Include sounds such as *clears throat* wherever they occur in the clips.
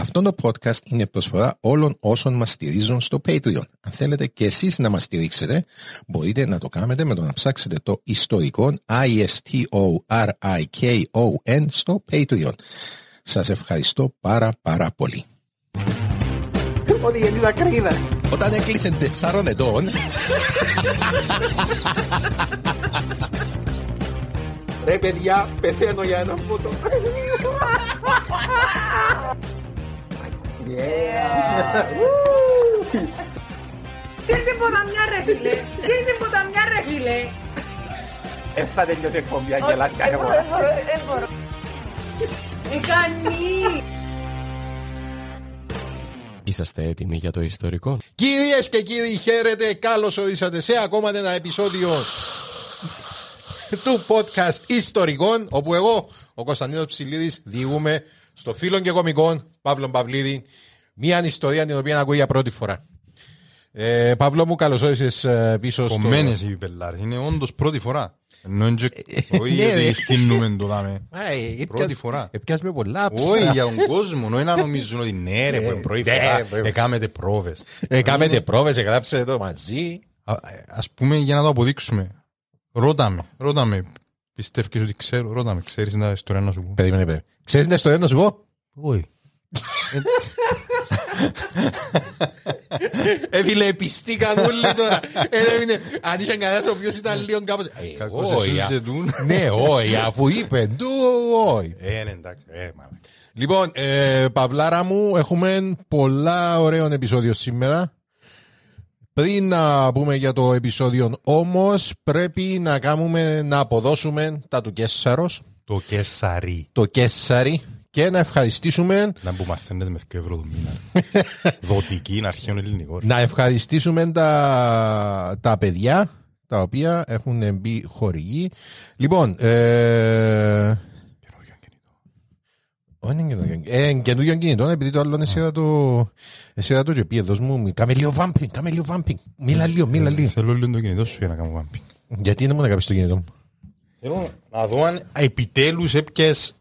Αυτό το podcast είναι προσφορά όλων όσων μας στηρίζουν στο Patreon. Αν θέλετε και εσείς να μας στηρίξετε, μπορείτε να το κάνετε με το να ψάξετε το ιστορικό I-S-T-O-R-I-K-O-N στο Patreon. Σας ευχαριστώ πάρα πάρα πολύ. Ότι γεννήσα κρίδα. Όταν έκλεισε τεσσάρων ετών, Ρε παιδιά, πεθαίνω για ένα φώτο. Στείλτε ποταμιά ρε φίλε! Στείλτε ποταμιά ρε φίλε! Έφτα τελειώσει η εκπομπή, αγγελάς Όχι, κάνε δεν μόνο. μπορώ, δεν μπορώ, δεν μπορώ. Ε, κάνει! Είσαστε έτοιμοι για το ιστορικό; κυρίες και κύριοι χαίρετε, καλώς ορίσατε σε ακόμα ένα επεισόδιο του podcast ιστορικών, όπου εγώ, ο Κωνσταντίνος Ψηλίδης, διηγούμε στο φίλο και κομικών Παύλο Παυλίδη μια ιστορία την οποία ακούω για πρώτη φορά. Ε, Παύλο μου, καλώς όρισες ε, πίσω στο... Κομμένες οι πελάρες. Είναι όντως πρώτη φορά. Ενώ είναι και- όχι ναι, γιατί ρε. στείλουμε το δάμε. Α, ε, Πρώτη έπιας- φορά. Έπιασμε πολλά ψά. Όχι για τον κόσμο, όχι να νομίζουν ότι ναι ρε που είναι πρώτη ναι, φορά, βέβαια. έκαμετε πρόβες. Ε, κάμετε πρόβες, εγγράψετε το μαζί. Α- Ας πούμε για να το αποδείξουμε. Ρώτα με, ρώτα με. Πιστεύεις ότι ξέρω, ρώτα με, ξέρεις την ιστορία να σου πω. Περίμενε, περίμενε. Ξέρεις την ιστορία να σου πω; Όχι. Ε, φίλε, πιστήκαν όλοι τώρα. Ε, έμεινε, αν είχε κανένας ο οποίος ήταν λίγο κάποτε. Ε, Κακώς όχι, εσούς α- ζητούν. Ναι, όχι, αφού είπε του, όχι. Ε, ναι, εντάξει, ε, μάλλον. Λοιπόν, ε, Παυλάρα μου, έχουμε πολλά ωραίο επεισόδιο σήμερα. Πριν να πούμε για το επεισόδιο όμως, πρέπει να κάνουμε, να αποδώσουμε τα του Κέσσαρος, Το κεσαρί. το Κέσσαρι, και να ευχαριστήσουμε, Να που μαθαίνετε με 2 ευρώ το μήνα. Δοτική είναι αρχαίων ελληνικών. να ευχαριστήσουμε τα, τα παιδιά, τα οποία έχουν μπει χορηγοί. Λοιπόν, ε, Όχι είναι καινούριο. Ε, καινούριο κινητό, επειδή το άλλο είναι σε το... Εσύ θα το και πει, δώσ' μου, κάμε λίγο βάμπινγκ, κάμε λίγο βάμπινγκ. Μίλα λίγο, μίλα λίγο. Θέλω λίγο το κινητό σου για να κάνω βάμπι. Γιατί δεν μου να κάνεις το κινητό μου. Θέλω να δω αν επιτέλους έπιες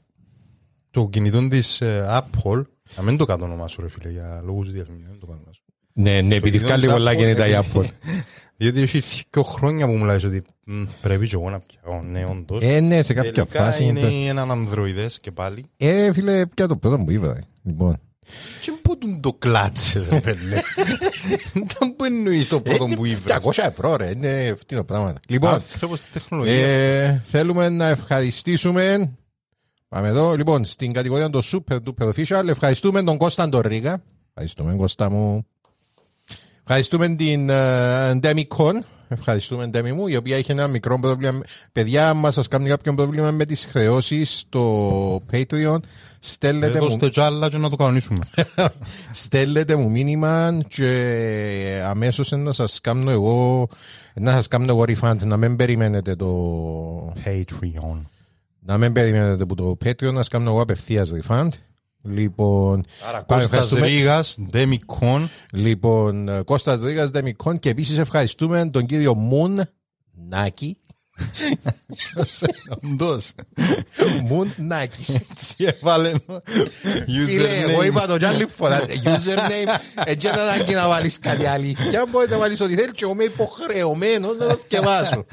το κινητό της ε, Apple να μην το κάτω όνομά σου ρε φίλε για λόγους διαφημίσεων. μην το κάνω όνομά σου. Ναι, ναι, επειδή κινητό βγάλει της πολλά Apple, κινητά η ε, Apple. *laughs* Γιατί έχει δύο χρόνια που μου λες ότι «Μ, πρέπει και εγώ να πιάω. Ναι, όντως. Ε, ναι, σε κάποια Τελικά φάση. είναι είναι- έναν ανδροειδές και πάλι. Ε, φίλε, πια το πρώτο μου είπα. Λοιπόν. Και πού του το κλάτσες ρε πέλε. Δεν που εννοείς το πρώτο που ήβρες. 200 ευρώ, ρε, είναι φτύνο πράγματα. Λοιπόν, Άνθρωπος της τεχνολογίας. ε, θέλουμε να ευχαριστήσουμε. Πάμε εδώ. Λοιπόν, στην κατηγορία των Super Duper Official, ευχαριστούμε τον Κώστα Ντορίγα. Ευχαριστούμε, Κώστα μου. Ευχαριστούμε την uh, Demicon. Ευχαριστούμε, Ντέμι μου, η οποία είχε ένα μικρό πρόβλημα. Παιδιά, μα σας κάνει κάποιο πρόβλημα με τις χρεώσεις στο Patreon. Στέλνετε μου, Δώστε κι άλλα και να το κανονίσουμε. *laughs* στέλνετε μου μήνυμα και αμέσως να σας κάνω εγώ να σας κάνω εγώ refund, να μην περιμένετε το Patreon. Να μην περιμένετε που το Patreon να σας κάνω εγώ απευθείας refund. Λοιπόν Άρα πάμε, Κώστας ευχαριστούμε. Ρήγας, Ντέμικον, λοιπόν ε, Κώστας Ρήγας Δεμικόν και επίσης ευχαριστούμε τον κύριο Μουν Νάκη Όντως. Μουνάκης. Έτσι έβαλε Φίλε, εγώ username. είπα το κι άλλη φορά. Username, έτσι δεν ανάγκη να βάλεις κάτι αλήθεια. Αν μπορείς να βάλεις ό,τι θέλεις και εγώ είμαι υποχρεωμένος να το θυκευάσω.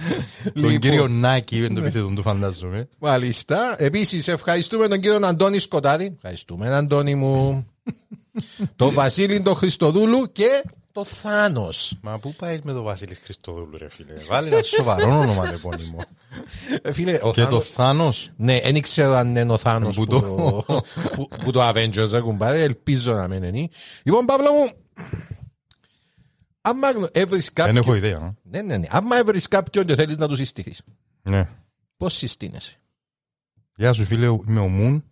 Τον κύριο Νάκη, δεν το επίθετο του φαντάζομαι. Μάλιστα. Επίσης ευχαριστούμε τον κύριο Αντώνη Σκοτάδη. Ευχαριστούμε Αντώνη μου. *laughs* τον Βασίλη τον Χριστοδούλου και το Θάνος. Μα πού πάει με τον Βασίλης Χριστοδούλου ρε φίλε; Βάλει ένα σοβαρό όνομα επώνυμο. Ε, Φίλε, ο Και το Θάνος... Θάνος; Ναι, δεν ξέρω αν είναι ο Θάνος Που που το- το, *laughs* που, που το Avengers δεν κουμπάρε. Ελπίζω να μην είναι. Λοιπόν, Παύλο μου, άμα γνω- έβρεις Δεν κάποιον... έχω ιδέα. α. Ναι, ναι, ναι. Άμα έβρεις κάποιον και θέλεις να του συστηθείς, Ναι. πώς συστήνεσαι; Γεια σου φίλε, είμαι ο Μουν.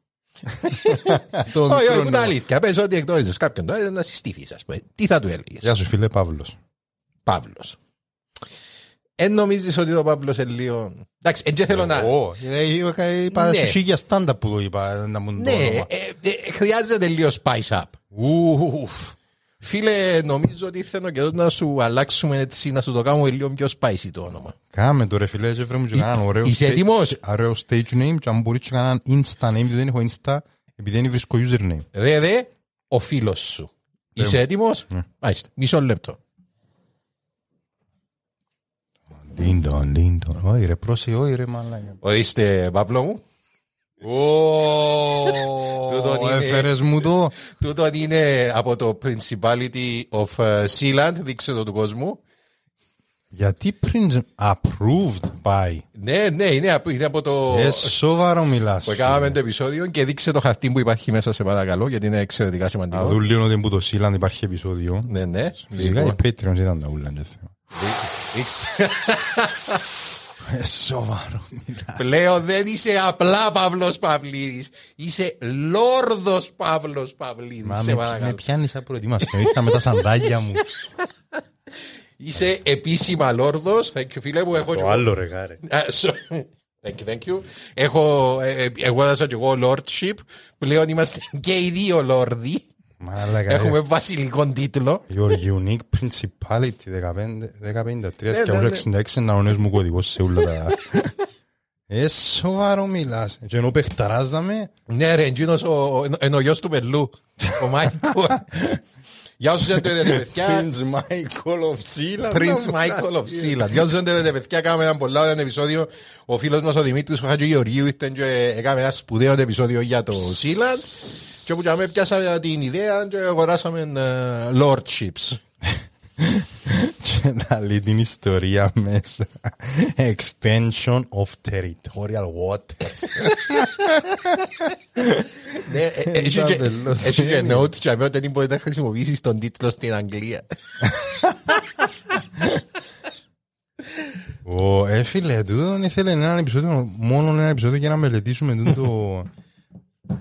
Το Όχι, όχι, μικρό που τα νέο. αλήθεια. Πες ότι εκτόριζες κάποιον τώρα να συστήθεις, ας πούμε. Τι θα του έλεγες; Γεια σου φίλε Παύλος. Παύλος. Εν νομίζεις ότι ο Παύλος είναι λίγο... Εντάξει, δεν θέλω να... Εγώ, ε, είπα- είπα Ναι. σε χίλια στάντα που το είπα να μου το Ναι, όνομα. ε, ε, χρειάζεται λίγο spice up. Ουφ. Φίλε, νομίζω ότι θέλω και να σου αλλάξουμε έτσι, να σου το κάνουμε λίγο πιο spicy το όνομα. Κάμε το ρε φίλε, και βρε μου και κανέναν ωραίο Είσαι sta- έτοιμος; Ωραίο stage name και αν μπορείς και κανέναν insta name, διότι δεν έχω insta, επειδή δεν βρίσκω username. Ρε, ρε, ο φίλος σου. Είσαι έτοιμος; Ναι. Μάλιστα, μισό λεπτό. Λίντον, λίντον. Όχι ρε, πρόσεχε, όχι ρε μαλάκα. Ορίστε, Παύλο μου. Τούτον Ω, είναι- έφερες μου το. Τούτο είναι από το Principality of ε, Sealand, δείξε το του κόσμου. Γιατί πριν approved πάει. Ναι, ναι, είναι από, είναι από το... Ε, σοβαρό μιλάς. που κάναμε το επεισόδιο και δείξε το χαρτί που υπάρχει μέσα σε παρακαλώ γιατί είναι εξαιρετικά Να σημαντικό. δουν λίγο ότι που το Sealand υπάρχει επεισόδιο. Ναι, ναι. Φυσικά οι Λοιπόν, Patreons ήταν τα ούλα. δεν θέλω. δείξε- Ε, σοβαρό μιλάς. Πλέον δεν είσαι απλά Παύλος Παυλίδης. Είσαι Λόρδος Παύλος Παυλίδης. Μα σε με, παρακαλώ. με πιάνεις απροετοίμαστο. Ήρθα με τα σαντάγια μου. *laughs* Είσαι επίσημα Λόρδος. Thank you, φίλε μου. Έχω και Το εγώ- άλλο ρε γάρε. Α, sorry. Thank you, thank you. Έχω, ε, ε, εγώ έδωσα και εγώ Lordship. Πλέον είμαστε και οι δύο Λόρδοι. Μαλάκα. Έχουμε ρε. βασιλικό τίτλο. Your unique principality 15 15 ναι, ναι. 366 να ονες μου κωδικός σε όλα τα... Ε, σοβαρό μιλάς. Και ενώ παιχταράζαμε, Ναι ρε, εκείνος ο, ο, εν ο γιος του Πελού. Ο Μάικο. *laughs* Για όσους δεν το είδατε παιδιά, Prince Michael of Sealand. Prince Michael of Sealand. Για όσους δεν το είδατε παιδιά, κάναμε ένα πολλά ωραίο επεισόδιο. Ο φίλος μας ο Δημήτρης, ο Χάτζο Γεωργίου, ήταν και έκαμε ένα σπουδαίο επεισόδιο για το Sealand. Και όπου και αμέ πιάσαμε την ιδέα και αγοράσαμε ε, Lordships. Και να λέει την ιστορία μέσα. Extension of territorial waters. Ναι, ε, ε, έχει και- τέλος. Έχει και notes και αμέ ότι μπορείτε να χρησιμοποιήσεις τον τίτλο στην Αγγλία. Ω, ε, φίλε, τούτο ήθελε ένα επεισόδιο, μόνο ένα επεισόδιο για να μελετήσουμε τούτο.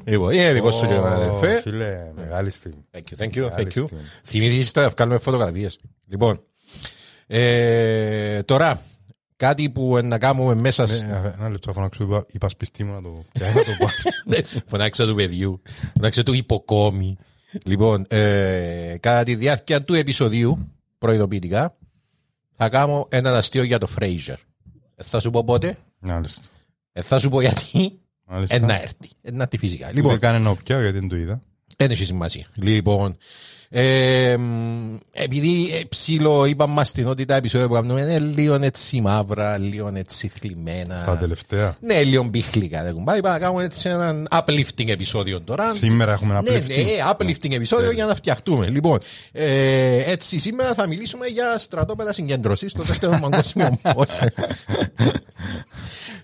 Λοιπόν, είναι δικό σου και Ω, αδερφέ. Φίλε, μεγάλη στιγμή. Thank you, thank you, thank you. Ευχαριστώ. Θυμηθείς τα βγάλουμε φωτογραφίες. Λοιπόν, ε, τώρα, κάτι που να κάνουμε μέσα... σ- Ε, Ένα λεπτό, φωνάξω είπα- είπας σπιστή μου να το πιάσει *laughs* να το πάρει. Φωνάξα του παιδιού, φωνάξα του υποκόμη. Λοιπόν, ε, κατά τη διάρκεια του επεισοδίου, προειδοποιητικά, θα κάνω ένα αστείο για το Fraser. Ε, Θα σου πω πότε, Μάλιστα. ε, θα σου πω γιατί, Μάλιστα. ε, να έρθει. Ε, να έρθει φυσικά. Λοιπόν, Λοιπόν, δεν κάνει να πιάω γιατί δεν το είδα. Δεν έχει σημασία. Λοιπόν, ε, μ, επειδή ε, ψήλο είπαμε μας την ότι τα επεισόδια που κάνουμε είναι λίγο έτσι μαύρα, λίγο έτσι θλιμμένα. Τα τελευταία. Ναι, λίγο μπιχλικά. Δεν κουμπάει. Πάμε να κάνουμε έτσι έναν uplifting επεισόδιο τώρα. Σήμερα έχουμε ένα Ναι, uplifting. ναι, uplifting επεισόδιο για να φτιαχτούμε. Λοιπόν, ε, έτσι σήμερα θα μιλήσουμε για στρατόπεδα συγκέντρωσης στο δεύτερο *laughs* παγκόσμιο πόλεμο.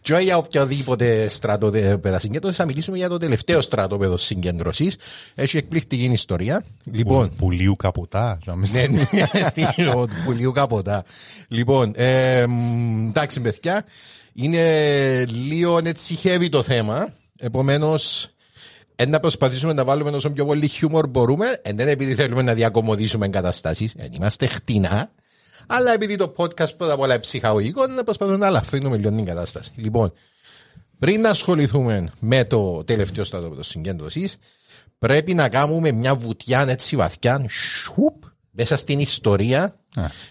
Και όχι για οποιοδήποτε στρατόπεδα συγκέντρωσης, θα μιλήσουμε για το τελευταίο στρατόπεδο συγκέντρωσης. Έχει εκπληκτική ιστορία. Λοιπόν, Πουλίου καποτά. να με ναι, στείλει. ναι, στείλω *laughs* του πουλίου καποτά. Λοιπόν, ε, μ, εντάξει, παιδιά, είναι λίγο έτσι heavy το θέμα. Επομένως, να προσπαθήσουμε να βάλουμε όσο πιο πολύ χιούμορ μπορούμε. Εν δεν επειδή θέλουμε να διακομωδήσουμε εγκαταστάσει, δεν είμαστε χτινά. Αλλά επειδή το podcast πρώτα απ' όλα είναι ψυχαγωγικό, να προσπαθούμε να αλαφρύνουμε λίγο την κατάσταση. Λοιπόν, πριν να ασχοληθούμε με το τελευταίο στρατόπεδο συγκέντρωσης, πρέπει να κάνουμε μια βουτιά έτσι βαθιά, σουπ, μέσα στην ιστορία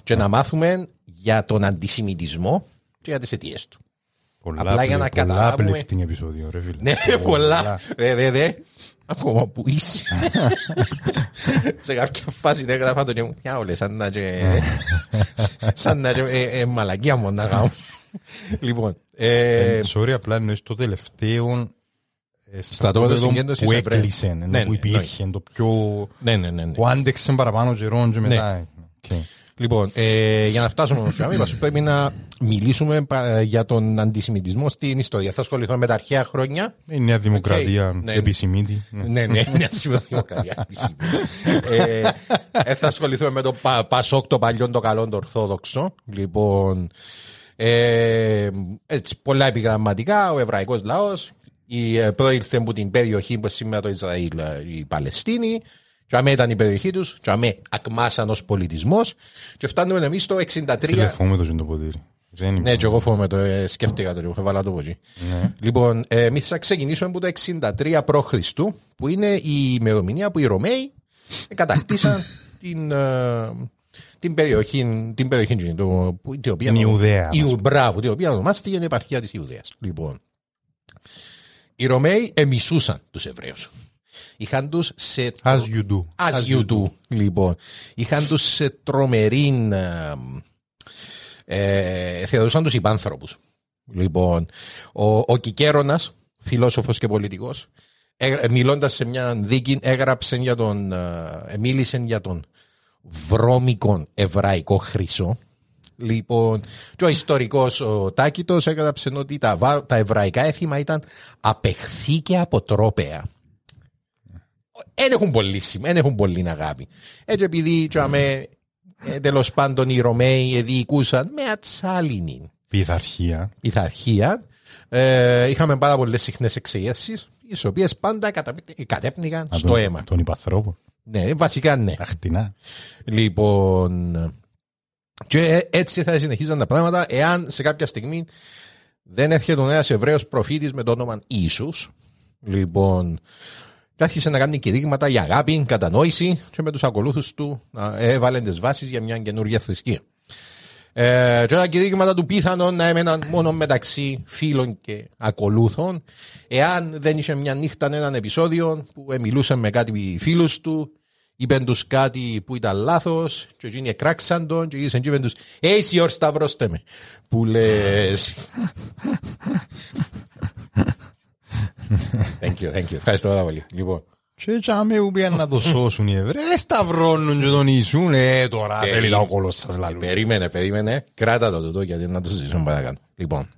και να μάθουμε για τον αντισημιτισμό και για τις αιτίες του. Πολλά, Απλά για να πλε- πολλά καταλάβουμε- uplifting επεισόδιο, ρε φίλε. Ναι, πολλά. Δε, δε, δε. Ακόμα που είσαι. *laughs* Σε κάποια φάση δεν έγραφα το και μου «Μια όλες, σαν να και... *laughs* σαν να και ε, ε, μαλακία μου να κάνω. Λοιπόν, ε, Ε, Sorry, απλά εννοείς το τελευταίο ε, Στρατόπεδο συγκέντρωσης που Εβραίων. έκλεισε, ενώ Ναι, που ναι, υπήρχε, το πιο... ναι, ναι, ναι, ναι. που άντεξε παραπάνω καιρό και μετά. Οκ. Λοιπόν, ε, για να φτάσουμε όμως στο είπα, πρέπει να μιλήσουμε πα- για τον αντισημιτισμό στην ιστορία. Θα ασχοληθώ με τα αρχαία χρόνια. Η Νέα Δημοκρατία Ναι. επισημήτη. Ναι, ναι, ναι, δημοκρατία. ε, ε, θα ασχοληθούμε με το πα, Πασόκ, το παλιό, το καλό, το ορθόδοξο. Λοιπόν, ε, έτσι, πολλά επιγραμματικά, ο εβραϊκός λαός, η, ε, προήλθε από την περιοχή που είναι σήμερα το Ισραήλ, ε, η Παλαιστίνη, και αμέ ήταν η περιοχή τους, και αμέ ακμάσαν ως πολιτισμός, και φτάνουμε εμείς στο 63... Τηλεφώνουμε το ζήν το ποτήρι. Δεν Ναι, είμαι. και εγώ φοβούμαι το, ε, σκέφτηκα το, έχω βάλα το από εκεί. Ναι. Λοιπόν, ε, εμείς θα ξεκινήσουμε από το 63 π.Χ. που είναι η ημερομηνία που οι Ρωμαίοι κατακτήσαν *coughs* την, ε, την περιοχή, την περιοχή εκείνη, το, που, την οποία, Την Ιουδαία, Η, μας μπράβο, την οποία ονομάστηκε η επαρχία της Ιουδαίας. Λοιπόν, οι Ρωμαίοι εμισούσαν τους Εβραίους. Είχαν τους σε As you do. As you do, λοιπόν. Είχαν τους σε τρομερή. Ε, ε, θεωρούσαν τους υπάνθρωπους. Λοιπόν, ο, ο Κικέρονας, φιλόσοφος και πολιτικός, ε, μιλώντας σε μια δίκη, έγραψε για τον, ε, μίλησε για τον βρώμικο εβραϊκό χρυσό. Λοιπόν, και ο ιστορικός ο Τάκητος έγραψε ότι τα, βα- τα εβραϊκά έθιμα ήταν απεχθή και αποτρόπαια δεν έχουν πολύ σημασία, δεν έχουν πολύ αγάπη. Έτσι επειδή τσάμε, ε, τέλος πάντων οι Ρωμαίοι διοικούσαν με ατσάλινη Πειθαρχία. πειθαρχία, ε, είχαμε πάρα πολλές συχνές εξεγέρσεις, τις οποίες πάντα καταπ- κατέπνιγαν Α, στο τον- αίμα. Τον υπαθρόπο. Ναι, βασικά ναι. Τα χτινά. Λοιπόν, και έτσι θα συνεχίζαν τα πράγματα εάν σε κάποια στιγμή δεν έρχεται ο ένας Εβραίος προφήτης με το όνομα Ιησούς. Λοιπόν, και άρχισε να κάνει κηρύγματα για αγάπη, κατανόηση και με τους ακολούθους του να έβαλε τις βάσεις για μια καινούργια θρησκεία. Ε, και τα κηρύγματα του πιθανόν να έμεναν μόνο μεταξύ φίλων και ακολούθων εάν δεν είχε μια νύχτα έναν επεισόδιο που μιλούσε με κάτι φίλους του είπεν τους κάτι που ήταν λάθος και εκείνοι εκράξαν τον και ήσαν και είπεν τους «Hey, σιόρ σταυρώστε με» που λες Thank you, thank you. Ευχαριστώ πάρα πολύ. Λοιπόν, Και τσάμε που πήγαν να το σώσουν οι Εβραίοι. Ε, σταυρώνουν και τον Ιησούν. Ε, τώρα Περί- θέλει ο κόλος σας λαλού. περίμενε, περίμενε. Κράτα το τούτο γιατί να το συζητήσουμε παρακάτω. Λοιπόν,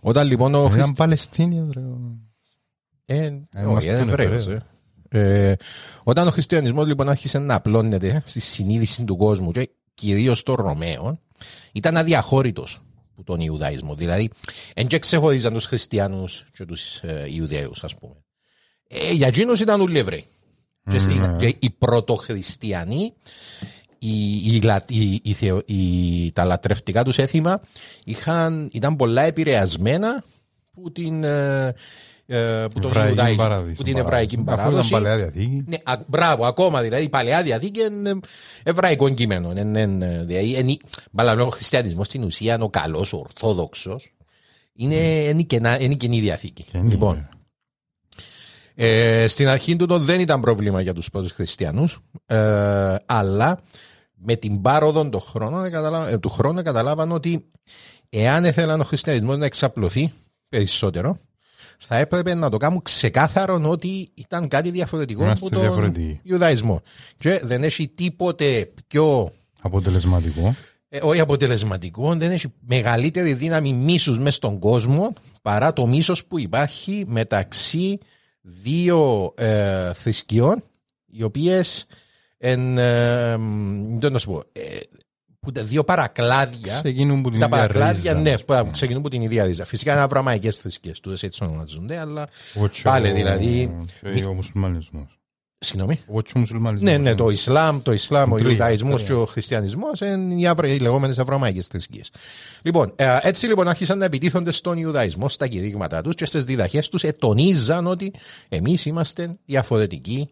όταν λοιπόν ο Ήταν Παλαιστίνοι, Εβραίοι. Ε, Ε, όχι, μας είναι πούνε, Εβραίος, βέβαια. Ε. Ε, όταν ο χριστιανισμός λοιπόν άρχισε να απλώνεται στη συνείδηση του κόσμου και κυρίως των Ρωμαίων, ήταν αδιαχώρητος που τον Ιουδαϊσμό. Δηλαδή, δεν και ξεχωρίζαν τους χριστιανούς και τους ε, Ιουδαίους, ας πούμε. Ε, για εκείνους ήταν όλοι Εβραίοι. Και, στην- και οι πρωτοχριστιανοί, οι, οι, λα- οι- οι θεο- οι- τα λατρευτικά τους έθιμα είχαν, ήταν πολλά επηρεασμένα που την, ε, ε, που τον Εβραϊκή Ιουδαϊσμό, παράδοση. που την εβραϊκή Αφού παράδοση. ήταν Παλαιά Διαθήκη. Ναι, α, μπράβο, ακόμα δηλαδή η παλαιά διαθήκη είναι εβραϊκό κείμενο. Είναι, είναι, δηλαδή, είναι, μάλλον ο χριστιανισμός στην ουσία είναι ο καλός, ο ορθόδοξος. Είναι, είναι, κενά, είναι καινή διαθήκη. Καινή, λοιπόν, βέβαια. ε, στην αρχή τούτο δεν ήταν πρόβλημα για τους πρώτους χριστιανούς, ε, αλλά με την πάροδο των χρόνων, καταλάβα- ε, του χρόνου καταλάβαν ότι εάν ήθελαν ο χριστιανισμός να εξαπλωθεί περισσότερο, θα έπρεπε να το κάνουν ξεκάθαρο ότι ήταν κάτι διαφορετικό Είμαστε από τον διαφορετικοί. Ιουδαϊσμό. Και δεν έχει τίποτε πιο Αποτελεσματικό. ε, όχι αποτελεσματικό, δεν έχει μεγαλύτερη δύναμη μίσους μέσα στον κόσμο παρά το μίσος που υπάρχει μεταξύ δύο ε, θρησκειών οι οποίες εν, ε, μ, δεν να σου πω, ε, που τα δύο παρακλάδια Ξεκινούν που την τα ίδια παρακλάδια, ρίζα. ναι, που ξεκινούν από την ίδια ρίζα. Φυσικά είναι αβραμαϊκές θρησκείες, τούτες έτσι ονομάζονται, αλλά Εγώ και πάλι ο- δηλαδή. και Ο μουσουλμανισμός. Συγγνώμη. Εγώ και ο μουσουλμανισμός. Ναι, ναι, το Ισλάμ, το Ισλάμ, ο Τρία, Ιουδαϊσμός τρία. και ο Χριστιανισμός είναι οι, αυρα... οι λεγόμενες αβραμαϊκέ θρησκείες. Λοιπόν, ε, έτσι λοιπόν άρχισαν να επιτίθονται στον Ιουδαϊσμό, στα κηρύγματά τους και στις διδαχές τους, ετονίζαν ότι εμείς είμαστε διαφορετικοί,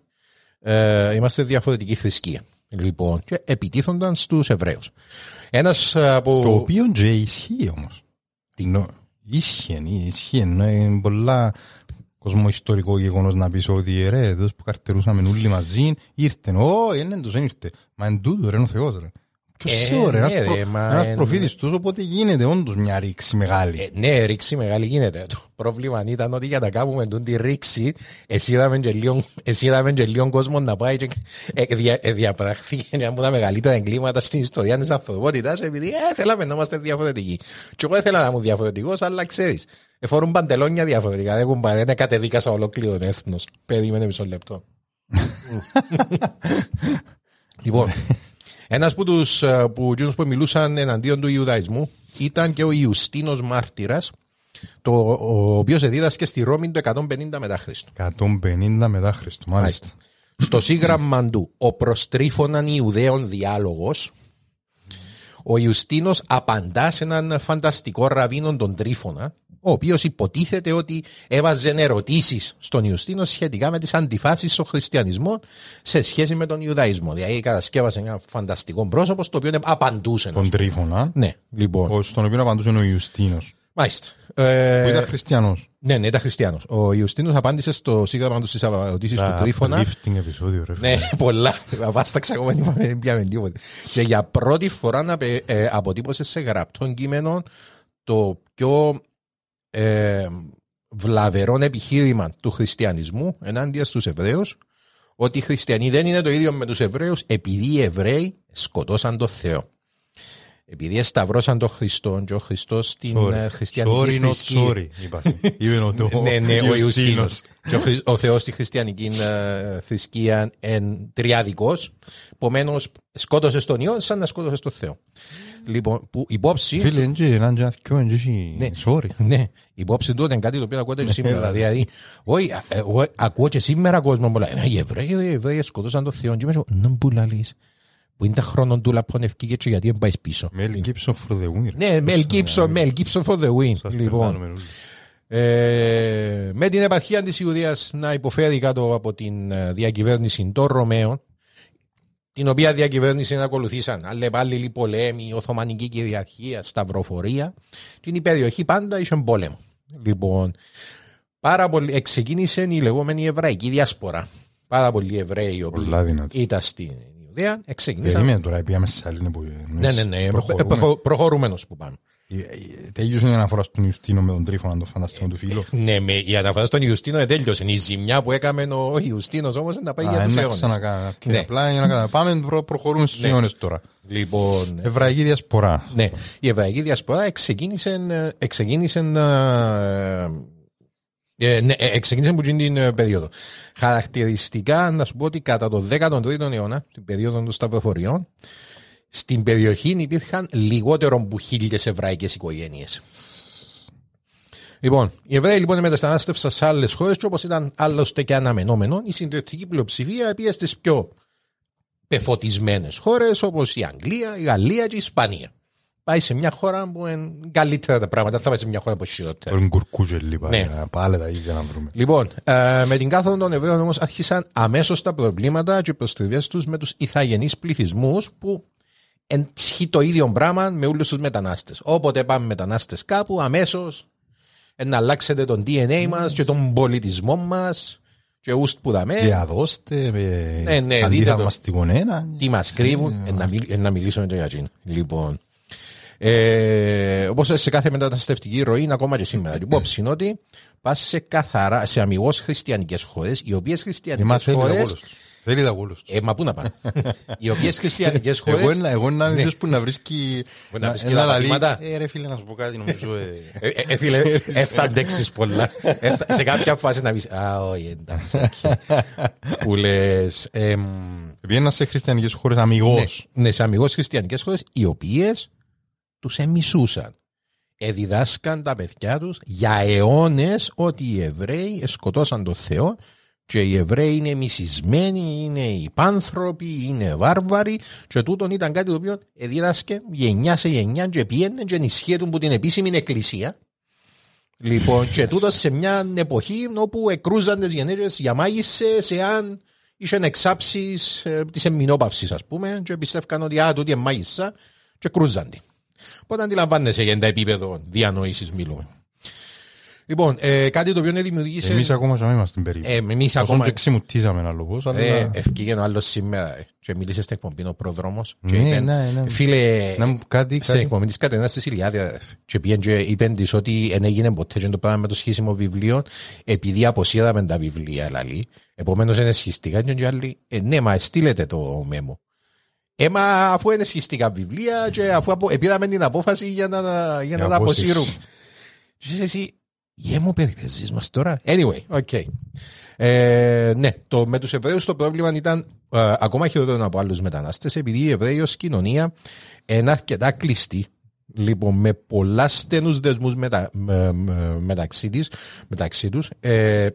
ε, είμαστε διαφορετική θρησκεία. Λοιπόν, και επιτίθονταν στους Εβραίους. Ένας από. Το οποίο και ισχύει όμως. Τι- Ίσχυε, ίσχυε. ναι, Είναι πολλά κοσμοϊστορικό γεγονός να πεις ότι ε, ρε, εδώ που καρτερούσαμε όλοι μαζί, ήρθε. Ω, είναι τους, δεν ήρθε. Μα είναι τούτο, ρε, είναι ο Θεός, ρε. Ποιος Ε, ξέρω, ρε, ναι, ένας ρε, προ- μα ένας εν- προφήτης τους, οπότε γίνεται όντως μια ρήξη μεγάλη. Ε, ναι, ρήξη μεγάλη γίνεται. Το πρόβλημα ήταν ότι για να κάνουμε τον τη ρήξη, εσύ είδαμε και λίγο, εσύ είδαμε και λίγο κόσμο να πάει και ε, δια, ε, διαπραχθεί ένα από τα μεγαλύτερα εγκλήματα στην ιστορία της ανθρωπότητας επειδή ε, θέλαμε να είμαστε διαφορετικοί. Και εγώ ήθελα να είμαι διαφορετικός, αλλά ξέρεις, εφορούν παντελόνια διαφορετικά. Δεν, έχουν, δεν κατεδίκασα ολόκληρο το έθνος. Περίμενε μισό λεπτό. *laughs* λοιπόν, ένας που τους ε, που, εκείνους που μιλούσαν εναντίον του Ιουδαϊσμού ήταν και ο Ιουστίνος Μάρτυρας, το, ο οποίος εδίδασκε στη Ρώμη το 150 μετά Χριστό. 150 μετά Χριστό, μάλιστα. Στο σύγγραμμα του «Ο προστρίφωναν Ιουδαίων διάλογος», ο Ιουστίνος απαντά σε έναν φανταστικό ραβίνον τον Τρίφωνα, ο οποίος υποτίθεται ότι έβαζε ερωτήσεις στον Ιουστίνο σχετικά με τις αντιφάσεις στον χριστιανισμό σε σχέση με τον Ιουδαϊσμό. Δηλαδή κατασκεύασε ένα φανταστικό πρόσωπο στο οποίο απαντούσε. Τον Τρίφωνα, Ναι, λοιπόν. ο- στον οποίο απαντούσε ο Ιουστίνος, Μάλιστα. Ε, που ήταν χριστιανός. ναι, ναι, ήταν χριστιανός. Ο Ιουστίνος απάντησε στο σύγγραμμα του στις ερωτήσεις του Τα Τρίφωνα. uplifting επεισόδιο, ρε. Ναι, πολλά. Βάσταξα ακόμα δεν είπαμε, δεν πιάμε τίποτε. Και για πρώτη φορά να πε- ε, αποτύπωσε σε γραπτό κείμενο το πιο ε, βλαβερό επιχείρημα του χριστιανισμού ενάντια στους Εβραίους ότι οι χριστιανοί δεν είναι το ίδιο με τους Εβραίους επειδή οι Εβραίοι σκοτώσαν τον Θεό. Επειδή σταυρώσαν τον Χριστό και ο Χριστός στην ε, χριστιανική Sorry, not θρησκεία. sorry, είπα. Είπε ο το- Ναι, ναι, *laughs* ο Ιουστίνος. Ιουστίνος. Και ο, Χρυσ- ο Θεός στη χριστιανική ε, θρησκεία εν τριάδικος. Επομένως, σκότωσες τον Υιό σαν να σκότωσες τον Θεό. Λοιπόν, που υπόψη. Φίλε, είναι και έναν και αθκιό, είναι και Ναι. sorry. Ναι, υπόψη του είναι κάτι το οποίο ακούτε και σήμερα. Δηλαδή, όχι, α, εγώ ακούω και σήμερα κόσμο που λέει «Ε, Οι Εβραίοι, οι Εβραίοι σκοτώσαν τον Θεό. Και είμαι να μου λαλείς. Που είναι τα χρόνων του λαπώνευκη και γιατί δεν πάει πίσω. Mel Gibson for the win. Ναι, Mel Gibson, Mel Gibson for the win. Σας Λοιπόν, περνάμε όλοι. ε, με την επαρχία της Ιουδαίας να υποφέρει κάτω από την ε, διακυβέρνηση των Ρωμαίων, την οποία διακυβέρνηση ακολουθήσαν αλλεπάλληλοι πολέμοι, Οθωμανική κυριαρχία, Σταυροφορία, την η περιοχή πάντα είχε πόλεμο. Λοιπόν, πάρα πολύ, εξεκίνησε η λεγόμενη Εβραϊκή διάσπορα. Πάρα πολλοί Εβραίοι οι οποίοι Πολλά δυνατή. ήταν στην Ιουδαία, εξεκίνησαν. Περίμενε τώρα, πήγαμε σε άλλη που... Ναι, ναι, ναι, Προχωρούμε. προχω- προχωρούμενος που πάμε. Ε, ε, Τέλειωσε η αναφορά στον Ιουστίνο με τον Τρίφωνα, τον φανταστικό του φίλο. Ναι, με, η αναφορά στον Ιουστίνο δεν τέλειωσε. Η ζημιά που έκαμε ο Ιουστίνος όμως να πάει για Α, τους να αιώνες. ξανακάνω. Ναι. Απλά για να κάνω. Πάμε, προ- προχωρούμε στους Ναι. αιώνες τώρα. Λοιπόν, Εβραϊκή διασπορά. ναι, η Εβραϊκή Διασπορά ξεκίνησε, ε, ξεκίνησε, ε, ε, ναι, ε, ξεκίνησε από εκείνη την ε, περίοδο. Χαρακτηριστικά, να σου πω ότι κατά το 13ο αιώνα, την περίοδο των Σταυροφοριών, στην περιοχή υπήρχαν λιγότερο από χίλιες εβραϊκές οικογένειες. Λοιπόν, οι Εβραίοι λοιπόν μεταστανάστευσαν σε άλλες χώρες και όπως ήταν άλλωστε και αναμενόμενο, η συντριπτική πλειοψηφία πήγε στις πιο πεφωτισμένες χώρες όπως η Αγγλία, η Γαλλία και η Ισπανία. Πάει σε μια χώρα που είναι καλύτερα τα πράγματα, θα πάει σε μια χώρα που είναι χειρότερα. Τον κουρκούζελ, πάλι. Ναι. Πάλι τα ίδια να βρούμε. Λοιπόν, ε, με την κάθοδο των Εβραίων όμως άρχισαν αμέσως τα προβλήματα και οι προστριβές τους με τους ηθαγενείς πληθυσμούς που ενισχύει το ίδιο πράγμα με όλους τους μετανάστες. Όποτε πάμε μετανάστες κάπου, αμέσως να αλλάξετε τον DNA μας και τον πολιτισμό μας και ουστ που δαμε. Και αδώστε, με Ναι, ναι, δείτε το. αντιθαυμαστικόν ένα. Τι μας κρύβουν, ε, να, μιλ- ε, να μιλήσουμε και για εκείνο. Λοιπόν. Ε, Όπως σε κάθε μεταναστευτική ροή είναι ακόμα και σήμερα. Λοιπόν, είναι ότι πας σε καθαρά, σε αμυγός χριστιανικές χώρες, οι οποίες χριστιανικές Μα θέλει τα χώρες. Κόλος του. Θέλει τα κόλος του. Ε, μα πού να πάνε. *laughs* οι οποίες χριστιανικές χώρε. Εγώ να- Εγώ να μην που να βρίσκει... Που να βρίσκει ένα τα λαλί. πατήματα. Ε, ρε φίλε, να σου πω κάτι, νομίζω... ε, Ε, ε, ε, φίλε, *laughs* ε, θα αντέξεις πολλά. Ε, θα- σε κάποια φάση να πεις Α, όχι, εντάξει. οκ». Που λες. Πήγαινα σε χριστιανικές χώρες αμυγός. Ναι, σε αμυγός χριστιανικές χώρες, οι οποίες τους εμισούσαν. Εδιδάσκαν τα παιδιά τους για αιώνες ότι οι Εβραίοι σκοτώσαν τον Θεό και οι Εβραίοι είναι μισισμένοι, είναι υπάνθρωποι, είναι βάρβαροι και τούτον ήταν κάτι το οποίο εδίδασκε γενιά σε γενιά και πιένε και ενισχύεται από την επίσημη εκκλησία. Λοιπόν, και τούτος σε μια εποχή όπου εκρούζαν τις γενέτειε για μάγισσε εάν είχαν εξάψεις ε, της εμμηνόπαυση, ας πούμε, και πιστεύκαν ότι α, τούτη είναι μάγισσα και κρούζαν τη. Οπότε αντιλαμβάνεσαι για τα επίπεδο διανόηση μιλούμε. Λοιπόν, ε, κάτι το οποίο είναι δημιουργήσε. Εμείς ακόμα δεν είμαστε περίπου. Ε, εμείς Ακόμα ακόμα. και ξημουτίζαμε ένα λόγος, αλλά... Ε, ευκήγε ο άλλος σήμερα ε, και μίλησε στην εκπομπή ο προδρόμος και Ναι, είπε, ναι, ναι. φίλε, Να μου κάτι, στην κάτι. εκπομπή της Κατερίνας της Ηλιάδη και πήγαινε και είπεν της ότι δεν έγινε ποτέ και το πράγμα με το σχίσιμο βιβλίο επειδή αποσύραμε τα βιβλία λαλή. Επομένως είναι σχιστικά και οι άλλοι, ε, ναι, μα στείλετε το μέμο. Ε, μα αφού είναι σχιστικά βιβλία και αφού απο, ε, πήραμε την απόφαση για να, για να Για τα απόσυρση. αποσύρουμε. Και είσαι εσύ, γε μου περιπέζεις μας τώρα. Anyway, okay. Ε, ναι, το, με τους Εβραίους το πρόβλημα ήταν ε, ακόμα χειρότερο από άλλους μετανάστες επειδή οι Εβραίοι ως κοινωνία είναι αρκετά κλειστοί λοιπόν με πολλά στενούς δεσμούς μετα, με- με- μεταξύ, της, μεταξύ τους ε,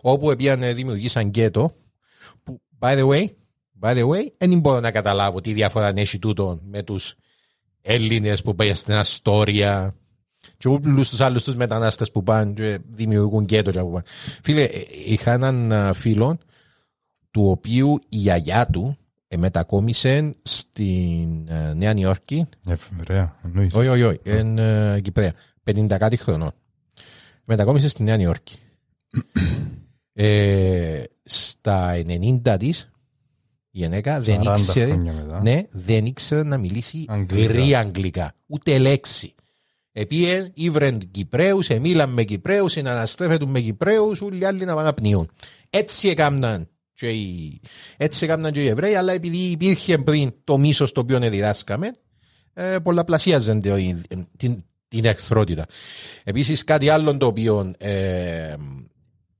όπου επίαν ε, δημιουργήσαν γκέτο που by the way, by the way δεν μπορώ να καταλάβω τι διαφορά έχει τούτο με τους Έλληνες που πάει στην Αστόρια και όλους τους άλλους τους μετανάστες που πάνε και δημιουργούν γκέτο και που πάνε. Φίλε, ε, είχα έναν α, φίλο του οποίου η γιαγιά του ε, μετακόμισε στην ε, Νέα Νιόρκη Ε, Ωραία, εννοείς. όχι, όχι, όχι, είναι ε, Κυπρέα. 50 κάτι χρονών. Μετακόμισε στη Νέα Νιόρκη. *clears throat* ε, στα 90 της η γυναίκα δεν 40 ήξερε, χρόνια μετά. ναι, δεν ήξερε να μιλήσει Αγγλικά. γρή αγγλικά. Ούτε λέξη. Επίε, ήβρεν Κυπρέους, εμίλαν με Κυπρέους, συναναστρέφετουν με Κυπρέους, όλοι οι άλλοι να πάνε να πνιούν. Έτσι έκαναν και οι, έτσι έκαναν και οι Εβραίοι, αλλά επειδή υπήρχε πριν το μίσος το οποίο διδάσκαμε, ε, πολλαπλασίαζαν το- η- την, την εχθρότητα. Επίσης κάτι άλλο το οποίο ε,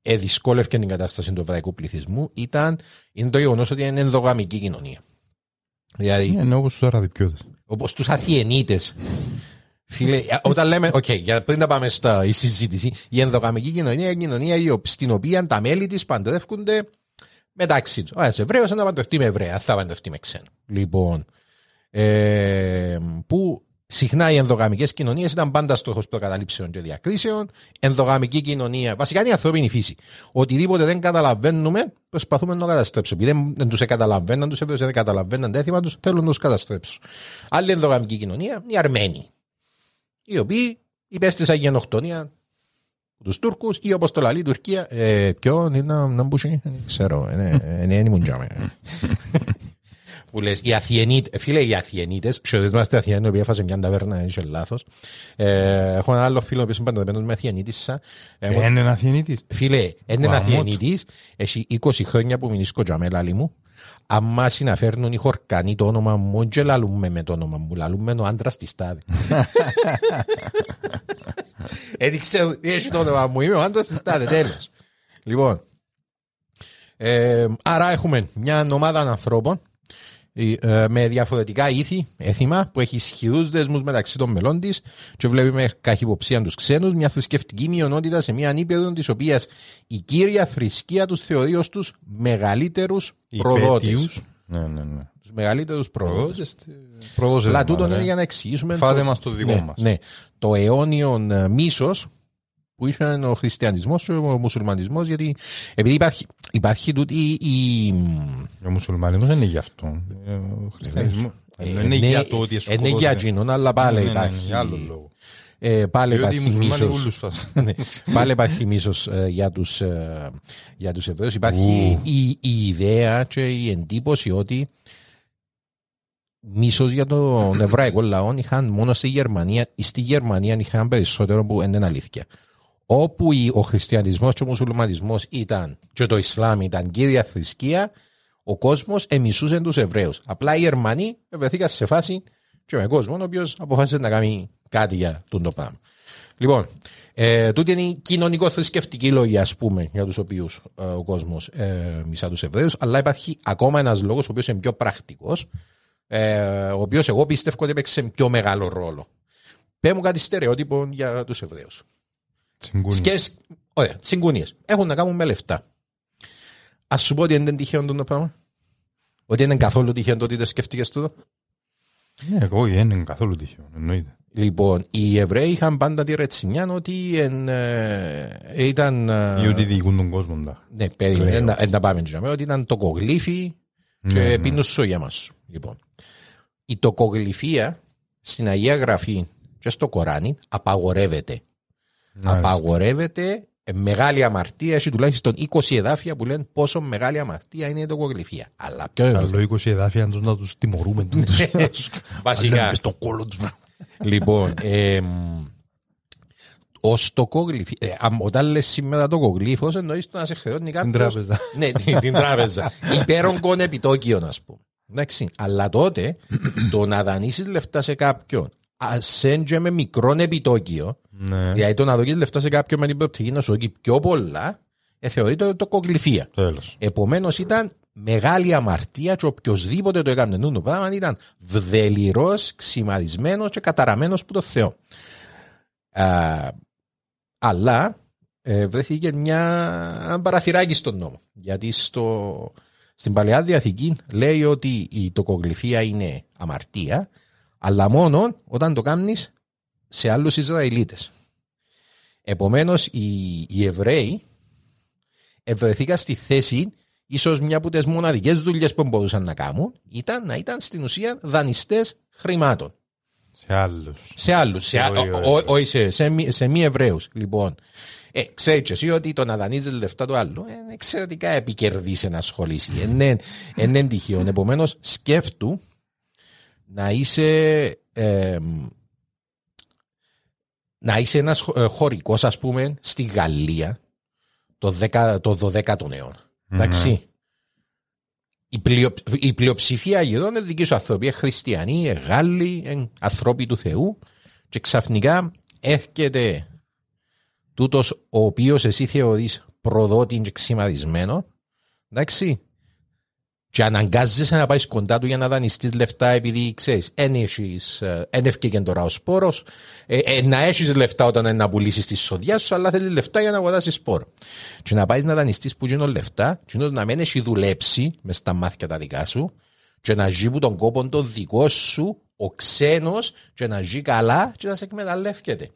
ε, δυσκόλευκε την κατάσταση του εβραϊκού πληθυσμού ήταν είναι το γεγονός ότι είναι ενδογαμική κοινωνία. Δηλαδή, Ε, Είναι όπως τους αραδιπιώτες. όπως τους αθιενίτες. Φίλε, ε, όταν λέμε, οκ, για πριν να πάμε στα η συζήτηση, η ενδογαμική κοινωνία είναι η κοινωνία η οπ- στην οποία τα μέλη της παντρεύκονται μεταξύ τους. Ο ένας Εβραίος να παντρευτεί με Εβραία, θα παντρευτεί με ξένο. Λοιπόν, ε, που συχνά οι ενδογαμικές κοινωνίες ήταν πάντα στόχος προκαταλήψεων και διακρίσεων. Ενδογαμική κοινωνία, βασικά είναι η ανθρώπινη φύση. Οτιδήποτε δεν καταλαβαίνουμε, προσπαθούμε να το καταστρέψουμε. Επειδή δεν, δεν τους καταλαβαίναν, τους Εβραίους δεν καταλαβαίναν τα έθιμα τους, θέλουν να τους καταστρέψουν. Άλλη ενδογαμική κοινωνία, οι Αρμένοι. Οι οποίοι υπέστησαν γενοκτονία τους Τούρκους ή όπως το λαλεί η Τουρκία. Ε, ποιον είναι να μπούσει, δεν ξέρω. Είναι είναι ήμουν τζάμε. *laughs* Που λες, οι Αθιενίτες, φίλε, οι Αθιενίτες, και ο είμαστε Αθιενοί, ο οποίος έφασε μια ταβέρνα, είσαι λάθος. Ε, έχω ένα άλλο φίλο, ο οποίος είναι παντρεμένος με Αθιενίτισσα. Ε, μου- Ε, Είναι αθιενίτης; Φίλε, είναι ένα Γαμώτο. Αθιενίτης, έχει 20 χρόνια που μηνίσκω τζαμέ λάλη μου. Άμα συναφέρνουν οι χορκανοί το όνομα μου, και λαλούμε με το όνομα μου, λαλούμε ο άντρας της τάδε. Έτσι ξέρω, τι έχει το όνομα μου, είμαι ο άντρας της τάδε, τέλος. Λοιπόν, ε, άρα έχουμε μια ομάδα ανθρώπων ε, με διαφορετικά ήθη, έθιμα, που έχει ισχυρούς δεσμούς μεταξύ των μελών της και βλέπει με καχυποψία τους ξένους, μια θρησκευτική μειονότητα σε μια ανήπεδο της οποίας η κύρια θρησκεία τους θεωρεί ως τους μεγαλύτερους προδότες. Υπέτειους. Ναι, ναι, ναι. Τους μεγαλύτερους προδότες. Προδώσε Αλλά μας, τούτον ρε. είναι για να εξηγήσουμε. Φάτε μας το δικό ναι, μας. Ναι, το αιώνιο μίσος που ήταν ο χριστιανισμός και ο μουσουλμανισμός, γιατί επειδή υπάρχει, υπάρχει τούτη η. Ο μουσουλμανισμός δεν είναι γι' αυτό. Ε, Ο χριστιανισμός. Ε, Δεν είναι ναι, για το ότι ε, σκοτώθηκε. Είναι για εκείνον, αλλά πάλι Ναι, ναι, ναι, υπάρχει. για άλλο λόγο. Ε, πάλι Διότι οι υπάρχει μουσουλμάνοι μίσος. ούλους φας. *laughs* Ναι, πάλι υπάρχει μίσος ε, για τους, ε, για τους Εβραίους. Υπάρχει η, η ιδέα και η εντύπωση ότι μίσος για τον εβραϊκό λαό είχαν μόνο στη Γερμανία ή στη Γερμανία είχαν περισσότερο που είναι αλήθεια. Όπου η- ο χριστιανισμός και ο μουσουλμανισμός ήταν και το Ισλάμ ήταν κύρια θρησκεία, ο κόσμος εμισούσε τους Εβραίους. Απλά οι Γερμανοί βρεθήκαν σε φάση και με κόσμο ο οποίος αποφάσισε να κάνει κάτι για τον το πράγμα. Λοιπόν, ε, τούτη είναι η κοινωνικό-θρησκευτική λόγη, ας πούμε, για τους οποίους ε, ο κόσμος ε, μισά τους Εβραίους, αλλά υπάρχει ακόμα ένας λόγος, ο οποίος είναι πιο πρακτικός, ε, ο οποίος εγώ πιστεύω ότι έπαιξε πιο μεγάλο ρόλο. Πέ μου κάτι στερεότυπο για τους Εβραίους. Συγκούνι. Σκες, ωραία, συγκουνίε. Έχουν να κάνουν με λεφτά. Α σου πω ότι δεν είναι τυχαίο το πράγμα. Ότι είναι καθόλου τυχαίο το ότι δεν σκέφτηκες τούτο. Ναι, εγώ δεν είναι καθόλου τυχαίο. Εννοείται. Λοιπόν, οι Εβραίοι είχαν πάντα τη ρετσινιά ότι εν, ε, ήταν. ε, Ή ότι διοικούν τον κόσμο. τα. Ναι, περίμενε, Λέω. να, να πάμε τζαμέ, ότι ήταν τοκογλύφοι και Ναι, ναι. πίνουν σόγια μας. Λοιπόν, η τοκογλυφία στην Αγία Γραφή και στο Κοράνι απαγορεύεται. Απαγορεύεται ε, μεγάλη αμαρτία. Έχει τουλάχιστον 20 εδάφια που λένε πόσο μεγάλη αμαρτία είναι η τοκογλυφία. Αλλά ποιο είναι το Καλό 20 εδάφια τους να τους τιμωρούμε. τους. Βασικά. Λέμε στον κόλλο τους. Λοιπόν, εμ, ο στοκόγλυφη, ε, αμ- όταν λες σήμερα τοκογλύφος εννοείς το να σε χρεώνει κάποιος τράπεζα. ναι, την, την τράπεζα υπέρογκον επιτόκιο να πούμε Εντάξει, αλλά τότε το να δανείσεις λεφτά σε κάποιον ασέν και με μικρό επιτόκιο Ναι, δηλαδή το να δώσεις λεφτά σε κάποιον με την προοπτική να σου δώσει πιο πολλά ε, θεωρείται τοκογλυφία τέλος. Επομένως ήταν μεγάλη αμαρτία και οποιοδήποτε το έκανε τούτο το πράγμα ήταν βδελυρό, ξημαρισμένο και καταραμένος που το Θεό. Α, αλλά ε, βρέθηκε μια ένα παραθυράκι στον νόμο. Γιατί στο, στην Παλαιά Διαθήκη λέει ότι η τοκογλυφία είναι αμαρτία, αλλά μόνο όταν το κάνεις σε άλλους Ισραηλίτες. Επομένως οι, οι Εβραίοι ευρεθήκαν στη θέση ίσως μια από τις μοναδικές δουλειές που μπορούσαν να κάνουν ήταν να ήταν στην ουσία δανειστές χρημάτων. Σε άλλους. Σε άλλους, σε, Όχι, ο- όχι. ο- όχι σε, σε, μη- σε μη Εβραίους. Λοιπόν, ε, ξέρεις και εσύ ότι το να δανείζεις λεφτά του άλλου είναι εξαιρετικά επικερδής να ασχολήσει. Είναι, είναι τυχαίο. Επομένως, σκέφτου να είσαι εμ, να είσαι ένας χω- ε, χωρικός ας πούμε στη Γαλλία το, 10, το 12ο αιώνα. Εντάξει. Η, πλειο, η πλειοψηφία γύρω είναι δική σου άνθρωποι. Είναι χριστιανοί, είναι Γάλλοι, είναι ανθρώποι του Θεού. Και ξαφνικά έρχεται τούτος ο οποίος εσύ θεωρείς προδότη και ξημαρισμένο. Εντάξει. Και αναγκάζεσαι να πάεις κοντά του για να δανειστείς λεφτά επειδή ξέρεις, εν έχεις, ε, εν ευκήκε τώρα ο σπόρος, ε, ε, να έχεις λεφτά όταν είναι να πουλήσεις τη σοδιά σου, αλλά θέλεις λεφτά για να αγοράσεις σπόρο. Και να πάεις να δανειστείς που γίνουν λεφτά, και να μην έχει δουλέψει μες στα μάτια τα δικά σου, και να ζει που τον κόπο το δικό σου, ο ξένος, και να ζει καλά και να σε εκμεταλλεύεται.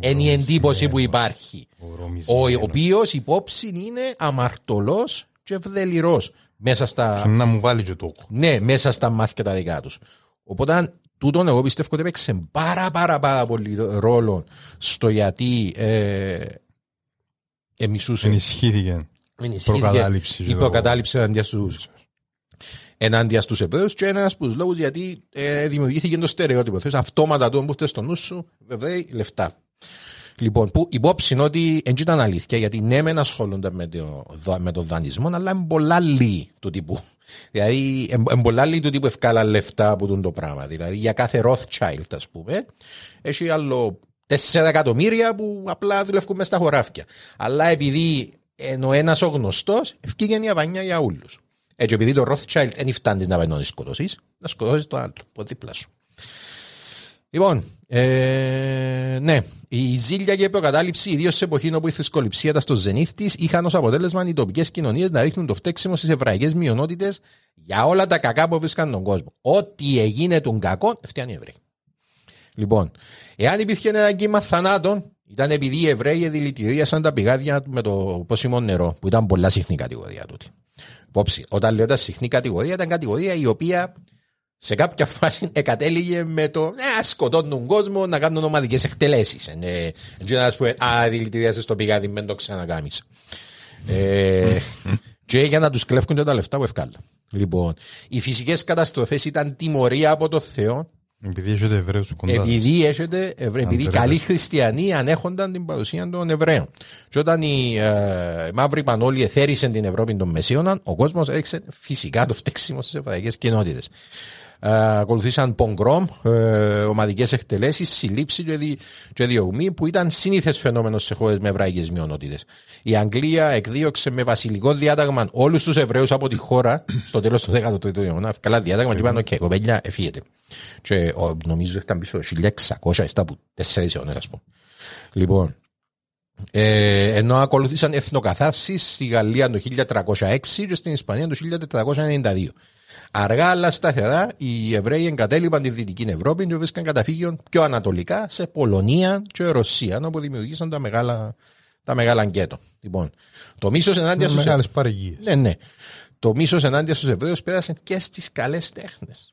Είναι η εντύπωση που υπάρχει. Ο οποίος υπόψη είναι αμαρτωλός και ευδελιρό μέσα στα, Να μου βάλει και τόκο. ναι, μέσα στα μάτια τα δικά τους. Οπότε τούτον εγώ πιστεύω ότι έπαιξε πάρα πάρα πάρα πολύ ρόλο στο γιατί ε, εμισούσε Ενισχύθηκε. ενισχύθηκε προκατάληψη, η ξέρω. προκατάληψη εναντίον στους ενάντια στους Εβραίους και ένας από τους λόγους γιατί ε, δημιουργήθηκε το στερεότυπο. Θες αυτόματα το που θες στο νου σου, Εβραίοι, λεφτά. Λοιπόν, που υπόψη είναι ότι δεν ήταν αλήθεια, γιατί ναι, μεν ασχολούνται με το, δο- με το δανεισμό, αλλά είναι πολλά λίγοι του τύπου. Δηλαδή, είναι πολλά λίγοι του τύπου ευκάλα λεφτά από τον το πράγμα. Δηλαδή, για κάθε Rothschild, ας πούμε, έχει άλλο 4 εκατομμύρια που απλά δουλεύουν μέσα στα χωράφια. Αλλά επειδή είναι ο ένας ο γνωστός, ευκήγε η απανιά για όλους. Έτσι, επειδή το Rothschild δεν φτάνει να πάει να σκοτώσεις, να σκοτώσεις το άλλο, από δίπλα σου. Λοιπόν, ε, ναι, η ζήλια και η προκατάληψη, ιδίως σε εποχή όπου η θρησκοληψία ήταν στο ζενήθ της, είχαν ως αποτέλεσμα οι τοπικές κοινωνίες να ρίχνουν το φταίξιμο στις εβραϊκές μειονότητες για όλα τα κακά που βρίσκαν τον κόσμο. Ό,τι έγινε των κακών, φτιάχνει οι Εβραίοι. Λοιπόν, εάν υπήρχε ένα κύμα θανάτων, ήταν επειδή οι Εβραίοι δηλητηρίασαν τα πηγάδια με το πόσιμο νερό, που ήταν πολλά συχνή κατηγορία τούτη. Υπόψη, όταν λέω τα συχνή κατηγορία, ήταν κατηγορία η οποία σε κάποια φάση εκατέληγε με το να σκοτώνουν κόσμο, να κάνουν ομαδικές εκτελέσεις. Ε, έτσι να πούμε, Α, δηλητηρίασε το πηγάδι, μην το ξανακάμεις. ε, και για να τους κλέφουν και τα λεφτά που ευκάλα. Λοιπόν, οι φυσικές καταστροφές ήταν τιμωρία από το Θεό, Επειδή έχετε Εβραίους κοντά. σας. επειδή, έχετε, Εβραίοι, επειδή Αντρέας. καλοί χριστιανοί ανέχονταν την παρουσία των Εβραίων. Και όταν η ε, μαύρη πανώλη εθέρισεν την Ευρώπη των Μεσαίωναν, ο κόσμος έδειξε φυσικά το φταίξιμο στις εβραϊκές κοινότητες. Ε, ακολουθήσαν πογκρόμ, ε, ομαδικές εκτελέσεις, συλλήψεις και, δι, και διωγμοί που ήταν σύνηθες φαινόμενος σε χώρες με εβραϊκές μειονότητες. Η Αγγλία εκδίωξε με βασιλικό διάταγμα όλους τους Εβραίους από τη χώρα στο τέλος του 13ου αιώνα. Καλά διάταγμα και είπαν: Οκ, κοπέλια, εφύγετε. Και ο, νομίζω ήταν πίσω το 1600, έστα από 4 αιώνες, ας πούμε. Λοιπόν, ε, ενώ ακολούθησαν εθνοκαθάρσεις στη Γαλλία το 1306 και στην Ισπανία το 1492. Αργά αλλά σταθερά οι Εβραίοι εγκατέλειπαν τη Δυτική Ευρώπη και βρίσκαν καταφύγιο πιο ανατολικά σε Πολωνία και Ρωσία, όπου δημιουργήσαν τα μεγάλα, τα μεγάλα γκέτο. Λοιπόν, το μίσος ενάντια στους Μεγάλες παρεγγίες. ναι, ναι. Το μίσος ενάντια στους Εβραίους πέρασε και στις καλές τέχνες.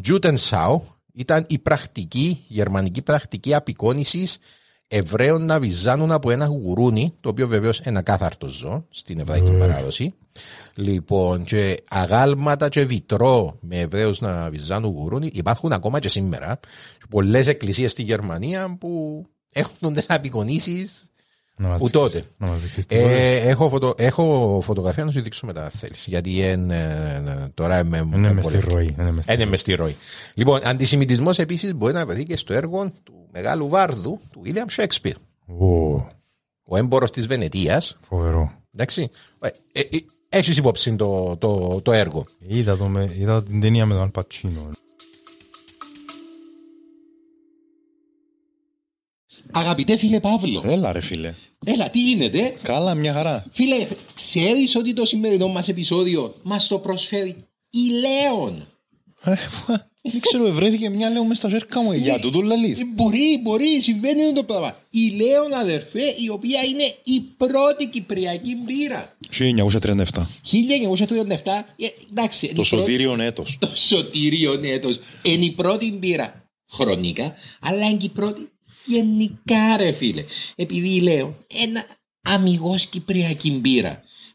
Τζούτενσάου ήταν η πρακτική, η γερμανική πρακτική απεικόνησης Εβραίων να βυζάνουν από ένα γουρούνι, το οποίο βεβαίως είναι ακάθαρτο ζώο στην εβραϊκή παράδοση. Λοιπόν, και αγάλματα και βιτρό με Εβραίους να βυζάνουν γουρούνι υπάρχουν ακόμα και σήμερα. Πολλές εκκλησίες στη Γερμανία που έχουν τις απεικονίσεις Να μας που δείξεις- τότε. Να μας δείξεις τίποτα. Ε, έχω, φωτο, έχω φωτογραφία να σου δείξω μετά, αν θέλεις. Γιατί εν, ε, τώρα με. Είναι με μες στη βολεύει. ροή. Είναι μες στη Είναι ροή. με στη ροή. Λοιπόν, αντισημιτισμός επίσης μπορεί να βρεθεί και στο έργο του μεγάλου βάρδου του William Shakespeare. Ω, Ο έμπορο της Βενετίας. Φοβερό. Εντάξει. Ε, ε, ε, Έχεις υπόψη το, το, το έργο. Είδα, το με, είδα την ταινία με τον Αλπατσίνο. Αγαπητέ φίλε Παύλο, Έλα ρε φίλε. έλα τι γίνεται; Καλά, μια χαρά. Φίλε, ξέρεις ότι το σημερινό μας επεισόδιο μας το προσφέρει η Λέων. Ε, Δεν ξέρω, ευρέθηκε μια λέω μες στα ζέρκα μου. Για τούτο λαλείς. Ε, Μπορεί, μπορεί, συμβαίνει το πράγμα. Η Λέων αδερφέ, η οποία είναι η πρώτη κυπριακή μπύρα. 1937. 1937, ε, εντάξει. είναι Το η πρώτη- σωτήριον έτος. Το σωτήριο έτος. Είναι η πρώτη μπύρα χρονικά, αλλά είναι και η πρώτη γενικά ρε φίλε. Επειδή λέω ένα αμυγός κυπριακή μπύρα.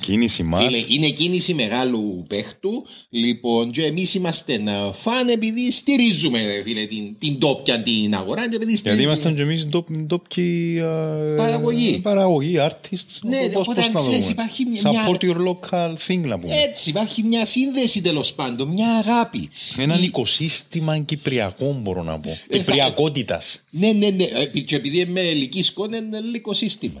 Κίνηση μάτ. Φίλε, είναι κίνηση μεγάλου παίχτου. Λοιπόν, και εμείς είμαστε ε, φαν επειδή στηρίζουμε ρε φίλε, την, την τόπια την αγορά. Και επειδή Γιατί στηρίζουμε- ήμασταν και εμείς ντόπιοι α, Παραγωγή. Παραγωγή, artists. Ναι, Πώς- οπότε πώς να το ξέρεις, πούμε. υπάρχει μια- Support your local thing να πούμε. Έτσι, υπάρχει μια σύνδεση τέλος πάντων, μια αγάπη. Έναν Η- οικοσύστημα κυπριακό μπορώ να πω. θα- Κυπριακότητας. Ναι, ναι, ναι. Ε, Και επειδή είμαι ελική σκόνη, είναι ελληνικό σύστημα.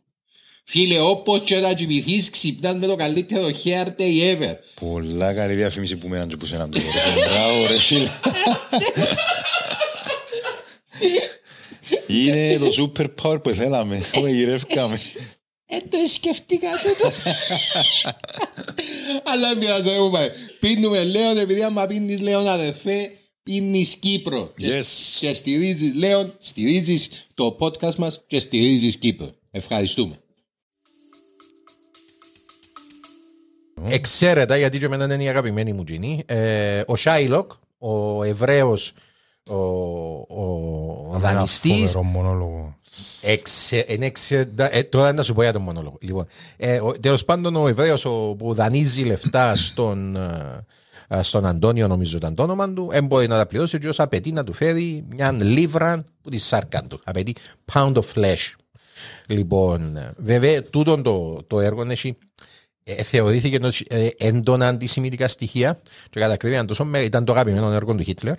Φίλε, όπως και να κοιμηθείς, ξυπνάς με το καλύτερο hair day ever. Πολλά καλή διαφήμιση που μέναν και που σέναν τώρα. Μπράβο ρε φίλε. Είναι το super power που θέλαμε. Που γυρεύκαμε. Ε, το σκεφτήκα τούτο. Αλλά πειράζει, δεν μου πάει. Πίνουμε Λέον, επειδή άμα πίνεις Λέον αδερφέ, πίνεις Κύπρο. Και- Yes. Και στηρίζεις Λέον, στηρίζεις το podcast μας και στηρίζεις Κύπρο. Ευχαριστούμε. Εξαίρετα, γιατί και εμένα είναι η αγαπημένη μου τζινή. Ε, ο Σάιλοκ, ο Εβραίος, ο, ο, ο Ένα δανειστής, Φοβερό μονόλογο. Εξε, είναι εξε, ε, τώρα να σου πω για τον μονόλογο. Λοιπόν, ε, ο, τέλος πάντων ο Εβραίος ο, που δανείζει λεφτά *coughs* στον, ε, στον Αντώνιο νομίζω ήταν το όνομα του δεν μπορεί να τα πληρώσει και ως απαιτεί να του φέρει μια λίβρα που τη σάρκα του. Απαιτεί pound of flesh. Λοιπόν, ε, βέβαια τούτο το, το έργο έχει ε, θεωρήθηκε ως, ε, έντονα αντισημιτικά στοιχεία και κατά ακρίβεια τόσο με- ήταν το αγαπημένο έργο του Χίτλερ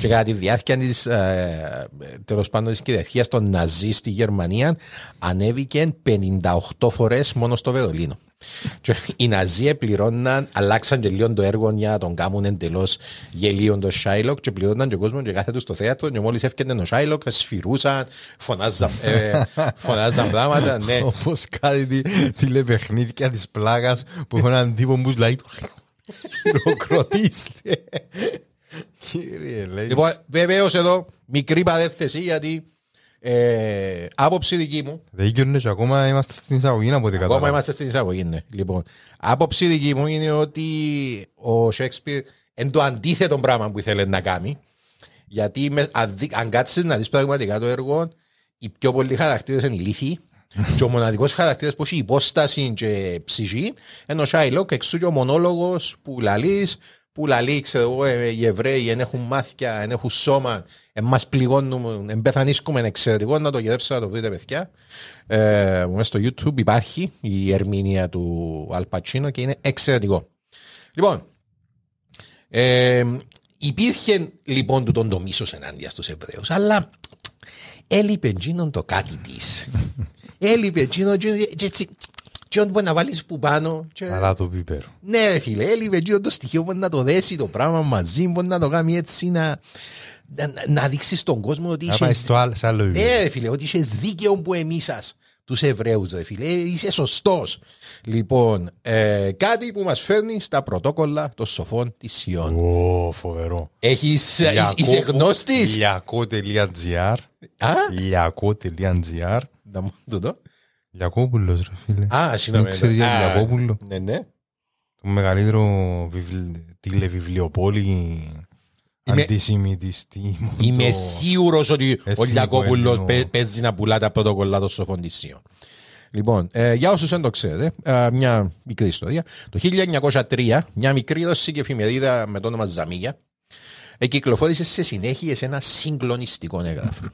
και κατά τη διάρκεια της ε, τέλος πάντων της κυριαρχίας των Ναζί στη Γερμανία ανέβηκε 58 φορές μόνο στο Βερολίνο. Και οι Ναζί πληρώναν, αλλάξαν και λίγο το έργο για να τον κάνουν εντελώς γελίον το Σάιλοκ και πληρώναν και ο κόσμος και εκάθετουν στο θέατρο. Και μόλις έφκαινε ο Σάιλοκ, σφυρούσαν, φωνάζαν, ε, φωνάζαν πράγματα. Ναι. *laughs* Όπως κάτι τη- τηλεπαιχνίδια της πλάκας που έχουν έναν τύπο που λέει χειροκροτήστε. *laughs* Κύριε, λέει. Λοιπόν, βεβαίως εδώ μικρή παρέθεση γιατί ε, άποψη δική μου Δεν γίνονται και ακόμα είμαστε στην εισαγωγή από ό,τι Ακόμα κατάλαβα. είμαστε στην εισαγωγή, ναι. Λοιπόν, άποψη δική μου είναι ότι ο Σέξπιρ είναι το αντίθετο πράγμα που ήθελε να κάνει. Γιατί με, αν, δει- αν κάτσεις να δεις πραγματικά το έργο, οι πιο πολλοί χαρακτήρες είναι ηλίθιοι και ο μοναδικός χαρακτήρας που έχει υπόσταση και ψυχή είναι ο Σάιλοκ, εξού και ο μονόλογος που λαλείς, που λαλεί, ξέρω εγώ, ε, οι Εβραίοι δεν έχουν μάθηκια, δεν έχουν σώμα, ε, μας πληγώνουν, εμπεθανίσκουμε εξαιρετικό, να το γυρέψετε να το βρείτε παιδιά. Ε, μέσα στο YouTube υπάρχει η ερμηνεία του Αλπατσίνο και είναι εξαιρετικό. Λοιπόν, ε, υπήρχε λοιπόν του τον το μίσος ενάντια στους Εβραίους, αλλά έλειπε εκείνον το κάτι της. *laughs* έλειπε εκείνον και και έτσι, και μπορεί να βάλεις που πάνω και... Καλά το πίπερο. Ναι, ρε φίλε, έλειπε εκείνο το στοιχείο που να το δέσει το πράγμα μαζί, μπορεί να το κάνει έτσι να, να, να- να δείξεις στον κόσμο ότι Να πάει είσαι. στο άλλο, σε άλλο Ναι, επίπεδο. ρε φίλε, ότι είσαι δίκαιο που εμείς σας, τους Εβραίους, ρε φίλε. Ε, Είσαι σωστός. Λοιπόν, ε, κάτι που μας φέρνει στα πρωτόκολλα των σοφών της Σιών. Ω, φοβερό. Έχεις, είσαι Ιακώ- γνώστης; Ιακώ.gr Α, Ιακώ.gr να μου το δω. Λιακόπουλος ρε φίλε. Α, συγγνώμη. Δεν ξέρεις για Α, Λιακόπουλο. Ναι, ναι. Το μεγαλύτερο βιβλ- τηλεβιβλιοπόλη Είμαι- αντισημιτιστή. Είμαι το- σίγουρος ότι ο εθνικό Λιακόπουλος Έλληνο. παίζει να πουλά τα πρωτοκολλά των σοφών της Σιών. Λοιπόν, ε, για όσους δεν το ξέρετε, ε, μια μικρή ιστορία. Το 1903, μια μικρή ρωσική εφημερίδα με το όνομα Ζαμίγια εκυκλοφόρησε σε συνέχεια σε ένα συγκλονιστικό έγγραφο.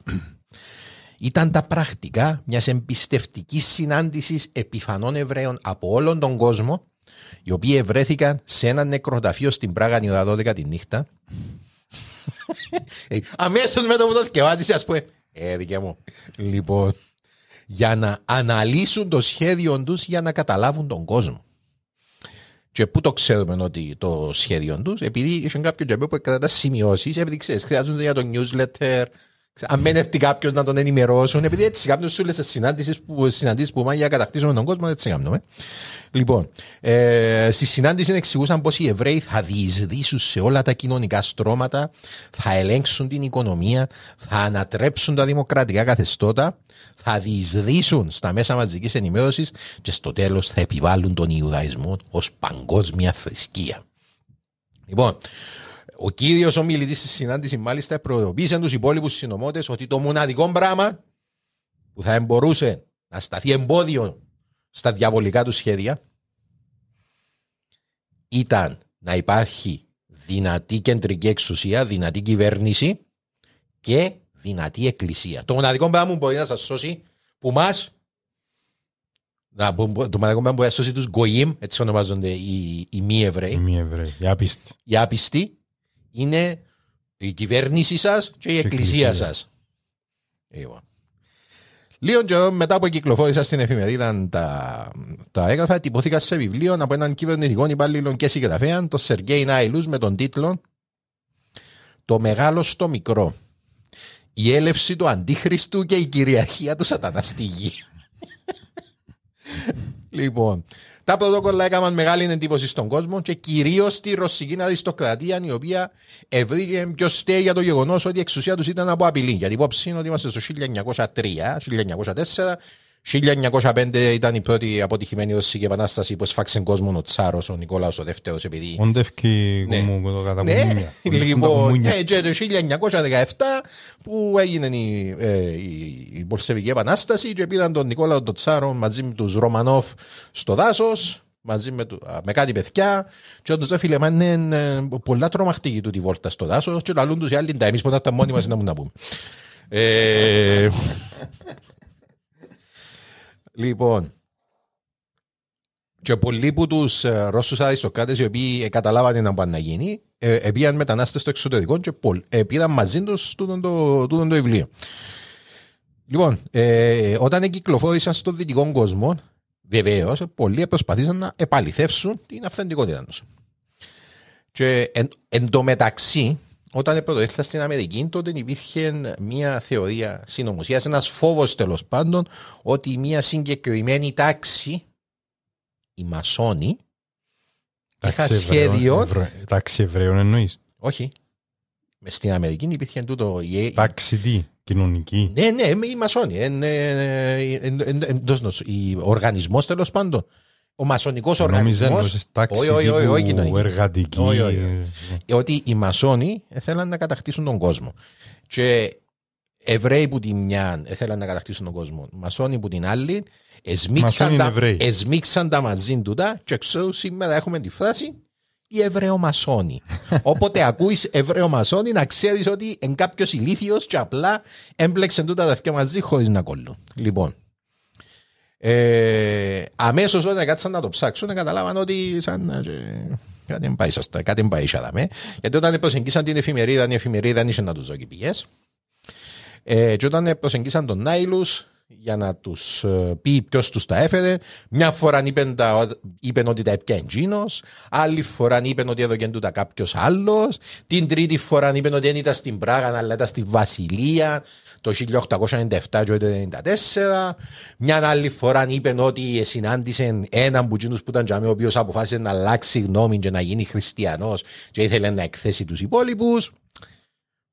Ήταν τα πρακτικά μιας εμπιστευτικής συνάντησης επιφανών Εβραίων από όλον τον κόσμο, οι οποίοι ευρέθηκαν σε ένα νεκροταφείο στην Πράγα η ώρα 12 τη νύχτα. *laughs* Αμέσως με το που το θυκευάζει, ας πούμε. Ε, δικιά μου. Λοιπόν, για να αναλύσουν το σχέδιο τους για να καταλάβουν τον κόσμο. Και πού το ξέρουμε ότι το σχέδιο τους, επειδή είχε κάποιο τζαμπέ που κρατά σημειώσεις, επειδή ξέρεις, χρειάζονται για το newsletter. Ξέ- Αν δεν έρθει κάποιος να τον ενημερώσουν, επειδή έτσι κάποιος σου λέει στι συναντήσει που, συναντήσεις που μάγια κατακτήσουμε τον κόσμο, έτσι κάνουμε. Λοιπόν, ε, στη συνάντηση εξηγούσαν πως οι Εβραίοι θα διεισδύσουν σε όλα τα κοινωνικά στρώματα, θα ελέγξουν την οικονομία, θα ανατρέψουν τα δημοκρατικά καθεστώτα, θα διεισδύσουν στα μέσα μαζικής ενημέρωσης και στο τέλος θα επιβάλλουν τον Ιουδαϊσμό ως παγκόσμια θρησκεία. Λοιπόν, ο κύριος ομιλητής στη συνάντηση μάλιστα προειδοποίησε τους υπόλοιπους συνομότες ότι το μοναδικό πράγμα που θα μπορούσε να σταθεί εμπόδιο στα διαβολικά του σχέδια ήταν να υπάρχει δυνατή κεντρική εξουσία, δυνατή κυβέρνηση και δυνατή εκκλησία. Το μοναδικό πράγμα που μπορεί να σας σώσει που μας να, που- που- το μοναδικό πράγμα που μπορεί να σώσει τους Γκοϊμ, έτσι ονομάζονται οι, οι μη Εβραίοι, Μη Εβραίοι. Οι άπιστοι. οι άπιστοι, είναι η κυβέρνησή σας και η Και εκκλησία εκκλησία. σας. Λοιπόν. Λίγο καιρό μετά που κυκλοφόρησα στην εφημερίδα τα, τα έγγραφα, τυπώθηκα σε βιβλίο από έναν κυβερνητικό υπάλληλο και συγγραφέα, τον Σεργέη Νάιλους, με τον τίτλο Το μεγάλο στο μικρό. Η έλευση του Αντίχριστου και η κυριαρχία του Σατανά στη γη. *laughs* λοιπόν, τα πρωτόκολλα έκαναν μεγάλη εντύπωση στον κόσμο και κυρίως στη ρωσική αριστοκρατία, η οποία ευρύγε πιο στέη για το γεγονός ότι η εξουσία τους ήταν από απειλή. Γιατί υπόψη είναι ότι είμαστε στο 1903, 1904. 1905 ήταν η πρώτη αποτυχημένη ρωσική επανάσταση που σφάξε κόσμο ο Τσάρος, ο Νικόλαος ο Δεύτερος, επειδή Όντευκη Ναι. κομμού κατά ναι, κουμούνια. λοιπόν, ναι, και το 1917 που έγινε η, ε, η, η Πολσεβική Επανάσταση και πήραν τον Νικόλαο τον Τσάρο μαζί με τους Ρωμανόφ στο δάσος μαζί με, του- α, με κάτι παιδιά και όντως ρε φίλε μα είναι ε, πολλά τρομακτική του τη βόλτα στο δάσος και λαλούν τους οι άλλοι «Τα, εμείς που ήταν μόνοι μας να μου να πούμε ε, λοιπόν και πολλοί που τους Ρώσους αριστοκράτες οι οποίοι ε, καταλάβανε να πάνε να γίνει, ε, ε, πήγαν μετανάστες στο εξωτερικό και πολλ, ε, πήραν μαζί τους τούτο το, τούτο το βιβλίο. Λοιπόν, ε, όταν εγκυκλοφόρησαν στον δυτικό κόσμο, βεβαίως πολλοί προσπαθήσαν να επαληθεύσουν την αυθεντικότητά τους. Και εν, εν τω μεταξύ, όταν πρωτοήλθα στην Αμερική, τότε υπήρχε μια θεωρία συνωμοσία, ένα φόβο τέλο πάντων, ότι μια συγκεκριμένη τάξη οι μασόνοι είχαν σχέδιο. Τάξη Εβραίων εννοείς. Όχι. Μες στην Αμερική υπήρχε τούτο. η- Τάξη τι, κοινωνική. Ναι, ναι, οι μασόνοι. Εν, ε, εν, εν, εντός νος- η- Ο οργανισμό τέλο πάντων. Ο μασονικός Νόμιζα οργανισμό. εννοούσες τάξη Όχι, όχι, όχι, όχι, τύπου κοινωνική. εργατική. Όχι, όχι, Ότι οι μασόνοι θέλαν να κατακτήσουν τον κόσμο. Και Εβραίοι που την μια θέλαν να κατακτήσουν τον κόσμο. Μασόνοι που την άλλη. Εσμίξαν Μασόνοι είναι τα, Εβραίοι. εσμίξαν τα μαζί του τα και ξέρω σήμερα έχουμε τη φράση οι Εβραίοι *laughs* Όποτε ακούεις Εβραίο μασόνι να ξέρεις ότι είναι κάποιος ηλίθιος και απλά έμπλεξε τούτα τα δυο μαζί χωρίς να κολλούν. Λοιπόν, ε, αμέσως όταν κάτσαν να το ψάξουν καταλάβαν ότι σαν να και- κάτι δεν πάει σωστά, κάτι δεν πάει σαραμε. Γιατί όταν προσεγγίσαν την εφημερίδα, η εφημερίδα δεν είχε να τους δώσει πηγές. Ε, και όταν προσεγγίσαν τον Νάιλους, για να τους ε, πει ποιος τους τα έφερε. Μια φορά είπεν, τα, είπεν ότι τα έπια εντζήνος, άλλη φορά είπεν ότι έδωκεν του τα κάποιος άλλος, την τρίτη φορά είπεν ότι δεν ήταν στην Πράγα αλλά ήταν στη Βασιλεία το 1897 και το 1994. Μια άλλη φορά είπεν ότι συνάντησε έναν που εκείνους που ήταν τζαμί, ο οποίος αποφάσισε να αλλάξει γνώμη και να γίνει χριστιανός και ήθελε να εκθέσει τους υπόλοιπους.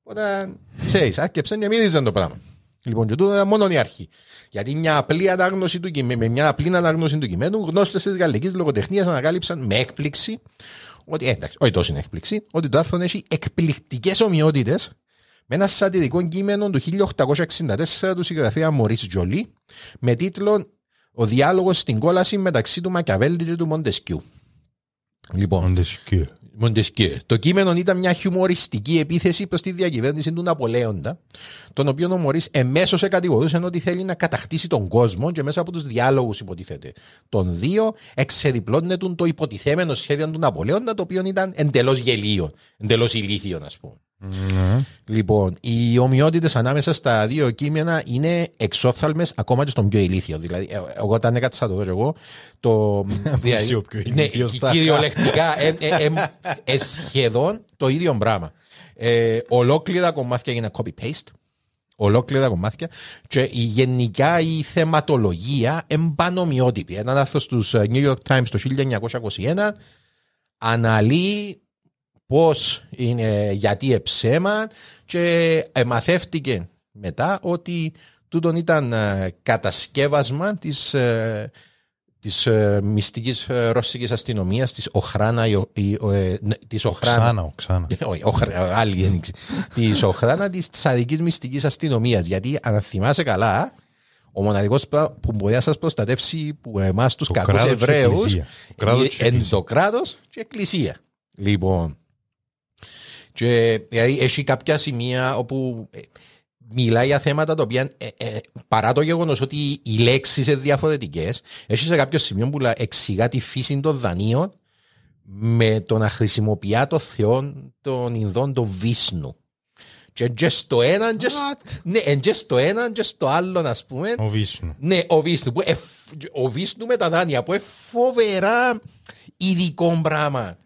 Οπότε, ξέρεις, άρκεψαν και μύριζαν το πράγμα. Λοιπόν, και τούτο ήταν μόνο η αρχή. Γιατί μια απλή ανάγνωση του κειμένου, με μια απλή ανάγνωση του κειμένου, γνώστες της γαλλικής λογοτεχνίας ανακάλυψαν με έκπληξη ότι, ε, εντάξει, όχι τόσο είναι έκπληξη, ότι το άρθρο έχει εκπληκτικές ομοιότητες με ένα σατυρικό κείμενο του 1864 του συγγραφέα Μωρή Τζολί με τίτλο Ο διάλογος στην κόλαση μεταξύ του Μακιαβέλη και του Μοντεσκιού. Λοιπόν, Μοντεσκιέ. Μοντεσκιέ. Το κείμενο ήταν μια χιουμοριστική επίθεση προς τη διακυβέρνηση του Ναπολέοντα, τον οποίο ο Μωρή εμέσως εκατηγορούσε ότι θέλει να κατακτήσει τον κόσμο και μέσα από τους διάλογους, υποτίθεται. Των δύο εξεδιπλώνεται το υποτιθέμενο σχέδιο του Ναπολέοντα, το οποίο ήταν εντελώς γελίο, εντελώς ηλίθιο, ας πούμε. Λοιπόν, οι ομοιότητες ανάμεσα στα δύο κείμενα είναι εξόφθαλμες ακόμα και στον πιο ηλίθιο. Δηλαδή, ε, εγώ όταν έκατσα το δω εγώ, το. *laughs* Είσαι ο πιο ναι, ηλίθιος, τα. κυριολεκτικά ε, ε, ε, ε, σχεδόν το ίδιο πράγμα. Ε, ολόκληρα κομμάτια είναι copy-paste. Ολόκληρα κομμάτια. Και η, γενικά η θεματολογία εμπανομοιότυπη. Ένα άρθρο στους New York Times το 1921 αναλύει πώς είναι, γιατί εψέμα και εμαθεύτηκε μετά ότι τούτον ήταν ε, κατασκεύασμα της, ε, της ε, μυστικής ε, ρώσικης αστυνομίας της Οχράνα η- η- ο, ε, ναι, της Οχράνα Ξάνα, ο ξάνα. όχι, Οχρα- άλλη έννοξη. Της Οχράνα της τσαρική μυστικής αστυνομίας. Γιατί αν θυμάσαι καλά, ο μοναδικός που μπορεί να σας προστατεύσει που εμάς τους Το κακούς κράτος και η Εβραίους εκκλησία. Το κράτος και η είναι εκκλησία. το κράτος και η εκκλησία. Λοιπόν. Και δηλαδή, έχει κάποια σημεία όπου ε, μιλάει για θέματα τα οποία ε, ε, παρά το γεγονός ότι οι λέξεις είναι διαφορετικές, έχει σε κάποιο σημείο που λα- εξηγά τη φύση των δανείων με το να χρησιμοποιεί το Θεό των Ινδών, το Βίσνου. Και, και στο έναν, και, σ- ναι, εν και στο έναν, και στο άλλο, ας πούμε. Ο Βίσνου. Ναι, ο Βίσνου. Που εφ- ο Βίσνου με τα δάνεια που είναι φοβερά ειδικό πράγμα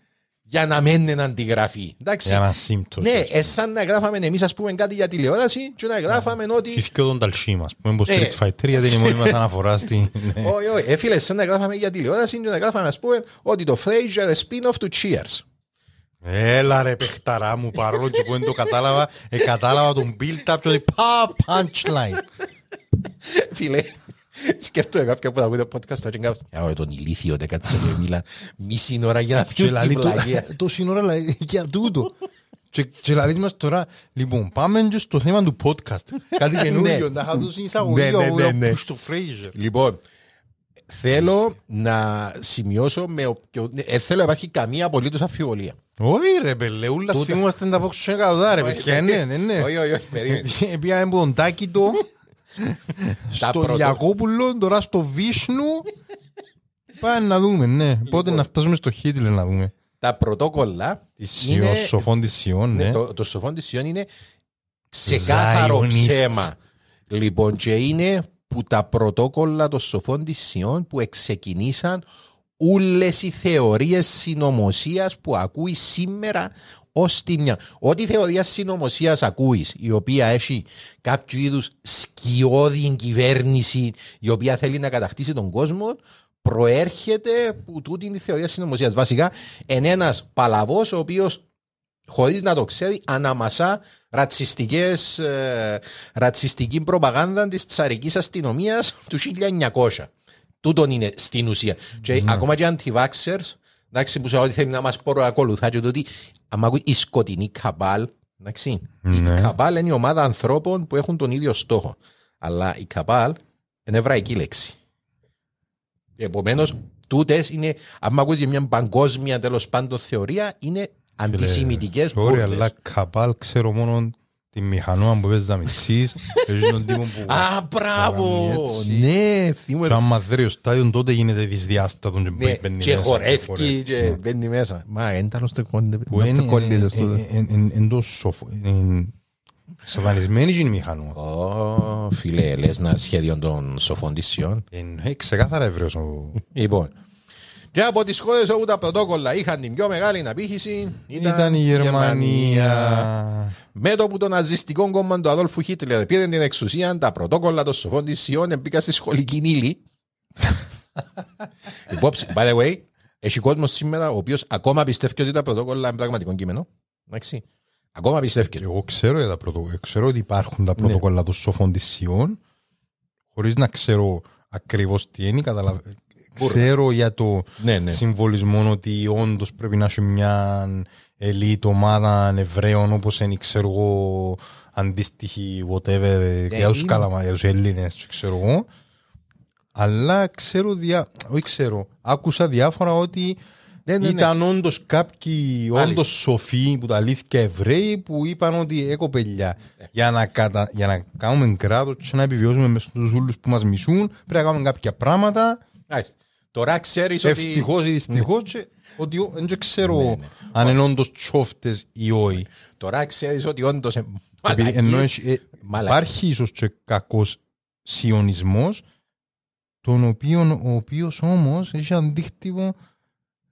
για να μένει να αντιγραφεί. Εντάξει. Για να σύμπτω. Ναι, εσάν να γράφαμε εμείς, ας πούμε, κάτι για τηλεόραση και να γράφαμε ότι. Και τον Ταλσί μας. Που είναι πως Ε. Street Fighter γιατί είναι η μόνη μας αναφορά στη... ναι. *laughs* Όχι, όχι, έφυλε, σαν να γράφαμε για τηλεόραση και να γράφαμε, ας πούμε, ότι το Frasier είναι spin-off του Cheers. Έλα ρε παιχταρά μου παρόλο και που δεν το κατάλαβα ε, κατάλαβα τον build-up και ότι πα punchline *laughs* Φίλε, σκέφτομαι κάποια που θα ακούει το podcast τώρα και κάπως, «Α, ωραία, τον ηλίθιο δεν κάτσε με μίλα μισή ώρα για να και πιω τη λαλεί το, βλαγία. το σύνορα λέει για τούτο. Και, και λαλείς μας τώρα λοιπόν πάμε και στο θέμα του podcast. Κάτι καινούριο να είχα δώσει εισαγωγή Ναι, ναι, για ναι, ναι. στο Fraser Λοιπόν, θέλω να σημειώσω με οποιο... ε, θέλω να υπάρχει καμία απολύτως αμφιβολία. όχι ρε πελε ούλα θυμούμαστε να πω σε εκατοντά ρε παιδιά. ναι ναι ναι. Όχι, όχι, όχι, περίμενε. Πήγαμε από τον Τάκητο Τα *laughs* στον πρωτο- Ιακώπουλο, τώρα στο Βίσνου. Πάμε να δούμε, ναι. Πότε να φτάσουμε στο Χίτλερ να δούμε. Τα πρωτόκολλα Της είναι... Σιω, σοφών της Σιών, Ναι, ναι. το, το σοφόν της Σιών είναι ξεκάθαρο Zionists. ψέμα. Λοιπόν, και είναι που τα πρωτόκολλα των σοφών της Σιών που εξεκινήσαν όλες οι θεωρίες συνωμοσίας που ακούεις σήμερα ως τη μια. Ό,τι θεωρία συνωμοσίας ακούεις, η οποία έχει κάποιο είδους σκιώδη κυβέρνηση, η οποία θέλει να κατακτήσει τον κόσμο, προέρχεται που τούτη τη θεωρία συνωμοσίας. Βασικά, είναι ένας παλαβός ο οποίος χωρίς να το ξέρει, αναμασά ρατσιστικές, ε, ρατσιστική προπαγάνδα της τσαρικής αστυνομίας του 1900. Τούτον είναι στην ουσία. Και ακόμα και anti-vaxxers, εντάξει, που σε ό,τι θέλει να μας ακολουθά και το ότι άμα ακούει η σκοτεινή καμπάλ, εντάξει, η Ναι. καμπάλ είναι η ομάδα ανθρώπων που έχουν τον ίδιο στόχο. Αλλά η καμπάλ είναι εβραϊκή λέξη. Επομένως, τούτες είναι, αν ακούσει για μια παγκόσμια τέλος πάντων θεωρία, είναι αντισημιτικές Sorry, αλλά καπάλ ξέρω μόνο τη μηχανούα που παίζει να μιτσείς. Έχει τον τύπο που... Α, μπράβο! Παραμεί έτσι. Ναι, Και θυμούμαι. άμα δρει ο στάδιο τότε γίνεται δυσδιάστατο και Ναι, μπαίνει και μέσα. χορεύει και μπαίνει μέσα. Μα, δεν ήταν στο Που είναι κολλίζε εν- στο. εν- εν- εν το σοφο... εν- Σατανισμένη είναι η μηχανούα. Ω, φίλε Ελέσνα, σχέδιο των σοφών της Σιών. Εννοεί ξεκάθαρα Εβραίος ο... Λοιπόν, και από τις χώρες όπου τα πρωτόκολλα είχαν την πιο μεγάλη απήχηση ήταν, Ήταν η Γερμανία. Με το που το ναζιστικό κόμμα του Αδόλφου Χίτλερ πήρε την εξουσία, τα πρωτόκολλα των σοφών της Σιών μπήκαν στη σχολική ύλη. *laughs* Υπόψη, by the way, έχει κόσμος σήμερα ο οποίος ακόμα πιστεύει ότι τα πρωτόκολλα είναι πραγματικό κείμενο. Εντάξει. Ακόμα πιστεύει. Εγώ ξέρω, για τα πρωτο... ξέρω ότι υπάρχουν Ναι. τα πρωτοκόλλα των σοφών της Σιών, χωρίς να ξέρω ακριβώς τι είναι, καταλαβα... ξέρω για το Ναι, ναι. συμβολισμό ότι όντως πρέπει να έχει μια ελίτ ομάδα Εβραίων όπως είναι, ξέρω εγώ, αντίστοιχη whatever, για τους, είναι. καλαμα, για τους Έλληνες, ξέρω εγώ. Αλλά ξέρω, δια... όχι ξέρω, άκουσα διάφορα ότι Ναι, ναι, ναι. ήταν όντως κάποιοι Μάλιστα. όντως σοφοί που τα αλήθεια Εβραίοι που είπαν ότι έκο παιδιά Ναι. για, να κατα... για να κάνουμε κράτος και να επιβιώσουμε μέσα στους ούλους που μας μισούν πρέπει να κάνουμε κάποια πράγματα Μάλιστα. Τώρα ξέρεις ότι... ευτυχώς ή δυστυχώς και ότι ο- δεν ξέρω Ναι, ναι. αν είναι όντως τσόφτες ή όχι Τώρα ξέρεις ότι όντως... ε, Επειδή μαλακίες, ενώ έχει- ε, μαλακίες. υπάρχει ίσως και κακός σιωνισμός τον οποίο, ο οποίος όμως έχει αντίκτυπο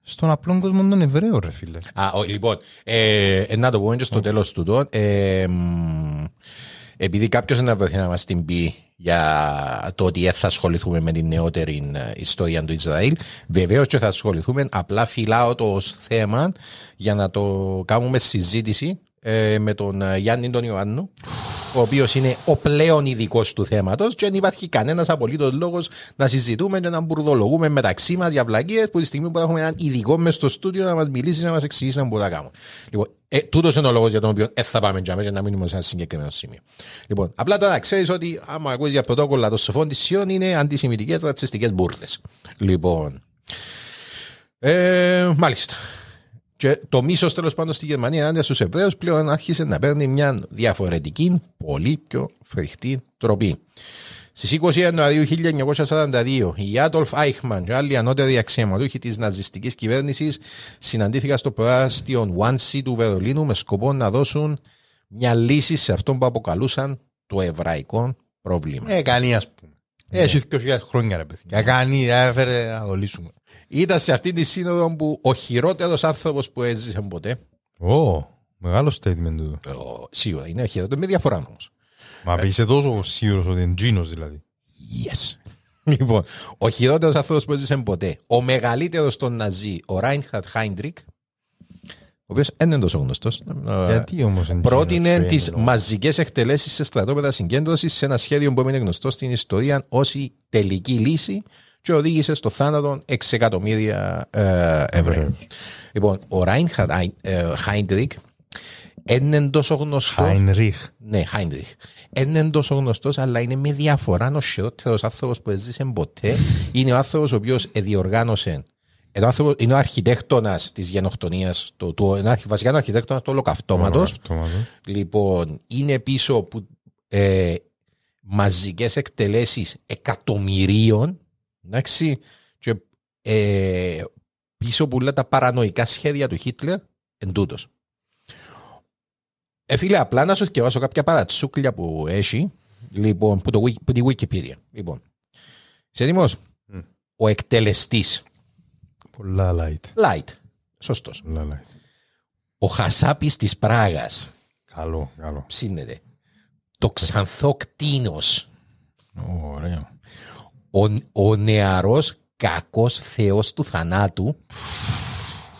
στον απλό κόσμο των Εβραίων ρε φίλε Α, ο, λοιπόν, ε, ε, να το πούμε και στο τέλος του τον. Ε, μ, επειδή κάποιος να βρεθεί να μας την πει για το ότι δεν θα ασχοληθούμε με την νεότερη ε, ιστορία του Ισραήλ, βεβαίως και θα ασχοληθούμε, απλά φυλάω το ως θέμα για να το κάνουμε συζήτηση ε, με τον ε, Γιάννη τον Ιωάννου, ο οποίος είναι ο πλέον ειδικός του θέματος και δεν υπάρχει κανένας απολύτως λόγος να συζητούμε και να μπουρδολογούμε μεταξύ μας για βλακίες που τη στιγμή που έχουμε έναν ειδικό μες στο στούντιο να μας μιλήσει να μας εξηγήσει να μπορούμε να κάνουμε. Λοιπόν, ε, τούτος είναι ο λόγος για τον οποίο δεν θα πάμε για μέσα να μείνουμε σε ένα συγκεκριμένο σημείο. Λοιπόν, απλά τώρα ξέρεις ότι άμα ακούεις για πρωτόκολλα των σοφών της Σιών είναι αντισημιτικές ρατσιστικές μπουρδες. Λοιπόν, ε, μάλιστα. Και το μίσος τέλος πάντων στη Γερμανία ενάντια στους Εβραίους πλέον άρχισε να παίρνει μια διαφορετική, πολύ πιο φρικτή τροπή. Στις 20 Ιανουαρίου 1942, η Άτολφ Άιχμαν και άλλοι ανώτεροι αξιωματούχοι της ναζιστικής κυβέρνησης συναντήθηκαν στο προάστιο Βάνσι του Βερολίνου με σκοπό να δώσουν μια λύση σε αυτό που αποκαλούσαν το εβραϊκό πρόβλημα. Ε, κανείς ας πούμε. Έχει 2.000 χρόνια ρε παιδιά. Κανεί, έφερε να το λύσουμε. Ήταν σε αυτή τη σύνοδο που ο χειρότερος άνθρωπος που έζησε ποτέ, Ω, μεγάλο statement του. ο- σίγουρα είναι χειρότερος, με διαφορά όμως. Μα είσαι τόσο σίγουρος ότι είναι Τζίνος δηλαδή. Yes. *laughs* Λοιπόν, ο χειρότερος άνθρωπος που έζησε ποτέ, ο μεγαλύτερος των Ναζί, ο Ράινχαρτ Χάιντρικ, ο οποίος δεν είναι τόσο γνωστός. Γιατί όμως είναι Πρότεινε Τζίνος, τις φαίνεται. μαζικές εκτελέσεις σε στρατόπεδα συγκέντρωσης σε ένα σχέδιο που έμεινε γνωστό στην ιστορία ως η τελική λύση και οδήγησε στο θάνατο 6 εκατομμύρια ε, Εβραίων. Λοιπόν, ο Ράινχαρντ Χάιντριχ είναι τόσο γνωστό. Χάινριχ. Ναι, Χάιντριχ. Είναι τόσο γνωστός, αλλά είναι με διαφορά ο χειρότερος άνθρωπος που έζησε ποτέ. Είναι ο άνθρωπος ο οποίος διοργάνωσε. Είναι ο, άνθρωπος, είναι ο αρχιτέκτονας της γενοκτονίας, το, το, είναι αρχι- βασικά είναι ο αρχιτέκτονας του ολοκαυτώματος. Λοιπόν, είναι πίσω από ε, μαζικές εκτελέσεις εκατομμυρίων. Εντάξει, και ε, πίσω από όλα τα παρανοϊκά σχέδια του Χίτλερ εν τούτος. Ε, φίλε, απλά να σου διαβάσω κάποια παρατσούκλια που έχει, λοιπόν, που, το, Wiki- που τη Wikipedia. Λοιπόν, είσαι έτοιμος; Ο εκτελεστής, Πολλά light. light, σωστός. Πολλά light. Ο χασάπης της Πράγας, Καλό, καλό. ψήνεται. Το ξανθό κτίνος, Ωραίο. ο, ο νεαρός κακός θεός του θανάτου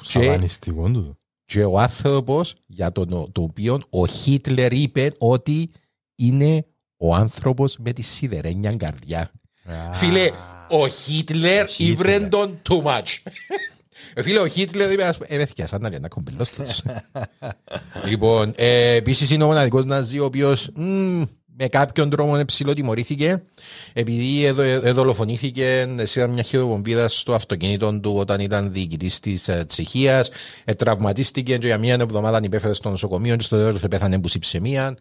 και, Σαβανιστικό του. και ο άνθρωπος για τον το οποίο ο Χίτλερ είπε ότι είναι ο άνθρωπος με τη σιδερένια καρδιά. Φίλε, ο Χίτλερ ήβρε τον too much. Ε, Φίλε, ο Χίτλερ είπε, ας πούμε, ε, παιδιά, σαν να λέει ένα κομπελός τους. *laughs* Λοιπόν, ε, επίσης είναι ο μοναδικός Ναζί ο οποίος μ, με κάποιον τρόπο ψηλοτιμωρήθηκε επειδή εδω, ε, δολοφονήθηκε σε μια χειροπομπίδα στο αυτοκίνητο του όταν ήταν διοικητής της ε, Τσεχίας ε, τραυματίστηκε και για μια εβδομάδα υπέφερε στο νοσοκομείο και στο τέλος πέθανε που ψεμία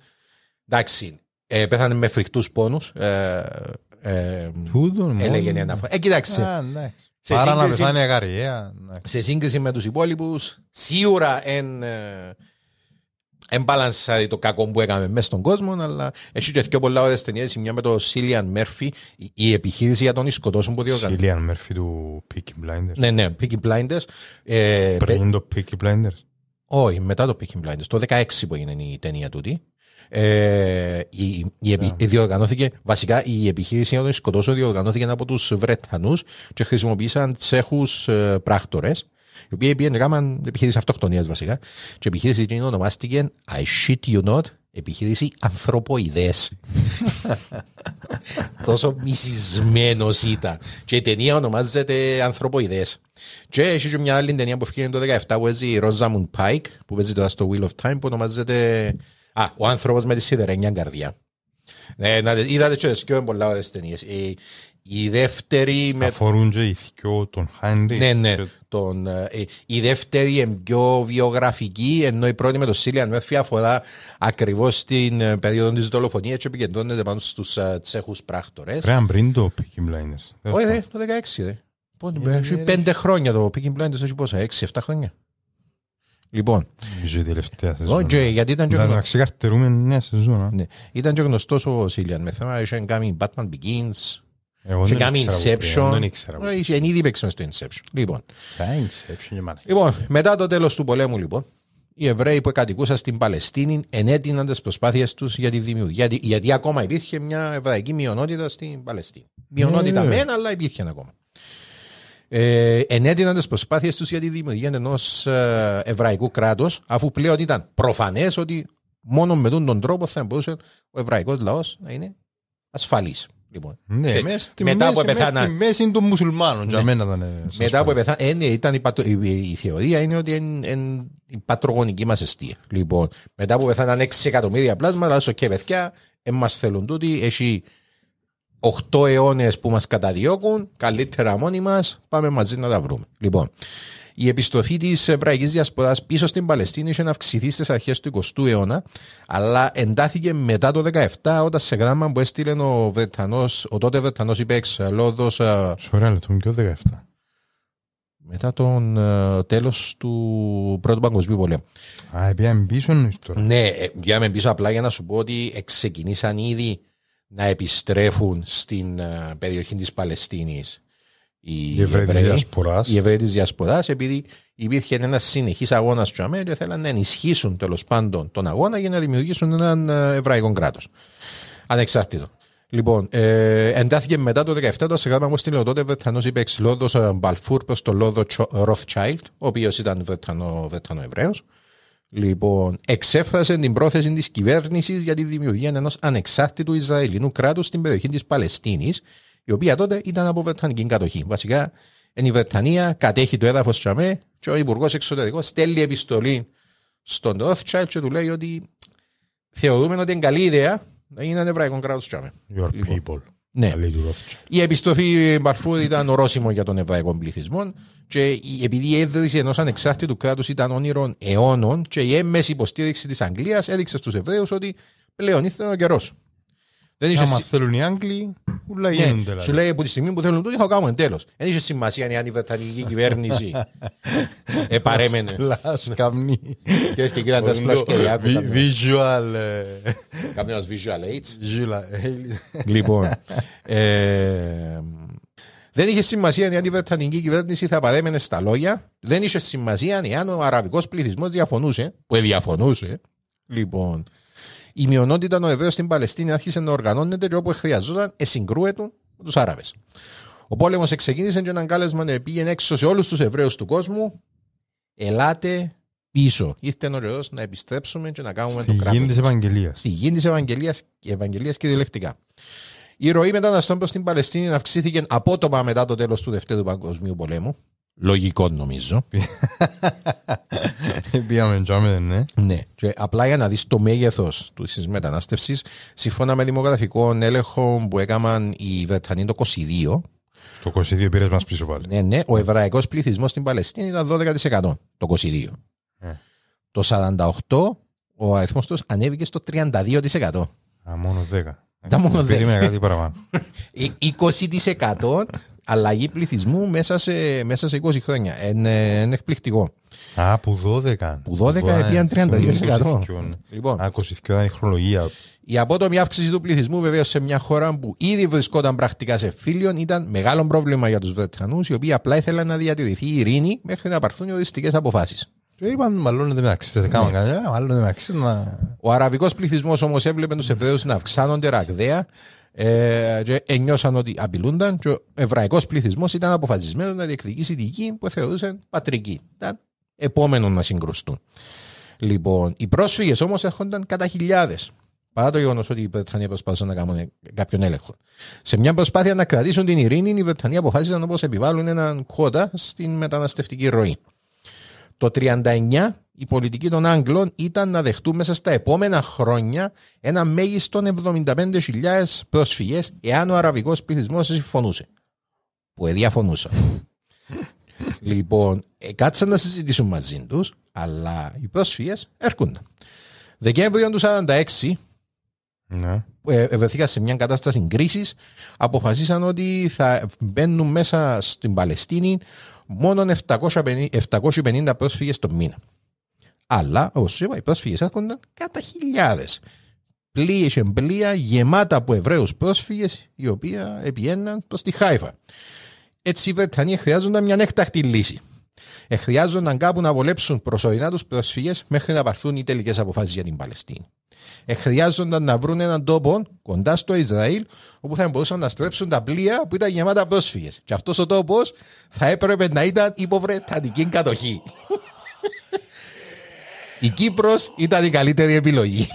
εντάξει, ε, πέθανε με φρικτούς πόνους ε, ε, Τούτον μόνος. έλεγε η αναφορά ε, κοιτάξτε, Α, εντάξει. Σε Παρά να σύγκριση- πεθάνει αγαριέα. εντάξει. σε σύγκριση με τους υπόλοιπους σίγουρα εν, ε, εμπαλανσάρει το κακό που έκαμε μέσα στον κόσμο, αλλά έχει και πιο πολλά ωραίες ταινίες, η μια με το Cillian Murphy, η, η επιχείρηση για τον σκοτώσουν που διοργανώνει. Σίλιαν Μέρφυ του Peaky Blinders. Ναι, ναι, Peaky Blinders. Ε, πε- Πριν το Peaky Blinders. όχι, μετά το Peaky Blinders, το 16 που έγινε η ταινία τούτη. Ε, η, η, επι- Ναι. διοργανώθηκε, βασικά η επιχείρηση για τον σκοτώσω διοργανώθηκε από τους Βρετανούς και χρησιμοποίησαν τσέχους ε, πράκτορες οι οποίοι πήγαν έκαναν επιχείρηση αυτοκτονίας βασικά και η επιχείρηση εκείνη ονομάστηκε I shit you not επιχείρηση ανθρωποειδές *laughs* τόσο μισισμένος ήταν. Και η ταινία ονομάζεται ανθρωποειδές και έχει και μια άλλη ταινία που έφυγε το 17 που έζει η Rosamund Pike που παίζει τώρα στο Wheel of Time που ονομάζεται Α, ο άνθρωπος με τη σιδερένια καρδιά ναι, να, είδατε και τις πιο πολλά ωραίες ταινίες η, η δεύτερη με Αφορούν και οι δυο των Χάινρι. ναι, ναι. Τον, ε, η δεύτερη είναι πιο βιογραφική, ενώ η πρώτη με το Σίλιαν Μέρφυ αφορά ακριβώς την ε, περίοδο της δολοφονίας και επικεντρώνεται πάνω στους τσέχους πράκτορες. Πρέπει πριν το Peaky Blinders. Όχι, ρε, το 16. Ρε. Πότε, έχει πέντε χρόνια το Picking Blinders, έχει πόσα, 6-7 χρόνια. Λοιπόν, Νομίζω η τελευταία σεζόν. όχι, γιατί ήταν και, Να γνω... να ξεκαρτερούμε νέα σεζόν. α. ναι, ήταν και γνωστός ο Σίλιαν με θέμα, είχε κάνει Batman Begins, Εγώ είχε δεν κάνει ήξερα που πήγαινε, Δεν Inception, ήξερα. που Ε, είχε ήδη παίξει μες στο Inception. Λοιπόν, πήγαινε. Τα Inception και μάνα. Λοιπόν, μετά το τέλος του πολέμου, λοιπόν, οι Εβραίοι που κατοικούσαν στην Παλαιστίνη ενέτειναν τις προσπάθειες τους για τη δημιουργία. Γιατί, γιατί ακόμα υπήρχε μια εβραϊκή μειονότητα στην Παλαιστίνη. Μειονότητα Ναι. μεν, αλλά υπήρχε ακόμα. Ε, ενέτειναν τις προσπάθειες τους για τη δημιουργία ενός εβραϊκού κράτους, αφού πλέον ήταν προφανές ότι μόνο με τον τρόπο θα μπορούσε ο εβραϊκός λαός να είναι ασφαλής. Λοιπόν, Ναι, Ξέρεις, μες στη μετά που μέση- μες πεθάνα- στη μέση των μουσουλμάνων. Για Ναι. μένα ήταν ε, μετά που ασφαλές. πεθά... ε, ναι, ήταν η, πατρο... η, η θεωρία είναι ότι είναι, είναι η πατρογονική μας αιστεία. Λοιπόν, μετά που πεθάναν 6 εκατομμύρια πλάσματα, αλλά και παιδιά, εμάς θέλουν τούτοι, έχει 8 αιώνες που μας καταδιώκουν, καλύτερα μόνοι μας, πάμε μαζί να τα βρούμε. Λοιπόν, η επιστροφή της εβραϊκής διασποράς πίσω στην Παλαιστίνη είχε να αυξηθεί στις αρχές του 20ου αιώνα, αλλά εντάθηκε μετά το 17 όταν σε γράμμα που έστειλε ο, Βρετανός, ο τότε Βρετανός υπέξ Λόδο Σωρά λεπτό, πιο 17. μετά τον ε, τέλος του Πρώτου Παγκοσμίου Πολέμου. Α, πήγαμε πίσω εννοείς τώρα. Ναι, ε, πήγαμε πίσω απλά για να σου πω ότι ξεκινήσαν ήδη να επιστρέφουν στην ε, περιοχή της Παλαιστίνης οι, Οι Εβραίοι της Διασποράς. οι Εβραίοι της Διασποράς επειδή υπήρχε ένα συνεχής αγώνας στο ΑΜΕ και θέλαν να ενισχύσουν τέλος πάντων τον αγώνα για να δημιουργήσουν έναν ε, εβραϊκό κράτος. Ανεξάρτητο. Λοιπόν, ε, εντάθηκε μετά το 17 το σε γράμμα μου στείλε ο τότε Βρετανός υπέξ Λόδος Μπαλφούρ προς το Λόδο Ροφτσάιλτ, ο οποίος ήταν Βρετανό, Βρετανό Εβραίο. Λοιπόν, εξέφρασε την πρόθεση της κυβέρνησης για τη δημιουργία ενός ανεξάρτητου Ισραηλινού κράτους στην περιοχή της Παλαιστίνης, η οποία τότε ήταν από Βρετανική κατοχή. Βασικά, εν η Βρετανία κατέχει το έδαφος Τσαμέ και ο Υπουργός Εξωτερικών στέλνει επιστολή στον Ροφτσάιλτ και του λέει ότι θεωρούμε ότι είναι καλή ιδέα να γίνει ένα εβραϊκό κράτος Τσαμέ. Your Λοιπόν. people. Ναι. Καλή του Rothschild. Η επιστροφή Μπαρφούρ ήταν ορόσημο για τον εβραϊκό πληθυσμό και η- επειδή η ίδρυση ενός ανεξάρτητου κράτους ήταν όνειρο αιώνων και η έμμεση υποστήριξη της Αγγλίας έδειξε στους Εβραίους ότι πλέον ήρθε ο καιρός. Δεν είχε Άμα σι- θέλουν οι Άγγλοι, ούλα ναι, γίνονται. σου δηλαδή. λέει από τη στιγμή που θέλουν τούτο θα κάνουμε τέλος. Δεν είχε σημασία αν η Βρετανική *laughs* κυβέρνηση επαρέμενε. Πλάς, καμνή. Κυρίες και κύριοι, αν τα σπλάσω και διάκου, Vi- Visual. ε, Κάποιο visual aids. visual, ε, Λοιπόν. ε, δεν είχε σημασία αν η Βρετανική κυβέρνηση θα παρέμενε στα λόγια. Δεν είχε σημασία αν ο αραβικός πληθυσμός διαφωνούσε. Που διαφωνούσε. Λοιπόν. Η μειονότητα των Εβραίων στην Παλαιστίνη άρχισε να οργανώνεται και όπου χρειαζόταν εσυγκρούεται με τους Άραβες. Ο πόλεμος εξεκίνησε και έναν κάλεσμα να πήγαινε έξω σε όλους τους Εβραίους του κόσμου. Ελάτε πίσω. Ήρθε ο καιρό να επιστρέψουμε και να κάνουμε Στη το κράτος γη της Ευαγγελίας. στη γη της Ευαγγελίας, Ευαγγελίας κυριολεκτικά. Η ροή μεταναστών προς την Παλαιστίνη αυξήθηκε απότομα μετά το τέλος του Δευτέρου Παγκοσμίου Πολέμου. Λογικό νομίζω. Πήγαμε τζάμε, ναι. ναι. Και απλά για να δεις το μέγεθος της μετανάστευσης, σύμφωνα με δημογραφικό έλεγχο που έκαναν οι Βρετανοί το 22, Το 22 πήρες μας πίσω πάλι. ναι, ναι, ο εβραϊκός πληθυσμός στην Παλαιστίνη ήταν 12% το 22. Ε. Το 48 ο αριθμός τους ανέβηκε στο 32%. Α, μόνο 10. Τα μόνο 10. Περίμενα κάτι παραπάνω. *laughs* Ε, 20% αλλαγή πληθυσμού μέσα σε, μέσα σε 20 χρόνια. Είναι, είναι εκπληκτικό. Α, που 12. Που 12 επίαν 32%. Λοιπόν. Α, 22 ήταν η χρονολογία. Η απότομη αύξηση του πληθυσμού, βεβαίως, σε μια χώρα που ήδη βρισκόταν πρακτικά σε φίλιον, ήταν μεγάλο πρόβλημα για τους Βρετανούς, οι οποίοι απλά ήθελαν να διατηρηθεί η ειρήνη μέχρι να πάρθουν οι οριστικές αποφάσεις. Και είπαν, μάλλον δεν μεταξύ, δεν κάνουν κανένα, μάλλον δεν μεταξύ να... Ο αραβικός πληθυσμός όμως έβλεπε τους Εβραίους να αυξάνονται ραγδαία ε, και ένιωσαν ότι απειλούνταν και ο εβραϊκός πληθυσμός ήταν αποφασισμένος να διεκδικήσει τη γη που θεωρούσε πατρική. Ήταν επόμενο να συγκρουστούν. Λοιπόν, οι πρόσφυγες όμως έρχονταν κατά χιλιάδες. Παρά το γεγονός ότι οι Βρετανοί προσπάθησαν να κάνουν κάποιον έλεγχο. Σε μια προσπάθεια να κρατήσουν την ειρήνη, οι Βρετανοί αποφάσισαν όπως επιβάλλουν έναν κότα στην μεταναστευτική ροή. Το 39 η πολιτική των Άγγλων ήταν να δεχτούν μέσα στα επόμενα χρόνια ένα μέγιστο 75.000 πρόσφυγες εάν ο αραβικός πληθυσμός συμφωνούσε. Που διαφωνούσαν. *laughs* λοιπόν, ε, κάτσαν να συζητήσουν μαζί τους, αλλά οι πρόσφυγες έρχονταν. Δεκέμβριο του 1946 Ναι. ε, βρεθήκαν σε μια κατάσταση κρίσης, αποφασίσαν ότι θα μπαίνουν μέσα στην Παλαιστίνη μόνο 750, 750 πρόσφυγες το μήνα. Αλλά, όπως σου είπα, οι πρόσφυγες έρχονταν κατά χιλιάδες. Πλοία και πλοία γεμάτα από Εβραίους πρόσφυγες, οι οποίοι επιέναν προς τη Χάιφα. Έτσι οι Βρετανοί χρειάζονταν μια έκτακτη λύση. Ε, χρειάζονταν κάπου να βολέψουν προσωρινά τους πρόσφυγες μέχρι να πάρθουν οι τελικές αποφάσεις για την Παλαιστίνη. Ε, χρειάζονταν να βρουν έναν τόπο κοντά στο Ισραήλ όπου θα μπορούσαν να στρέψουν τα πλοία που ήταν γεμάτα πρόσφυγες. Και αυτός ο τόπος θα έπρεπε να ήταν υποβρετανική κατοχή. Η Κύπρος ήταν η καλύτερη επιλογή.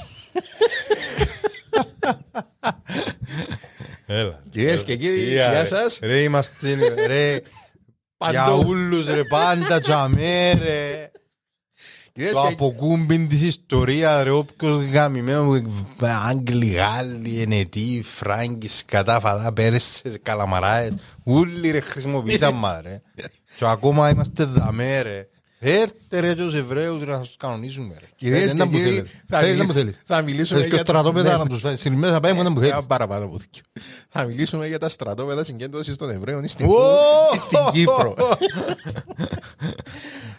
Έλα. Κυρίες και κύριοι, Τι, γεια ρε. σας. Ρε, είμαστε, ρε, για Παντού. ούλους ρε, πάντα τζαμέ ρε. Κυρίες Το και- αποκούμπιν της ιστορίας ρε, όποιος γαμημένο, Άγγλοι, Γάλλοι, Ενετοί, Φράγκοι, σκατά, φαδά, Πέρσες, Καλαμαράες, όλοι ρε χρησιμοποίησαν μας ρε. *laughs* Και ακόμα είμαστε δαμέ ρε. Έρτε ρε τους Εβραίους ρε να τους κανονίζουμε ρε. Κυρίες Ε, και δεν μου κύριοι, θέλεις. θα Θέλεις, μιλ- δεν μου θέλεις. θα μιλήσουμε Θέλεις και για το- στρατόπεδας ναι. να τους φέρεις. Στην μέσα πάμε, δεν μου θέλεις. Ένα παραπάνω από δίκιο. Θα μιλήσουμε για τα στρατόπεδα συγκέντρωσης των Εβραίων στην, Ω! *laughs* στην Κύπρο.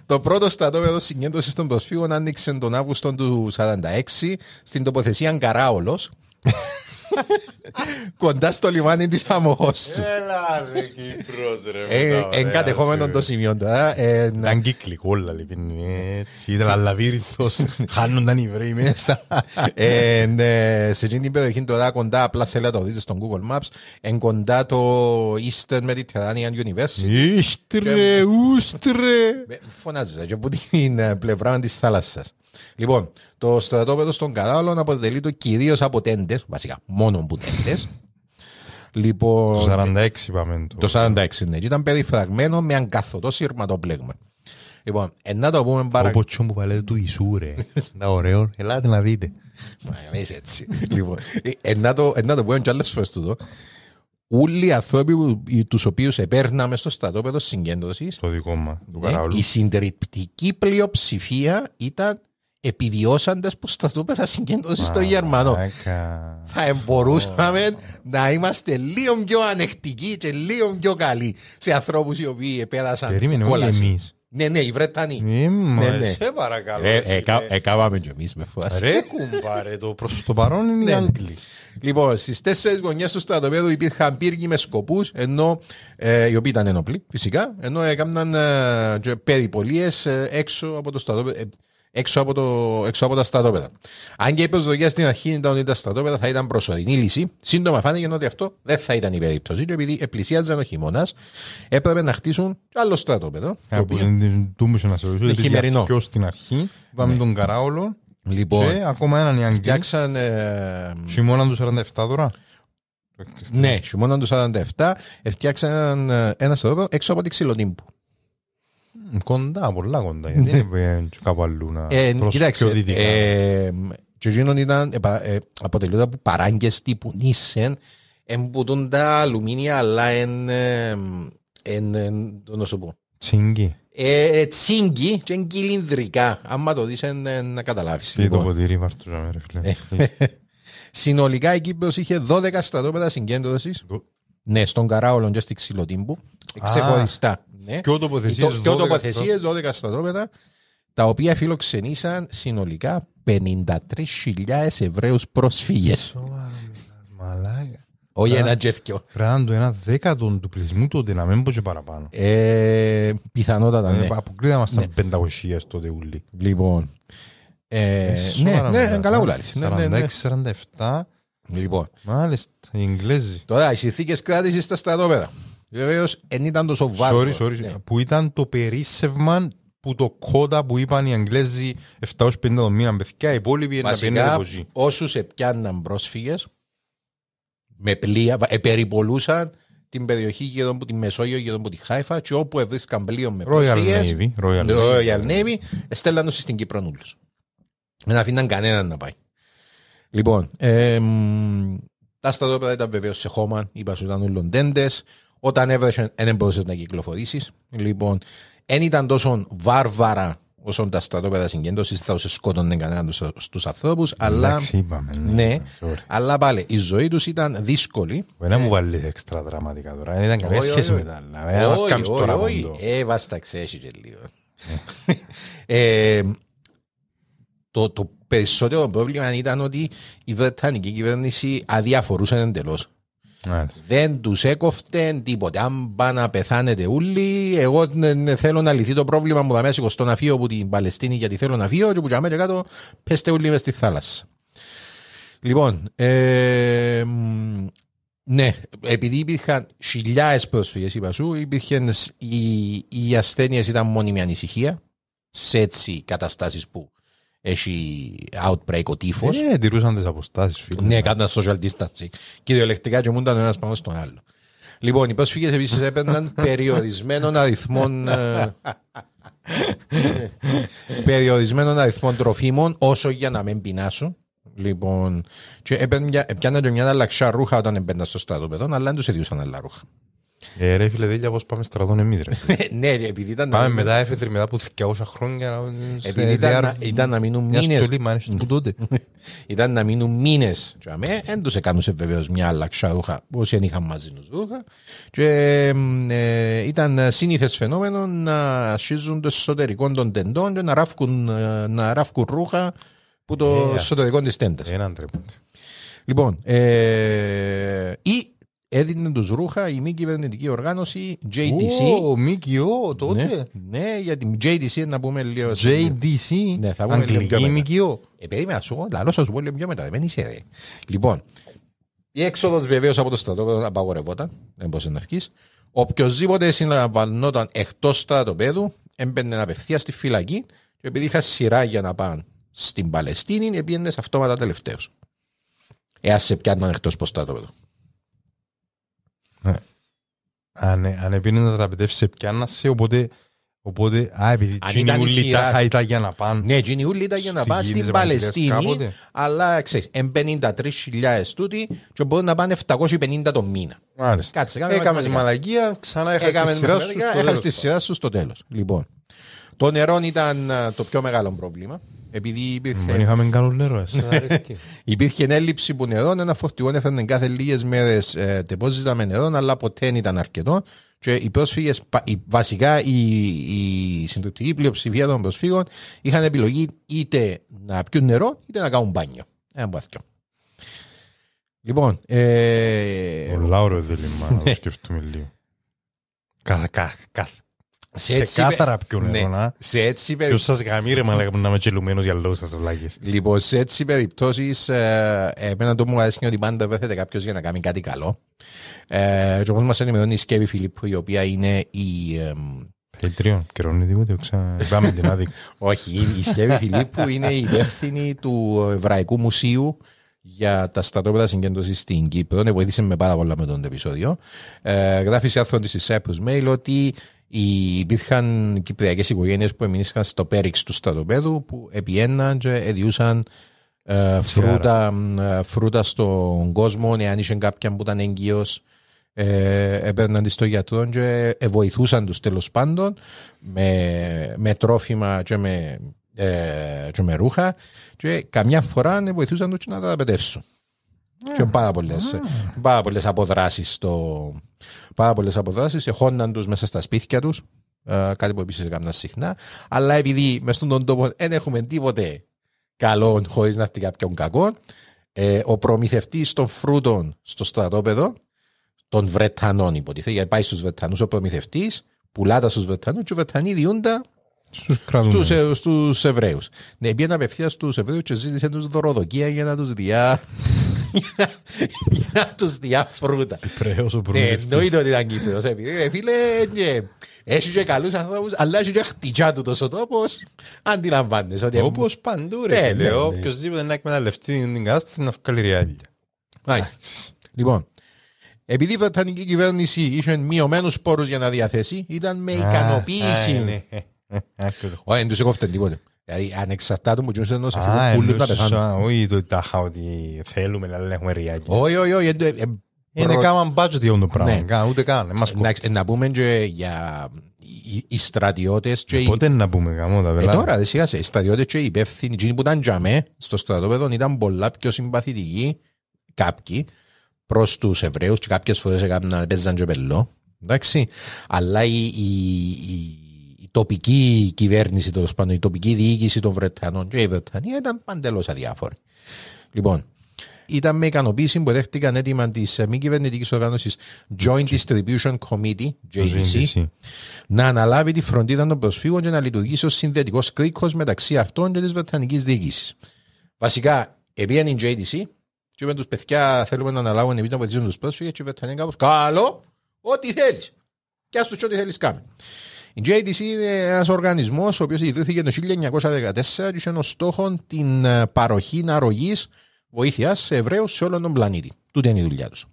το πρώτο στρατόπεδο συγκέντρωσης των προσφύγων άνοιξε τον Αύγουστο του 1946 στην τοποθεσία Καράολο. Κοντά στο λιμάνι της Αμοχώστου. Έλα ρε Κύπρος ρε. Ε, Εγκατεχόμενο το σημείο τώρα. ε, να- Ήταν κύκλικο όλα λοιπόν, έτσι, ήταν αλαβύριθος, *laughs* χάνονταν οι Εβραίοι μέσα. Ε, ναι, σε εκείνη την περιοχή τώρα κοντά, απλά θέλετε να το δείτε στο Google Maps, εν κοντά το Eastern Mediterranean University. Ίστρε, ούστρε. Με- Φωνάζεις και από την ε, πλευρά της θάλασσας. Λοιπόν, το στρατόπεδο των Καράολων αποτελείται κυρίω από τέντες, βασικά μόνο από τέντες. Λοιπόν, Το 46 είπαμε το 46 ναι, και ήταν περιφραγμένο με αγκαθωτό σειρματοπλέγμα. Λοιπόν, ε, να το πούμε παρακάτω. Όπως τσιόν που παλέτε του Ιησού ρε. Τα ωραίο, ελάτε να δείτε. Μα, είσαι έτσι. λοιπόν, ε, ε, να το, ε, να το πούμε κι άλλες φορές τούτο. Όλοι οι άνθρωποι που, οι- τους οποίους επέρναμε στο στρατόπεδο συγκέντρωσης, Το δικό μας, του ναι, Καραούλου. η συντριπτική πλειοψηφία ήταν επιβιώσαντες που στρατόπεδα συγκέντρωσης στο Γερμανό. Μαλάκα. Θα μπορούσαμε να είμαστε λίγο πιο ανεκτικοί και λίγο πιο καλοί σε ανθρώπους οι οποίοι επέρασαν Περίμενε, όλοι κόλαση. εμείς. Ναι, ναι, οι Βρετανοί. Μη μας, Ναι, ναι. σε παρακαλώ. Ε, φίλε. ε, κα- Έκαβαμε κι εμείς με φάση. Ρε κουμπάρε, το προς το παρόν είναι οι Ναι. Άγγλοι. Λοιπόν, στις τέσσερις γωνιές του στρατοπέδου υπήρχαν πύργοι με σκοπούς, ενώ ε, οι οποίοι ήταν ενοπλοί, φυσικά, ενώ έκαναν ε, και περιπολίες ε, έξω από το στρατόπεδο. Ε, έξω από, το, έξω από τα στρατόπεδα. Αν και η προσδοκία στην αρχή ήταν ότι τα στρατόπεδα θα ήταν προσωρινή λύση, σύντομα φάνηκε ότι αυτό δεν θα ήταν η περίπτωση. Και επειδή επλησίαζαν ο χειμώνας, έπρεπε να χτίσουν άλλο στρατόπεδο. το Κάπου οποίο- είναι τούμισε να σε ρωτήσω, Είναι γιατί χειμερινό. πιο στην αρχή, είπαμε τον Καράολο Λοιπόν, και ακόμα έναν οι Άγγλοι. φτιάξαν. ε, Χειμώνα τους 47 τώρα. ναι, χειμώνα τους 47, φτιάξαν ε, ένα στρατόπεδο έξω από τη ξυλοτύμπου. Μ, Κοντά, πολλά κοντά. Γιατί δεν πήγαινε και κάπου αλλού να Ε, προς κοίταξε, πιο δυτικά. ε, και εκείνον ήταν, ε, πα- ε, αποτελούνται από παράγκες τύπου νήσεν, εμπουτούν τα αλουμίνια, αλλά εν, ε, εν, εν, το να σου πω, Τσίγκι. ε, ε, τσίγκι και εν κυλινδρικά, άμα το δεις εν, ε, να καταλάβεις. Τι το Λοιπόν, ποτήρι βάρτουζαμε ρε φίλε. συνολικά η Κύπρος είχε 12 στρατόπεδα συγκέντρωσης, ναι, στον Καράολο και στη Ξυλοτύμπου, ξεχωριστά. Ναι. Και τοποθεσίες Και 12 τοποθεσίες 12 στρατόπεδα, τα οποία φιλοξενήσαν συνολικά 53.000 Εβραίους πρόσφυγες. Μαλάκα. Όχι Α. ένα τζεφκιο. Πρέπει να είναι το ένα δέκατο του πληθυσμού τότε, να μην πω και παραπάνω. Ε, πιθανότατα, ναι. Ε, Αποκλείται να ήμασταν 500 τότε ούλοι. Λοιπόν. Ε, Ε, ναι, σοβαρά ναι, μιλάς, καλά ε. που λάλλεις. Ναι, ναι, ναι. 46-47. Λοιπόν, Μάλιστα, οι Ιγγλέζοι. τώρα οι συνθήκες κράτησης στα στρατόπεδα. Βεβαίως δεν ήταν τόσο Sorry, βάρος. sorry. Ναι. Που ήταν το περίσσευμα που το κότα που είπαν οι Αγγλέζοι 750 το μήνα παιδιά, οι υπόλοιποι είναι να Βασικά, πιένουν από εκεί. όσους επιάνναν πρόσφυγες με πλοία, βα- επεριπολούσαν την περιοχή γύρω από τη Μεσόγειο, γύρω από τη Χάιφα και όπου έβρισκαν πλοίο με Royal πρόσφυγες, Navy. Royal το Navy. Royal Navy, στέλναν τους στην Κύπρο νουλους. Δεν αφήναν κανέναν να πάει. Λοιπόν, εμ, τα στρατόπεδα ήταν βεβαίως σε χώμα, είπα σου ήταν ουλοντέντες. Όταν έβρεχε δεν μπορούσες να κυκλοφορήσεις. Λοιπόν, δεν ήταν τόσο βάρβαρα όσο τα στρατόπεδα συγκέντρωσης, θα σε σκότωνε κανέναν τους, στους ανθρώπους, αλλά, Εντάξει, είπαμε. ναι, sorry. αλλά πάλι η ζωή τους ήταν δύσκολη. Μπορεί να μου βάλεις έξτρα δραματικά τώρα. Δεν ήταν καμία Όχι, σχέση όχι, με τα άλλα. Ε, να μας όχι, κάνεις όχι, τώρα όχι. πόντο. Ε, βάστα ξέρεις και λίγο. *laughs* Ε, το, το περισσότερο πρόβλημα ήταν ότι η Βρετανική κυβέρνηση αδιαφορούσε εντελώς. Μάλιστα. Δεν τους έκοφτε τίποτε. Αν πάνε να πεθάνετε όλοι, εγώ ναι, ναι, θέλω να λυθεί το πρόβλημα μου. Θα μέσα στο να φύγω από την Παλαιστίνη γιατί θέλω να φύγω και που για μένα κάτω πέστε όλοι μες στη θάλασσα. Λοιπόν, ε, μ, ναι, επειδή υπήρχαν χιλιάδες πρόσφυγες, είπα σου, υπήρχαν σ- οι, οι ασθένειες ήταν μόνιμη ανησυχία σε έτσι καταστάσεις που έχει outbreak ο τύφος. Ε, τηρούσαν τις αποστάσεις, φίλε. Ναι, κάναν social distancing. Κυριολεκτικά και ήμουν ο ένας πάνω στον άλλο. Λοιπόν, οι πρόσφυγες επίσης έπαιρναν *laughs* περιορισμένων αριθμών. ε, περιορισμένων αριθμών τροφίμων, όσο για να μην πεινάσουν. Λοιπόν, και έπαιρναν- έπιαναν και μια αλλαξιά ρούχα όταν έμπαιναν στο στρατόπεδο, αλλά δεν τους έδιουσαν άλλα ρούχα. Ε, ρε φίλε, δίλια πώς πάμε στρατών εμείς ρε. *laughs* ναι, ρε, επειδή ήταν. Πάμε μετά έφετρε μετά από 200 χρόνια. να- Επειδή ήταν, να- ήταν να μείνουν Μια μήνες. στολή, μα είναι που τότε. *laughs* ήταν να μείνουν μήνες. Δεν τους έκαναν βεβαίως μια αλλαξιά ρούχα, όσοι δεν είχαν μαζί τους ρούχα. Και ε, ήταν σύνηθες φαινόμενο να σχίζουν το εσωτερικό των τεντών και να ράφκουν, ε, να ράφκουν ρούχα που το Ε, εσωτερικό της τέντας. Έναν τρέπονται. Λοιπόν, ε, ή έδινε τους ρούχα η μη κυβερνητική οργάνωση JDC. Ω, ΜΚΟ, ναι, τότε. ναι, για την JDC να πούμε λίγο. JDC. Ναι, θα πούμε λίγο πιο Αγγλική μετά. ΜΚΟ. Ε, περίμενα σου, εγώ, λαλό θα σου πω λίγο πιο μετά, δεν είσαι ρε. Λοιπόν, η έξοδος βεβαίως από το στρατόπεδο απαγορευόταν, δεν μπορούσε να βγει. Οποιοδήποτε συναντανόταν εκτός στρατοπέδου έμπαινε απευθεία στη φυλακή και επειδή είχα σειρά για να πάνε στην Παλαιστίνη, έπαιρνε αυτόματα τελευταίο. Εάν σε πιάνουν εκτός από το στρατόπεδο. Αν, αν επίνε να τραπετεύσει σε πιάνα σε, οπότε, οπότε, α, επειδή Αν τσίνοι ήταν η ούλοι σειρά- τάχα ήταν για να πάνε. Ναι, εκείνοι όλοι ήταν για να Στην πάνε γη στην της Ευαγγελίας Παλαιστίνη, κάποτε. αλλά ξέρεις, εν 53.000 τούτοι και μπορούν να πάνε 750 το μήνα. Μάλιστα. Κάτσε, κάμε Έκαμες μαθηματικά. μαλακία, ξανά έχασες Έκαμες τη σειρά σου. μαθηματικά, στο έχασες τέλος. τη σειρά σου στο τέλος. Λοιπόν, το νερό ήταν α, το πιο μεγάλο πρόβλημα. Επειδή Δεν υπήρχε, είχαμε καλό νερό, εσύ. *laughs* αρέσκει. υπήρχε έλλειψη που νερό, ένα φορτηγό έφερνε κάθε λίγες μέρες ε, τεπόζητα με νερό, αλλά ποτέ δεν ήταν αρκετό. Και οι πρόσφυγες, βασικά η, η συντριπτική πλειοψηφία των προσφύγων είχαν επιλογή είτε να πιούν νερό είτε να κάνουν μπάνιο. Ένα από αυτό. Λοιπόν, ε, Πολλά ωραίο δίλημα, να το σκεφτούμε λίγο. Καθ- καθ- καθ- σε Σε έτσι- κάθαρα πιο ναι, νερό, να. σε έτσι περι- Ποιος σας γαμεί ρε μαλάκα που να είμαι τσελουμένος για λόγους σας βλάκες. Λοιπόν, σε έτσι περιπτώσεις, ε, εμένα το μου αρέσει ότι πάντα βρέθεται κάποιος για να κάνει κάτι καλό. Ε, και όπως μας ενημερώνει η Σκέβη Φιλίππου, η οποία είναι η. εμ, Patreon, καιρώνει τίποτε, ξα... Πάμε την άδικη. *laughs* όχι, η Σκέβη Φιλίππου είναι η υπεύθυνη του Εβραϊκού Μουσείου για τα στρατόπεδα συγκέντρωσης στην Κύπρο. Ναι, βοήθησε με πάρα πολλά με τον επεισόδιο. Ε, γράφει σε άρθρο της Cyprus Mail ότι οι- υπήρχαν κυπριακές οικογένειες που εμείνησαν στο πέριξ του στρατοπέδου που επιέναν και εδιούσαν ε, φρούτα, ε, φρούτα στον κόσμο, εάν είχε κάποιον που ήταν έγκυος ε, έπαιρναν τις στο γιατρό και ε, βοηθούσαν τους τέλος πάντων με, με τρόφιμα και με, ε, και με ρούχα και καμιά φορά ε, βοηθούσαν τους και να τα παιδεύσουν. Και πάρα πολλές, πάρα πολλές αποδράσεις στο... Πάρα πολλές αποδράσεις, εχόναν τους μέσα στα σπίτια τους, ε, κάτι που επίσης έκαναν συχνά, αλλά επειδή μες στον τον τόπο δεν έχουμε τίποτε καλό χωρίς να έρθει κάποιον κακό, ε, ο προμηθευτής των φρούτων στο στρατόπεδο, των Βρετανών υποτίθεται, γιατί πάει στους Βρετανούς ο προμηθευτής, πουλά τα στους Βρετανούς και οι Βρετανοί διούν τα Στους στους, κρατούμενους. ε, στους Εβραίους. Ναι, πήγαινε απευθείας στους Εβραίους και ζήτησε τους δωροδοκία για να τους διά... για να τους διά φρούτα. Εβραίος ο Ναι, προμηθευτής. εννοείται ότι ήταν Κύπρος. επειδή, ε, Φίλε, ναι, έχει και καλούς ανθρώπους, αλλά έχει και χτυκιά του τόσο τόπος. Αντιλαμβάνεσαι ότι... Όπως παντού Ναι, ρε ναι, φίλε, ναι. οποιοςδήποτε να εκμεταλλευτεί την κατάσταση να βγάλει ριάλια. Μάλιστα. Λοιπόν, επειδή η Βρετανική κυβέρνηση είχε μειωμένους πόρους για να διαθέσει, ήταν με Α, ικανοποίηση. ναι. Άκουσα. Όχι, δεν τους έκοφτεν τίποτε. Δηλαδή, ανεξαρτάτου μου τζούσαν να σε Α, αφήνουν πουλούς να εννοούσες, πεθάνουν. α, όχι το τάχα ότι θέλουμε αλλά δεν έχουμε ριάλια. Όχι, όχι, όχι. ε, ε, Είναι προ- κάμα budget για αυτό το πράγμα. Ναι. Κα- Ούτε καν. εμάς κόφτει. Εντάξει, Να πούμε και για οι- οι στρατιώτες και οι Πότε να πούμε γαμό τα Ε, βελά. τώρα, δε σιγά σε, οι στρατιώτες και οι υπεύθυνοι, εκείνοι που ήταν τζαμέ στο στρατόπεδο ήταν πολλά πιο συμπαθητικοί κάποιοι προς τους Εβραίους και κάποιες φορές έκαναν παίζαν και πελό. Εντάξει, αλλά η, η, η, η τοπική κυβέρνηση, τέλος πάντων, η τοπική διοίκηση των Βρετανών και η Βρετανία ήταν παντελώς αδιάφορη. Λοιπόν, ήταν με ικανοποίηση που δέχτηκαν έτοιμα της μη κυβερνητικής οργάνωσης Joint Distribution Committee, JDC, GDC. να αναλάβει τη φροντίδα των προσφύγων και να λειτουργήσει ως συνδετικός κρίκος μεταξύ αυτών και της Βρετανικής διοίκησης. Βασικά, επίαν η JDC, και είπαν τους παιδιά θέλουμε να αναλάβουν επειδή να βοηθήσουν τους πρόσφυγες, και η Βρετανία κάπως καλό, ό,τι θέλεις. Και ας τους ό,τι θέλεις κάμε. Η JDC είναι ένας οργανισμός ο οποίος ιδρύθηκε το 1914 και είχε ως στόχο την ε, παροχή αρρωγή βοήθειας σε Εβραίους σε όλον τον πλανήτη. Τούτη είναι η δουλειά τους.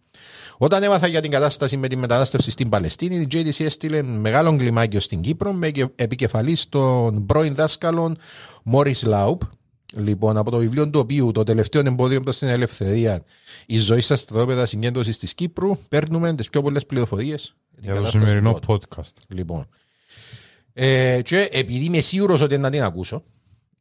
Όταν έμαθα για την κατάσταση με τη μετανάστευση στην Παλαιστίνη, η JDC έστειλε μεγάλο κλιμάκιο στην Κύπρο με επικεφαλή των πρώην δάσκαλων Μόρις Λάουπ. Λοιπόν, από το βιβλίο του οποίου το τελευταίο εμπόδιο προς την ελευθερία, η ζωή στα στρατόπεδα συγκέντρωσης της Κύπρου, παίρνουμε τις πιο πολλές πληροφορίες Για το σημερινό podcast. Λοιπόν. Ε, και επειδή είμαι σίγουρος ότι να την ακούσω,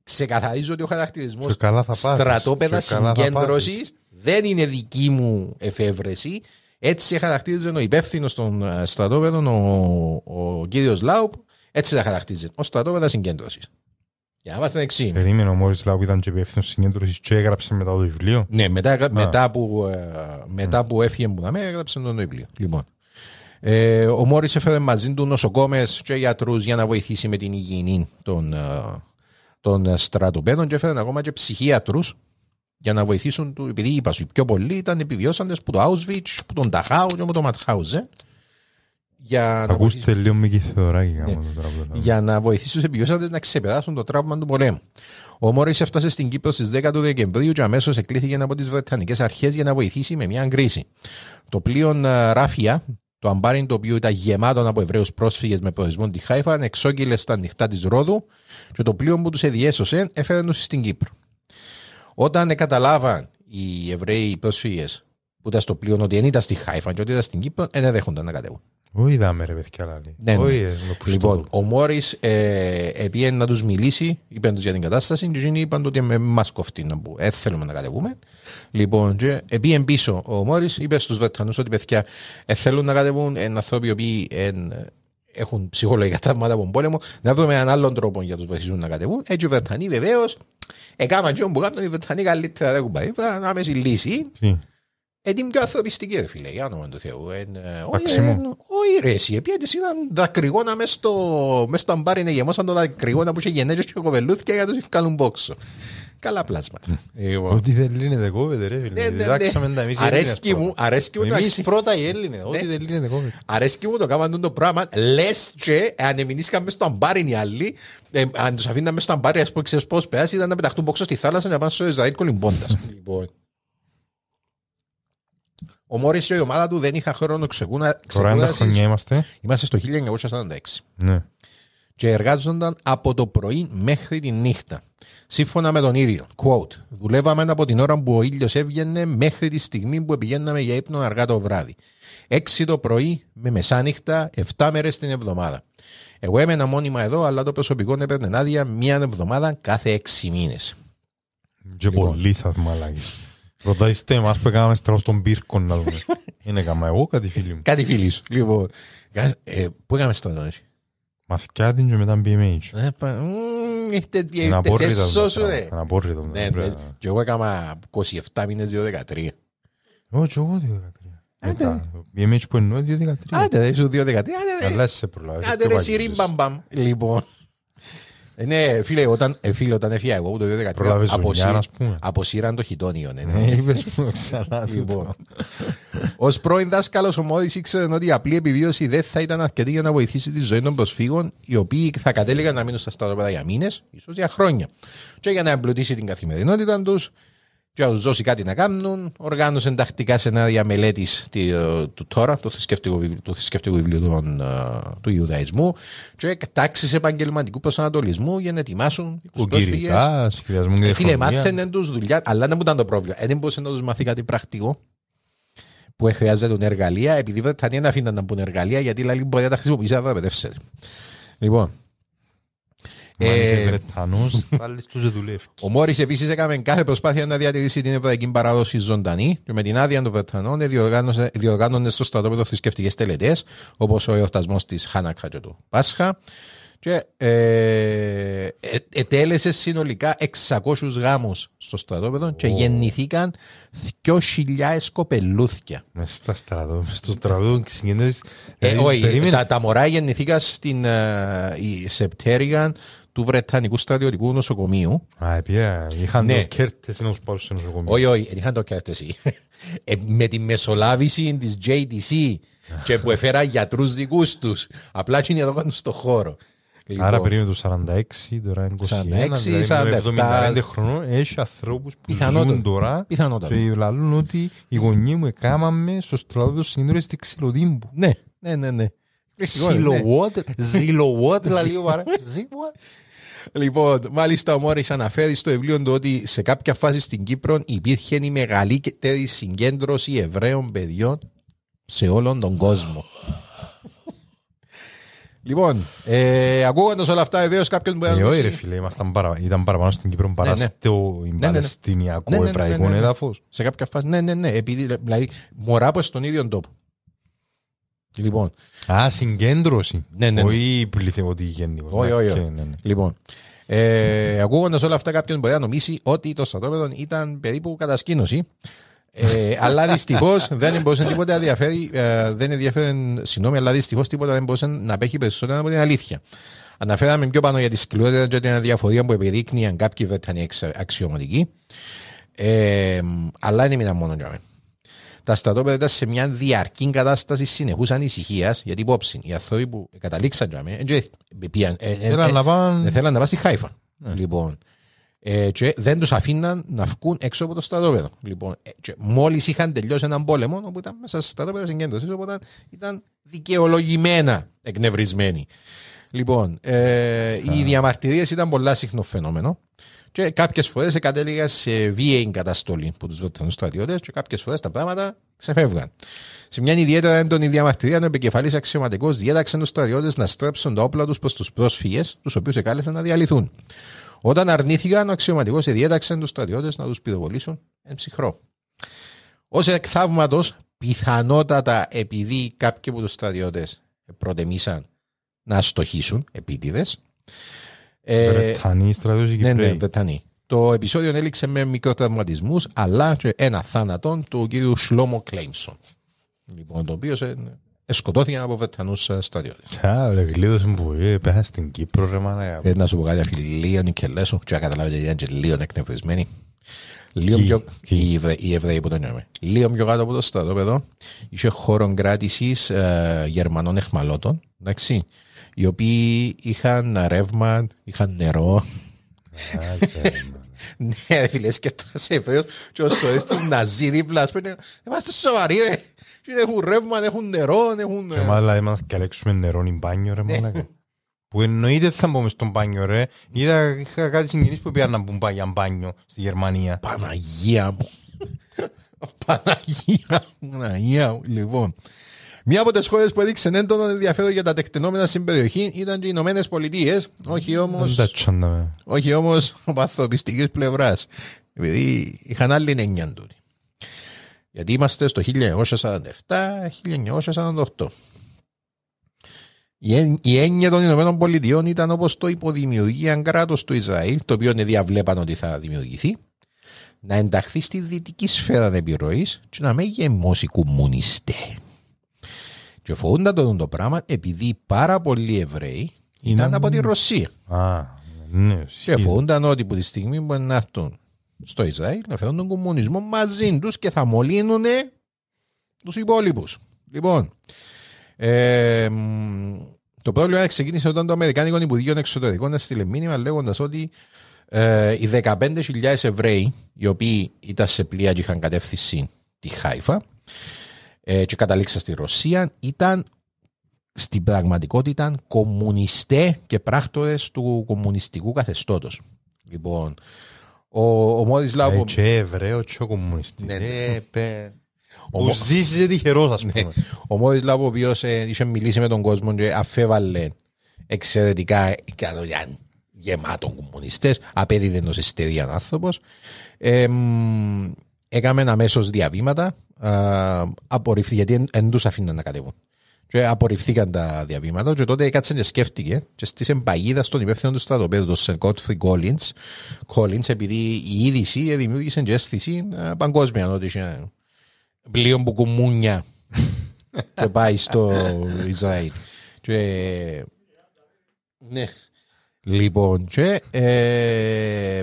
ξεκαθαρίζω ότι ο χαρακτηρισμός Και καλά θα πάθεις. στρατόπεδα Και καλά θα συγκέντρωσης δεν είναι δική μου εφεύρεση. Έτσι χαρακτήριζε ο υπεύθυνος των ε, στρατόπεδων, ο, ο κύριος Λάουπ, έτσι τα χαρακτήριζε. Ο στρατόπεδας συγκέντρωσης. Για να είμαστε εξή. Περίμενε ο Μόρις Λάου που ήταν και υπεύθυνος συγκέντρωσης και έγραψε μετά το βιβλίο. Ναι, μετά, μετά, που, ε, μετά που έφυγε που δαμε, έγραψε το βιβλίο. Λοιπόν. Ε, ο Μόρις έφερε μαζί του νοσοκόμες και γιατρούς για να βοηθήσει με την υγιεινή των, ε, των ε, στρατοπέδων και έφερε ακόμα και ψυχίατρους για να βοηθήσουν του, επειδή είπα σου, οι πιο πολλοί ήταν επιβιώσαντες που το Auschwitz, που τον Ταχάου και από το Ματχάουζε. Για να, βοηθήσουν, Ακούστε λίγο με κυθεωράκι γάμο το τραγούδι. για να βοηθήσουν του επιβιώσαντες να ξεπεράσουν το τραύμα του πολέμου. Ο Μόρις έφτασε στην Κύπρο στις 10 του Δεκεμβρίου και αμέσως εκλήθηκε από τις Βρετανικές Αρχές για να βοηθήσει με μια κρίση. Το πλοίο ε, Ράφια, το αμπάριν το οποίο ήταν γεμάτο από Εβραίους πρόσφυγες με προορισμό τη Χάιφα, εξόκυλε στα νυχτά της Ρόδου και το πλοίο που τους εδιέσωσε έφερε τους στην Κύπρο. Όταν καταλάβαν οι Εβραίοι πρόσφυγες που ήταν στο πλοίο ότι δεν ήταν στη Χάιφα και ότι ήταν στην Κύπρο, δεν δέχονταν να κατέβουν. Όχι δάμε ρε παιδιά λάλη. Ναι, ναι. Όχι, ε, με πουστό. Λοιπόν, ο Μόρις ε, επήγε να τους μιλήσει, είπε τους για την κατάσταση, και εκείνοι είπαν ότι με μας κοφτεί να μπούμε. Ε, θέλουμε να κατεβούμε. Λοιπόν, και επήγε πίσω ο Μόρις, είπε στους Βρετανού ότι παιδιά ε, θέλουν να κατεβούν, ε, άνθρωποι οι οποίοι ε, έχουν ψυχολογικά τραύματα από τον πόλεμο, να βρούμε έναν άλλον τρόπο για τους βοηθήσουν να κατεβούν. Έτσι οι Βρετανοί βεβαίως, έκαναν και που κάνουν οι Βρετανοί καλύτερα δεν έχουν πάει. Ήταν άμεση λύση. Τι, Ε, την πιο ανθρωπιστική, ρε φίλε, για όνομα του Θεού. Ε, ε, όχι, Μαξίμου. ε, όχι, ρε, εσύ, επίσης ήταν δακρυγόνα μες στο, μες στο αμπάρι, είναι γεμόσαν το δακρυγόνα που είχε γενέζες και κοβελούθηκε για να τους βγάλουν πόξο. Καλά πλάσματα. Λοιπόν. Ό,τι δεν λύνεται κόβεται ρε Ναι, φίλε. ναι, ναι. Διδάξαμε τα εμείς οι Έλληνες Αρέσκει μου, πρώτα. αρέσκει μου το Εμείς αξι- πρώτα οι Έλληνες. Ό,τι δεν λύνεται κόβεται. Αρέσκει μου το κάμαν το πράγμα, λες και αν εμεινήσαν μες στο αμπάρι οι άλλοι, ε, αν τους αφήναν μες στο αμπάρι, ας πούμε, ξέρεις πώς περάσει, ήταν να πεταχτούν πόξο στη θάλασσα να πάνε στο Ισραήλ κολυμπώντας. Λοιπόν. Ο Μόρις και η ομάδα του δεν είχαν χρόνο ξεκούνα, Τώρα είναι τα χρονιά ξεκούρασης. είμαστε. Είμαστε στο 1946 Ναι. και εργάζονταν από το πρωί μέχρι τη νύχτα. Σύμφωνα με τον ίδιο, quote, δουλεύαμε από την ώρα που ο ήλιος έβγαινε μέχρι τη στιγμή που πηγαίναμε για ύπνο αργά το βράδυ. Έξι το πρωί με μεσάνυχτα, 7 μέρες την εβδομάδα. Εγώ έμενα μόνιμα εδώ, αλλά το προσωπικό έπαιρνε άδεια μία εβδομάδα κάθε έξι μήνες. Και Λοιπόν. πολύ σας μαλάκες. Ρωτάστε εμάς που έκαναμε στραβό στον πύρκο να δούμε. *laughs* Είναι κάμα εγώ κάτι φίλοι μου. Κάτι φίλοι σου. Λοιπόν, κάνεις- ε, πού έκαμε στρατό εσύ. Μαθηκιά την και μετά BMH. Ε, πα- μμμ, Έχετε Είναι έχετε απόρριτο σε αυτό το σώσου, πράγμα. δε. Είναι απόρριτο. Ναι, δεν ναι. πρέπει να- Και εγώ έκανα 27 μήνες 2-13. Εγώ και εγώ 2-13. Μετά, BMH που εννοώ 2-13. Άντε, δεν σου 2-13. Άντε, Αλλά εσύ σε προλάβεις. Άντε πιο ρε παλιός. σιρίμ μπαμ μπαμ. Λοιπόν. Ε, Ναι, φίλε, όταν, ε, φίλε, όταν έφυγα εγώ το 2013 Προλάβες αποσύ- ζωνιά, ας πούμε. αποσύραν το χιτόνιο. ναι, ναι. Ναι, είπες μου ξανά Λοιπόν. τούτο. Ω πρώην δάσκαλος, ο Μόδης ήξερε ότι η απλή επιβίωση δεν θα ήταν αρκετή για να βοηθήσει τη ζωή των προσφύγων, οι οποίοι θα κατέληγαν να μείνουν στα στρατόπεδα για μήνες, ίσως για χρόνια. Και για να εμπλουτίσει την καθημερινότητα τους, και να του δώσει κάτι να κάνουν, οργάνωσε τακτικά σενάρια μελέτη του τώρα, του θρησκευτικού, βιβλίου- του θρησκευτικού βιβλίου των, ε, του Ιουδαϊσμού, και τάξεις επαγγελματικού προσανατολισμού για να ετοιμάσουν τους πρόσφυγες. Κουκυρικά, σχεδιασμό και Ε, Φίλε, διαφωνία. μάθαινε τους δουλειά, αλλά δεν μου ήταν το πρόβλημα. Ε, Δεν μπορούσε να τους μάθει κάτι πρακτικό που χρειάζεται εργαλεία, επειδή οι Βρετανοί δεν αφήναν να μπουν εργαλεία, γιατί λέει μπορεί να τα χρησιμοποιήσει να δραπετεύσει. Λοιπόν, Μα αν είσαι ε, Βρετανός, θα λες τους δουλεύει. Ο Μόρις επίσης έκαμε κάθε προσπάθεια να διατηρήσει την εβραϊκή παράδοση ζωντανή και με την άδεια των Βρετανών διοργάνωσε- διοργάνωνε στο στρατόπεδο θρησκευτικές τελετές, όπως ο εορτασμός της Χάνακα και του Πάσχα. Και ε, ε, ετέλεσε συνολικά 600 γάμους στο στρατόπεδο και γεννηθήκαν 2.000 κοπελούθια. Μες στα στρατό, μες στο στρατό συγκέντρωσες. Ε, Δηλαδή, όχι, περίμενε. τα, τα μωρά γεννηθήκαν στην ε, η Σεπτέριγαν του Βρετανικού Στρατιωτικού Νοσοκομείου. Α, επία, είχαν Ναι. το κέρτες να τους πάρουν σε νοσοκομείο. Όχι, όχι, δεν είχαν το κέρτεση. Ε, με τη μεσολάβηση της JTC και που έφερα γιατρούς δικούς τους. Απλά είναι εδώ κάτω στο χώρο. Άρα Λοιπόν, περίμενε το 46, τώρα είναι 21, 46, δηλαδή με 47. 75 χρονών έχει ανθρώπους που Πιθανότατα. ζουν τώρα Πιθανότατα. και λαλούν ότι οι γονείς μου έκαναμε στο στρατό συγκέντρωση στη Ξυλοτύμπου. Ναι, ναι, ναι. ναι. Ζιλοβότ, ζιλοβότ, δηλαδή ο παρά. Ζιλοβότ. Λοιπόν, μάλιστα ο Μόρις αναφέρει στο βιβλίο του ότι σε κάποια φάση στην Κύπρο υπήρχε η μεγαλύτερη συγκέντρωση Εβραίων παιδιών σε όλον τον κόσμο. λοιπόν, ε, ακούγοντας όλα αυτά, βεβαίως κάποιο μπορεί να Ε, όχι ρε δώσει- φίλε, ήμασταν παρα- ήταν παραπάνω στην Κύπρο παρά Ναι, ναι. στο ναι, ναι. Παλαιστινιακό Ναι, ναι, ναι, εβραϊκό ναι, ναι. έδαφος. Σε κάποια φάση, ναι, ναι, ναι. Επειδή, δηλαδή, μωρά από στον ίδιο τόπο. Λοιπόν, Α, συγκέντρωση. Ναι, ναι, ναι. Όχι πληθυντική γενικός. όχι, όχι. Οκ, όχι. ναι, ναι. Λοιπόν, ε, ακούγοντας όλα αυτά, κάποιον μπορεί να νομίσει ότι το στρατόπεδο ήταν περίπου κατασκήνωση. Ε, *laughs* αλλά δυστυχώς δεν μπορούσε τίποτα να διαφέρει, ε, δεν ενδιαφέρει, συγγνώμη, αλλά δυστυχώς τίποτα δεν μπορούσε να απέχει περισσότερο από την αλήθεια. Αναφέραμε πιο πάνω για τη σκληρότητα και την αδιαφορία που επιδείκνυαν κάποιοι Βρετανοί εξ- αξιωματικοί. Ε, αλλά δεν έμειναν μόνο για μένα. Τα στρατόπεδα ήταν σε μια διαρκή κατάσταση συνεχού ανησυχία, γιατί υπόψη οι άνθρωποι που καταλήξαν για μένα, ε, ε, πήγαν, ε, ε, Θέλαν ε, να πάνε... δεν θέλαν να πάνε στη Χάιφα. Λοιπόν, ε, και δεν τους αφήναν να βγουν έξω από το στρατόπεδο. Λοιπόν, ε, και μόλις είχαν τελειώσει έναν πόλεμο, όπου ήταν μέσα στα στρατόπεδα συγκέντρωσης, οπότε ήταν δικαιολογημένα εκνευρισμένοι. Λοιπόν, ε, οι διαμαρτυρίες ήταν πολλά συχνό φαινόμενο. Και κάποιες φορές κατέληγα σε βίαιη καταστολή από τους Βρετανού στρατιώτες, και κάποιες φορές τα πράγματα ξεφεύγαν. Σε μια ιδιαίτερα έντονη διαμαρτυρία, ο επικεφαλής αξιωματικός διέταξε τους στρατιώτες να στρέψουν τα όπλα τους προς τους πρόσφυγες, τους οποίους εκάλεσαν να διαλυθούν. Όταν αρνήθηκαν, ο αξιωματικός διέταξε τους στρατιώτες να τους πυροβολήσουν εν ψυχρό. Ω εκ θαύματος, πιθανότατα επειδή κάποιοι από τους στρατιώτες προτεμήσαν να στοχίσουν επίτηδες. Βρετανοί στρατιώτες ναι, ναι, Κυπρέοι. Βρετανοί. Το επεισόδιο έληξε με μικροτραυματισμούς, αλλά και ένα θάνατο του κύριου Σλόμο Κλέιμσον. Λοιπόν, το οποίο σκοτώθηκε από Βρετανούς στρατιώτες. Α, ρε, γλίδωσε που ε, πέσα στην Κύπρο ρε μάνα. Πρέπει να σου πω κάτι, αφού λίγο Νικελέσο, και να καταλάβετε γιατί ήταν και λίγο εκνευρισμένοι. Λίγο Ποιοι, πιο, ποιοι; οι, Ευρε- οι Εβραίοι που τον νιώμε. Λίγο πιο κάτω από το στρατόπεδο είχε χώρο κράτησης ε, Γερμανών εχμαλώτων, εντάξει, οι οποίοι είχαν ρεύμα, είχαν νερό. ναι, ρε φίλε, σκέφτεσαι Εβραίος και ο σωρές του Ναζί δίπλα, ας πούμε, είμαστε σοβαροί, ρε. Και Έχουν ρεύμα, έχουν νερό, έχουν... Και μάλλα έμαθα και αλέξουμε νερό ή μπάνιο ρε μάνα. Που εννοείται θα μπούμε στον μπάνιο ρε. Είδα, είχα κάτι συγγενείς που πήγαν να μπουν πά- για μπάνιο στη Γερμανία. Παναγία μου. Παναγία μου, Παναγία μου. Λοιπόν, μία από τις χώρες που έδειξε έντονο ενδιαφέρον για τα τεκτενόμενα στην περιοχή ήταν οι Ηνωμένες Πολιτείες, όχι όμω Δεν τα τσάντα με. όχι όμως από ανθρωπιστικής πλευράς. Επειδή είχαν άλλη έννοια τούτη. Γιατί είμαστε στο 1947-1948. Η, εν- η έννοια των Ηνωμένων Πολιτειών ήταν όπως το υποδημιουργία κράτος του Ισραήλ, το οποίο διαβλέπαν ότι θα δημιουργηθεί, να ενταχθεί στη δυτική σφαίρα επιρροής και να μην γεμώσει κομμουνιστέ. Και φοβούνταν το, το πράγμα επειδή πάρα πολλοί Εβραίοι ήταν Είναι- από τη Ρωσία. Α, ναι. Και ισχύει. φοβούνταν ότι που τη στιγμή που να έρθουν στο Ισραήλ να φέρουν τον κομμουνισμό μαζί τους και θα μολύνουν τους υπόλοιπους. Λοιπόν, ε, μ, το πρόβλημα ξεκίνησε όταν το Αμερικάνικο Υπουργείο Εξωτερικών έστειλε μήνυμα λέγοντας ότι ε, οι 15.000 Εβραίοι, οι οποίοι ήταν σε πλοία και είχαν κατεύθυνση τη Χάιφα ε, και καταλήξαν στη Ρωσία, ήταν στην πραγματικότητα κομμουνιστέ και πράκτορες του κομμουνιστικού καθεστώτος. Λοιπόν, ο, ο Μόρις Ε, Λάβο... Και Εβραίο και κομμουνιστή. Ναι, ναι. Ε, παι- Ο Που Μο- ζήσει τυχερός ας Ναι. πούμε. Ο Μόρις Λάβο, ο οποίος ε, είχε μιλήσει με τον κόσμο και αφέβαλε εξαιρετικά ικανοποιητικά γεμάτων κομμουνιστές, απέδιδε ως εστερίαν άνθρωπος. Ε, μ, έκαμε αμέσως διαβήματα, α, απορριφθεί, γιατί δεν τους αφήναν να κατέβουν. Και απορριφθήκαν τα διαβήματα και τότε έκατσε και σκέφτηκε και στήσε παγίδα στον υπεύθυνο του στρατοπέδου, τον Σερ Κότφρι Collins, Collins, επειδή η είδηση δημιούργησε και αίσθηση ε, παγκόσμια ότι είχε ένα πλοίο που κουμούνια *laughs* και πάει στο Ισραήλ. Και, ναι. Λοιπόν, και ε,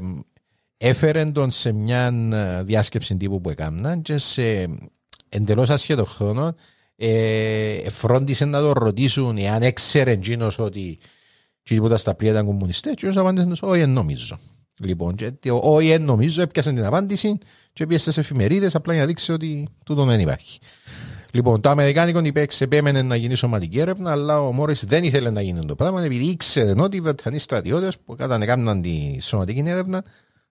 έφερε τον σε μια ε, διάσκεψη τύπου που έκαναν και σε εντελώς ασχέτο χρόνο ε, φρόντισε να το ρωτήσουν εάν έξερε εκείνος ότι τίποτα στα πλοία ήταν κομμουνιστές και ο απάντησε όχι εν νομίζω. Λοιπόν, και το όχι εν νομίζω έπιασε την απάντηση και πήγε στις εφημερίδες απλά για να δείξει ότι τούτο δεν υπάρχει. Λοιπόν, το Αμερικάνικο υπέξ επέμενε να γίνει σωματική έρευνα, αλλά ο Μόρις δεν ήθελε να γίνει το πράγμα, επειδή ήξερε ότι οι Βρετανοί στρατιώτες που όταν έκαναν τη σωματική έρευνα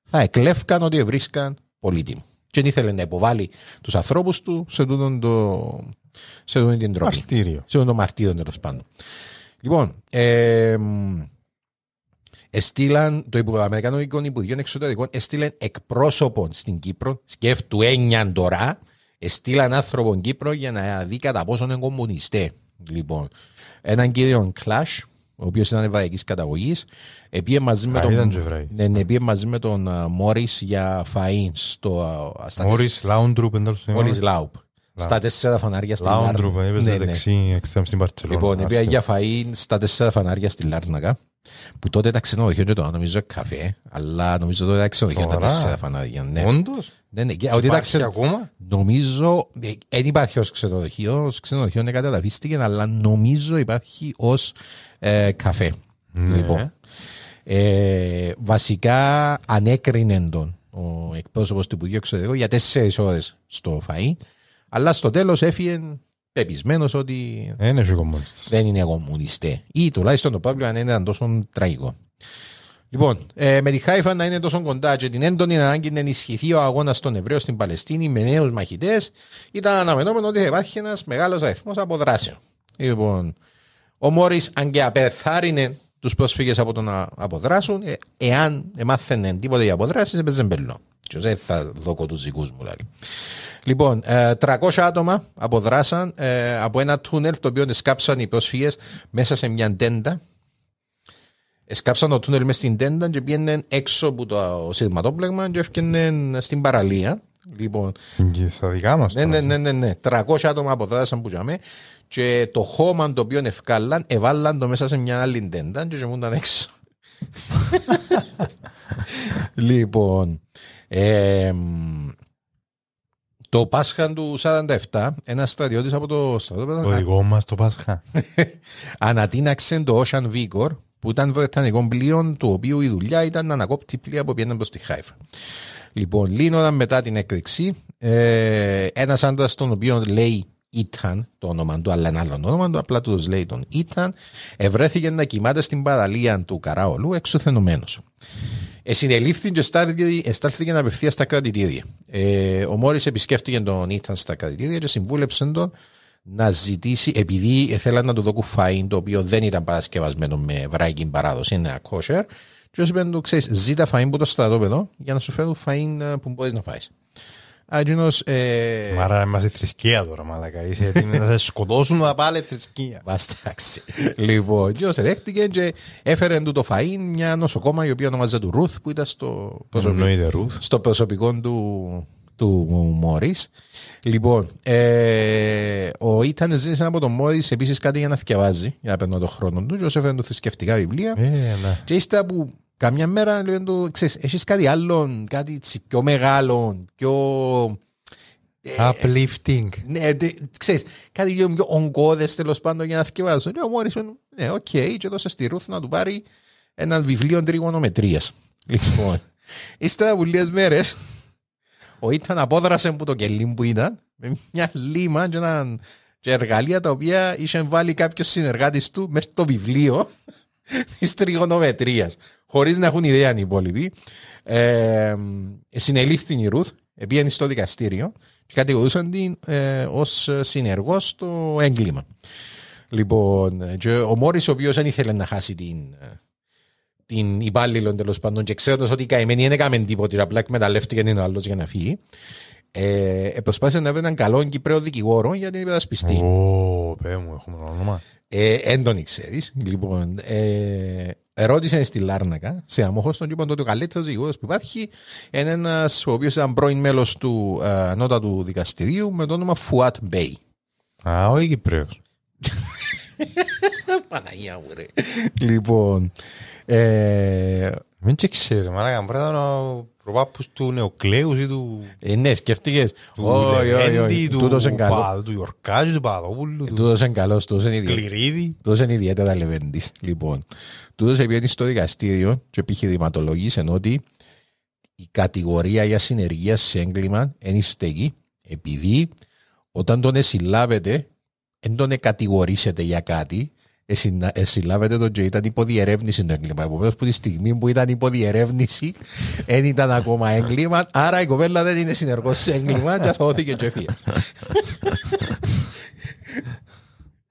θα εκλέφκαν ότι βρίσκαν πολύτιμο. Και δεν ήθελε να υποβάλει τους ανθρώπους του σε τούτον το, σε τούτον την τροπή. Μαρτύριο. Σε τούτον το μαρτύριο τέλος πάντων. Λοιπόν, ε, μ, εστήλαν το Υπουργό Αμερικανικό Υπουργείο Εξωτερικών έστειλαν εκπρόσωπον στην Κύπρο, σκέφτου έννοιαν τώρα, εστήλαν άνθρωπο Κύπρο για να δει κατά πόσο είναι κομμουνιστέ. Λοιπόν, έναν κύριο Κλάσ, ο οποίος ήταν εβραϊκή καταγωγής, επίε μαζί με Α, τον. ήταν και Εβραίοι. Ναι, ναι, επίε μαζί με τον Μόρι για φαΐν στο. α, στα Μόρις Λάουντρουπ εντός Μόρις Λάουπ. Στα τέσσερα φανάρια στην Λάουντρουπ, Λάρνακα. έπαιζε Ναι, ναι. δεξί εξτρέμ στην Παρτσελώνα. Λοιπόν, επία Άσχετο. για φαΐν στα τέσσερα φανάρια στη Λάρνακα. Που τότε τα ξενοδοχεία και τώρα νομίζω καφέ, αλλά νομίζω τότε τα ξενοδοχεία τα Σοβαρά. τέσσερα φανάρια. Ναι, Όντως; Ναι, ναι. Και Ότι τα Υπάρχει ξενο... ακόμα; Νομίζω, δεν υπάρχει ως ξενοδοχείο, ως ξενοδοχείο είναι καταλαβίστηκε, αλλά νομίζω υπάρχει ως ε, καφέ. Ναι. Λοιπόν, ε, βασικά ανέκρινε τον ο εκπρόσωπος του Υπουργείου Εξωτερικού για τέσσερις ώρες στο φαΐ, αλλά στο τέλος έφυγε πεπισμένος ότι Ε, Είναι και κομμουνιστής. δεν είναι κομμουνιστέ. Ή τουλάχιστον το πρόβλημα δεν ήταν τόσο τραγικό. Λοιπόν, ε, με τη Χάιφα να είναι τόσο κοντά και την έντονη ανάγκη να ενισχυθεί ο αγώνας των Εβραίων στην Παλαιστίνη με νέους μαχητές, ήταν αναμενόμενο ότι θα υπάρχει ένας μεγάλος αριθμός αποδράσεων. Λοιπόν, ο Μόρις, αν και απεθάρρυνε τους πρόσφυγες από το να αποδράσουν, ε, εάν μάθαινε τίποτα για αποδράσεις, έπαιζε μπελό. Και δεν θα δω του δικούς μου, δηλαδή. Λοιπόν, ε, 300 άτομα αποδράσαν ε, από ένα τούνελ το οποίο σκάψαν οι πρόσφυγες μέσα σε μια τέντα. Σκάψαν το τούνελ μέσα στην τέντα και πήγαιναν έξω από το σειρματόπλεγμα και έφτιαναν στην παραλία. Λοιπόν, Στην- Στα δικά μας. ναι, τώρα. ναι, ναι, ναι, ναι. 300 άτομα αποδράσαν που τζαμέ και το χώμα το οποίο ευκάλαν εβάλαν το μέσα σε μια άλλη τέντα και γεμούνταν έξω. *laughs* λοιπόν, εμ, το Πάσχα του 47, ένας στρατιώτης από το στρατόπεδο Το δικό μας το Πάσχα. *laughs* ανατείναξε το Ocean Vigor που ήταν βρετανικό πλοίο του οποίου η δουλειά ήταν να ανακόπτει πλοία που πήγαιναν προς τη Χάιφα. Λοιπόν, λίγη ώρα μετά την έκρηξη, ε, ένας άντρας τον οποίο λέει ήταν το όνομα του, αλλά ένα άλλο όνομα του, απλά του λέει τον ήταν, ευρέθηκε να κοιμάται στην παραλία του Καράολου εξουθενωμένος. Ε, συνελήφθη και στάλθηκε- εστάλθηκε απευθεία στα κρατητήρια. Ε, ο Μόρις επισκέφτηκε τον Ήταν στα κρατητήρια και συμβούλεψε τον να ζητήσει, επειδή θέλαν να του δώσουν φαΐν το οποίο δεν ήταν παρασκευασμένο με εβραϊκή παράδοση, είναι ακόσερ, και όσο είπαν του, ξέρεις, ζήτα φαΐν που το στρατόπεδο για να σου φέρουν φαΐν ε, που μπορείς να φάεις. Αγίνος, ε, Άρα είμαστε θρησκεία τώρα, μαλακά. Είσαι έτοιμοι να σε σκοτώσουν να πάλι θρησκεία. Βάσταξη. λοιπόν, και δέχτηκε και έφερε του το φαΐν μια νοσοκόμα η οποία ονομάζεται του Ρουθ που ήταν στο προσωπικό, Εννοείται, Ρουθ. στο προσωπικό του, του Μόρις. Λοιπόν, ε, ο Ήταν ζήτησε από τον Μόρις επίσης κάτι για να θκιεβάζει, για να παίρνω τον χρόνο του και όσο έφερε του θρησκευτικά βιβλία. Ε, ναι. Και ύστερα που καμιά μέρα λέει του, ξέρεις, έχεις κάτι άλλο, κάτι τσι- πιο μεγάλο, πιο... Uplifting. Ναι, τε- ξέρεις, κάτι λίγο πιο ογκώδες τέλος πάντων για να θκιεβάσω. Και ο Μόρις, ναι, οκ, και έδωσε στη Ρούθ να του πάρει ένα βιβλίο τριγωνομετρίας. Λοιπόν, ύστερα από λίγες μέρες, ο Ήταν απόδρασε που το κελί που ήταν, με μια λίμα και, έναν, και εργαλεία τα οποία είχε βάλει κάποιος συνεργάτης του μέσα στο βιβλίο *laughs* της τριγωνομετρίας, χωρίς να έχουν ιδέα οι υπόλοιποι. Ε, συνελήφθη η Ρούθ, πήγαινε στο δικαστήριο και κατηγορούσαν την ε, ως συνεργός στο έγκλημα. Λοιπόν, και ο Μόρις ο οποίος δεν ήθελε να χάσει την, ε, την υπάλληλο τέλος πάντων και ξέροντας ότι η καημένη δεν έκαμε τίποτα, απλά εκμεταλλεύτηκε την άλλος για να φύγει. Ε, ε, προσπάθησε να βρει έναν καλό Κυπρέο δικηγόρο για την υπερασπιστή. Ω, πέ μου, έχουμε ένα όνομα. Ε, δεν τον ξέρεις. Λοιπόν, ε, ερώτησε στη Λάρνακα, στην Αμμόχωστον είπαν ότι ο καλύτερος δικηγόρος που υπάρχει είναι ένας ο οποίος ήταν πρώην μέλος του ε, ανώτατου δικαστηρίου με το όνομα Φουάτ Μπέι. Α, ο Κυπρέος. *laughs* Παναγία μου ρε. λοιπόν, ε, Μην και ξέρεις, μαλάκα, πρέπει να είναι ο προπάπους του Νεοκλέους ή του... ε, ναι, σκέφτηκες. του Όχι, όχι, Λεβέντη, όχι. του Τούτος είναι καλό. Πα- του Ιορκάζη, του Παδόπουλου, του Τούτος είναι καλός, τούτος είναι ιδιαίτερος. Κληρίδη. Τούτος είναι ιδιαίτερα λεβέντης. Λοιπόν, τούτος επειδή στο δικαστήριο και επιχειρηματολογήσε ότι η κατηγορία για συνεργία σε έγκλημα είναι στέγη επειδή όταν τον εσυλλάβετε δεν τον κατηγορήσετε για κάτι εσυνα- εσυλλάβετε τον και ήταν υπό διερεύνηση το έγκλημα. Επομένως που τη στιγμή που ήταν υπό διερεύνηση δεν ήταν ακόμα έγκλημα άρα η κοπέλα δεν είναι συνεργός σε έγκλημα και αθωώθηκε και φύγε.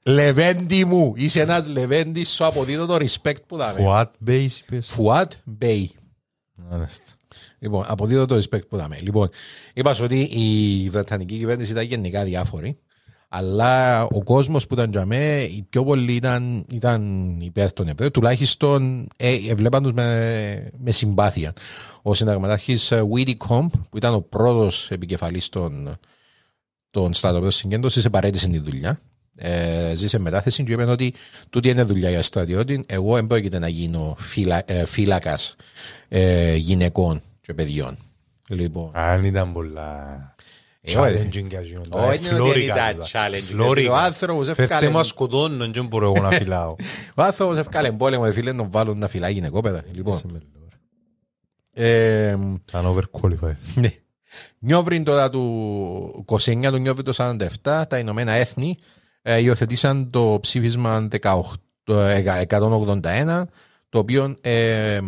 Λεβέντη μου, είσαι ένας Λεβέντης, σου αποδίδω το respect που δαμέ. Φουάτ Μπέις είπες. Φουάτ Μπέι. Μάλιστα. Λοιπόν, αποδίδω το respect που δάμε. Λοιπόν, είπα σου ότι η Βρετανική κυβέρνηση ήταν γενικά διάφορη, αλλά ο κόσμος που ήταν για μέ, οι πιο πολλοί ήταν, ήταν υπέρ των Εβραίων, τουλάχιστον ε, εβλέπαν τους με, με συμπάθεια. Ο συνταγματάρχης Βίτι Κόμπ, που ήταν ο πρώτος επικεφαλής των, των στρατιωτών συγκέντρωσης, επαρέτησε τη δουλειά. Ε, ζήσε μετάθεση και είπε ότι τούτη είναι δουλειά για στρατιώτη. Εγώ δεν πρόκειται να γίνω φύλα, ε, φύλακας ε, γυναικών και παιδιών. Λοιπόν, Αν ήταν πολλά... Ε, όχι. Challenging για γίνον. Όχι, είναι ότι δεν ήταν challenging. Ο άνθρωπος Φέρτε έφκαλε- μας σκοτώνουν και δεν μπορώ εγώ να *laughs* φυλάω. Ο άνθρωπος έφκαλε πόλεμο, ε, φίλε, να τον βάλουν να φυλάει γυναικόπαιδα. Λοιπόν, ε, Ήταν overqualified. *laughs* ναι. Νιόβριν τώρα του 29 του Νιόβριν το 47, τα Ηνωμένα Έθνη ε, υιοθετήσαν το ψήφισμα 18, ε, 181, το οποίο ε, ε,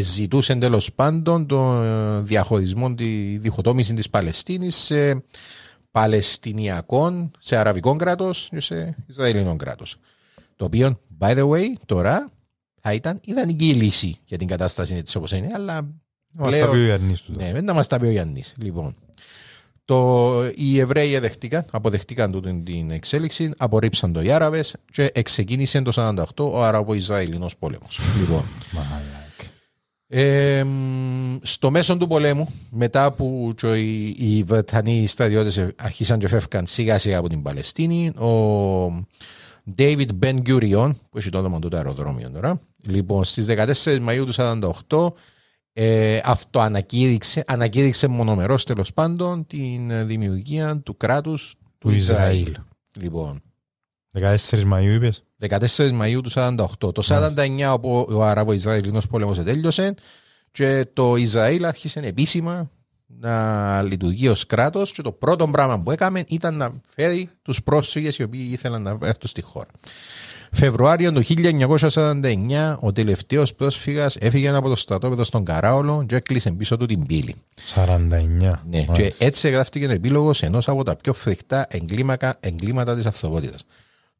ζητούσε τέλος πάντων τον διαχωρισμό, τη διχοτόμηση της Παλαιστίνης σε Παλαιστινιακών, σε Αραβικό κράτος και σε Ισραηλινό κράτος. Το οποίο, by the way, τώρα θα ήταν ιδανική λύση για την κατάσταση έτσι όπως είναι, αλλά Μας Λέω- τα πει ο Ιαννής του. ναι, δεν να μας τα πει ο Γιάννης. Λοιπόν, το, οι Εβραίοι εδεχτήκαν, αποδεχτήκαν τούτη την εξέλιξη, απορρίψαν το οι Άραβες και ξεκίνησε το 48 ο Αραβο-Ισραηλινός πόλεμος. λοιπόν, ε, μ, στο μέσο του πολέμου, μετά που και οι, οι Βρετανοί στρατιώτες αρχίσαν και φεύγαν σιγά σιγά από την Παλαιστίνη, ο David Ben Gurion, που έχει το όνομα του το αεροδρόμιο τώρα, λοιπόν, στις 14 Μαΐου του 48 ε, αυτό ανακήρυξε, ανακήρυξε μονομερός τέλος πάντων την δημιουργία του κράτους του, Του Ισραήλ. Ισραήλ. Λοιπόν, 14 Μαΐου είπες; 14 Μαΐου του 48. Το 49 ο, ο Αραβο-Ισραηλινός πόλεμος τέλειωσε και το Ισραήλ άρχισε επίσημα να λειτουργεί ως κράτος και το πρώτο πράγμα που έκαμε ήταν να φέρει τους πρόσφυγες οι οποίοι ήθελαν να έρθουν στη χώρα. Φεβρουάριο του 1949 ο τελευταίος πρόσφυγας έφυγε από το στρατόπεδο στον Καράολο και έκλεισε πίσω του την πύλη. 49. Ναι, και Μάλιστα. έτσι γράφτηκε ο επίλογος ενός από τα πιο φρικτά εγκλήματα, εγκλήματα της ανθρωπότητας.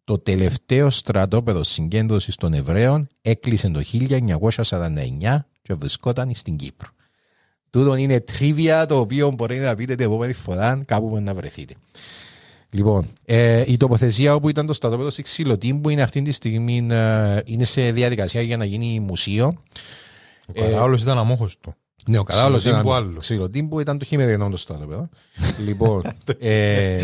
Το τελευταίο στρατόπεδο συγκέντρωσης των Εβραίων έκλεισε το 1949 και βρισκόταν στην Κύπρο. Τούτο είναι τρίβια το οποίο μπορεί να πείτε την επόμενη φορά κάπου που να βρεθείτε. Λοιπόν, ε, η τοποθεσία όπου ήταν το στρατόπεδο στη Ξυλοτύμπου είναι αυτή τη στιγμή ε, είναι σε διαδικασία για να γίνει μουσείο. Ο Καράολος ήταν αμόχος του. Ναι, ο Καράολος Ξυλοτύμπου ήταν άλλο. Ξυλοτύμπου ήταν το χειμερινό το στρατόπεδο. λοιπόν, *laughs* ε,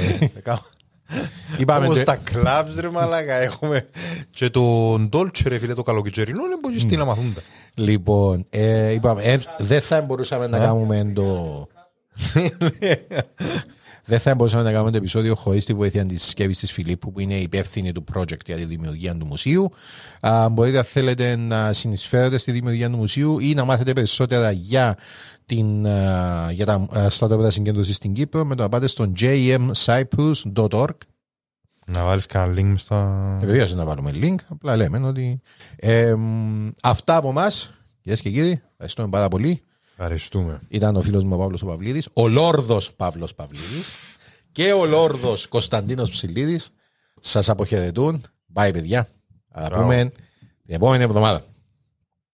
είπαμε... Όπως τε- τα κλαμπς ρε μαλάκα έχουμε και το Dolce ρε φίλε το καλοκαιρινό είναι πως τι να μαθούν τα. Λοιπόν, ε, είπαμε, ε, δεν θα μπορούσαμε να κάνουμε το. *laughs* δεν θα μπορούσαμε να κάνουμε το επεισόδιο χωρίς τη βοήθεια της σκέψης της Φιλίππου, που είναι υπεύθυνη του project για τη δημιουργία του μουσείου. Α, μπορείτε, αν θέλετε, να συνεισφέρετε στη δημιουργία του μουσείου ή να μάθετε περισσότερα για, την, α, για τα α, στρατόπεδα συγκέντρωσης στην Κύπρο με το να πάτε στο jmcyprus.org. Να βάλεις κανένα link μες στα... Βεβαίως να βάλουμε link. Απλά λέμε ότι. Ε, μ, αυτά από εμάς, κυρίες και κύριοι. Ευχαριστούμε πάρα πολύ. Ευχαριστούμε. Ήταν ο φίλος μου ο Παύλος ο Παυλίδης, ο Λόρδος Παύλος Παυλίδης και ο Λόρδος Κωνσταντίνος Ψηλίδης. Σας αποχαιρετούν. Bye παιδιά. Θα τα Μπράβο. πούμε την επόμενη εβδομάδα.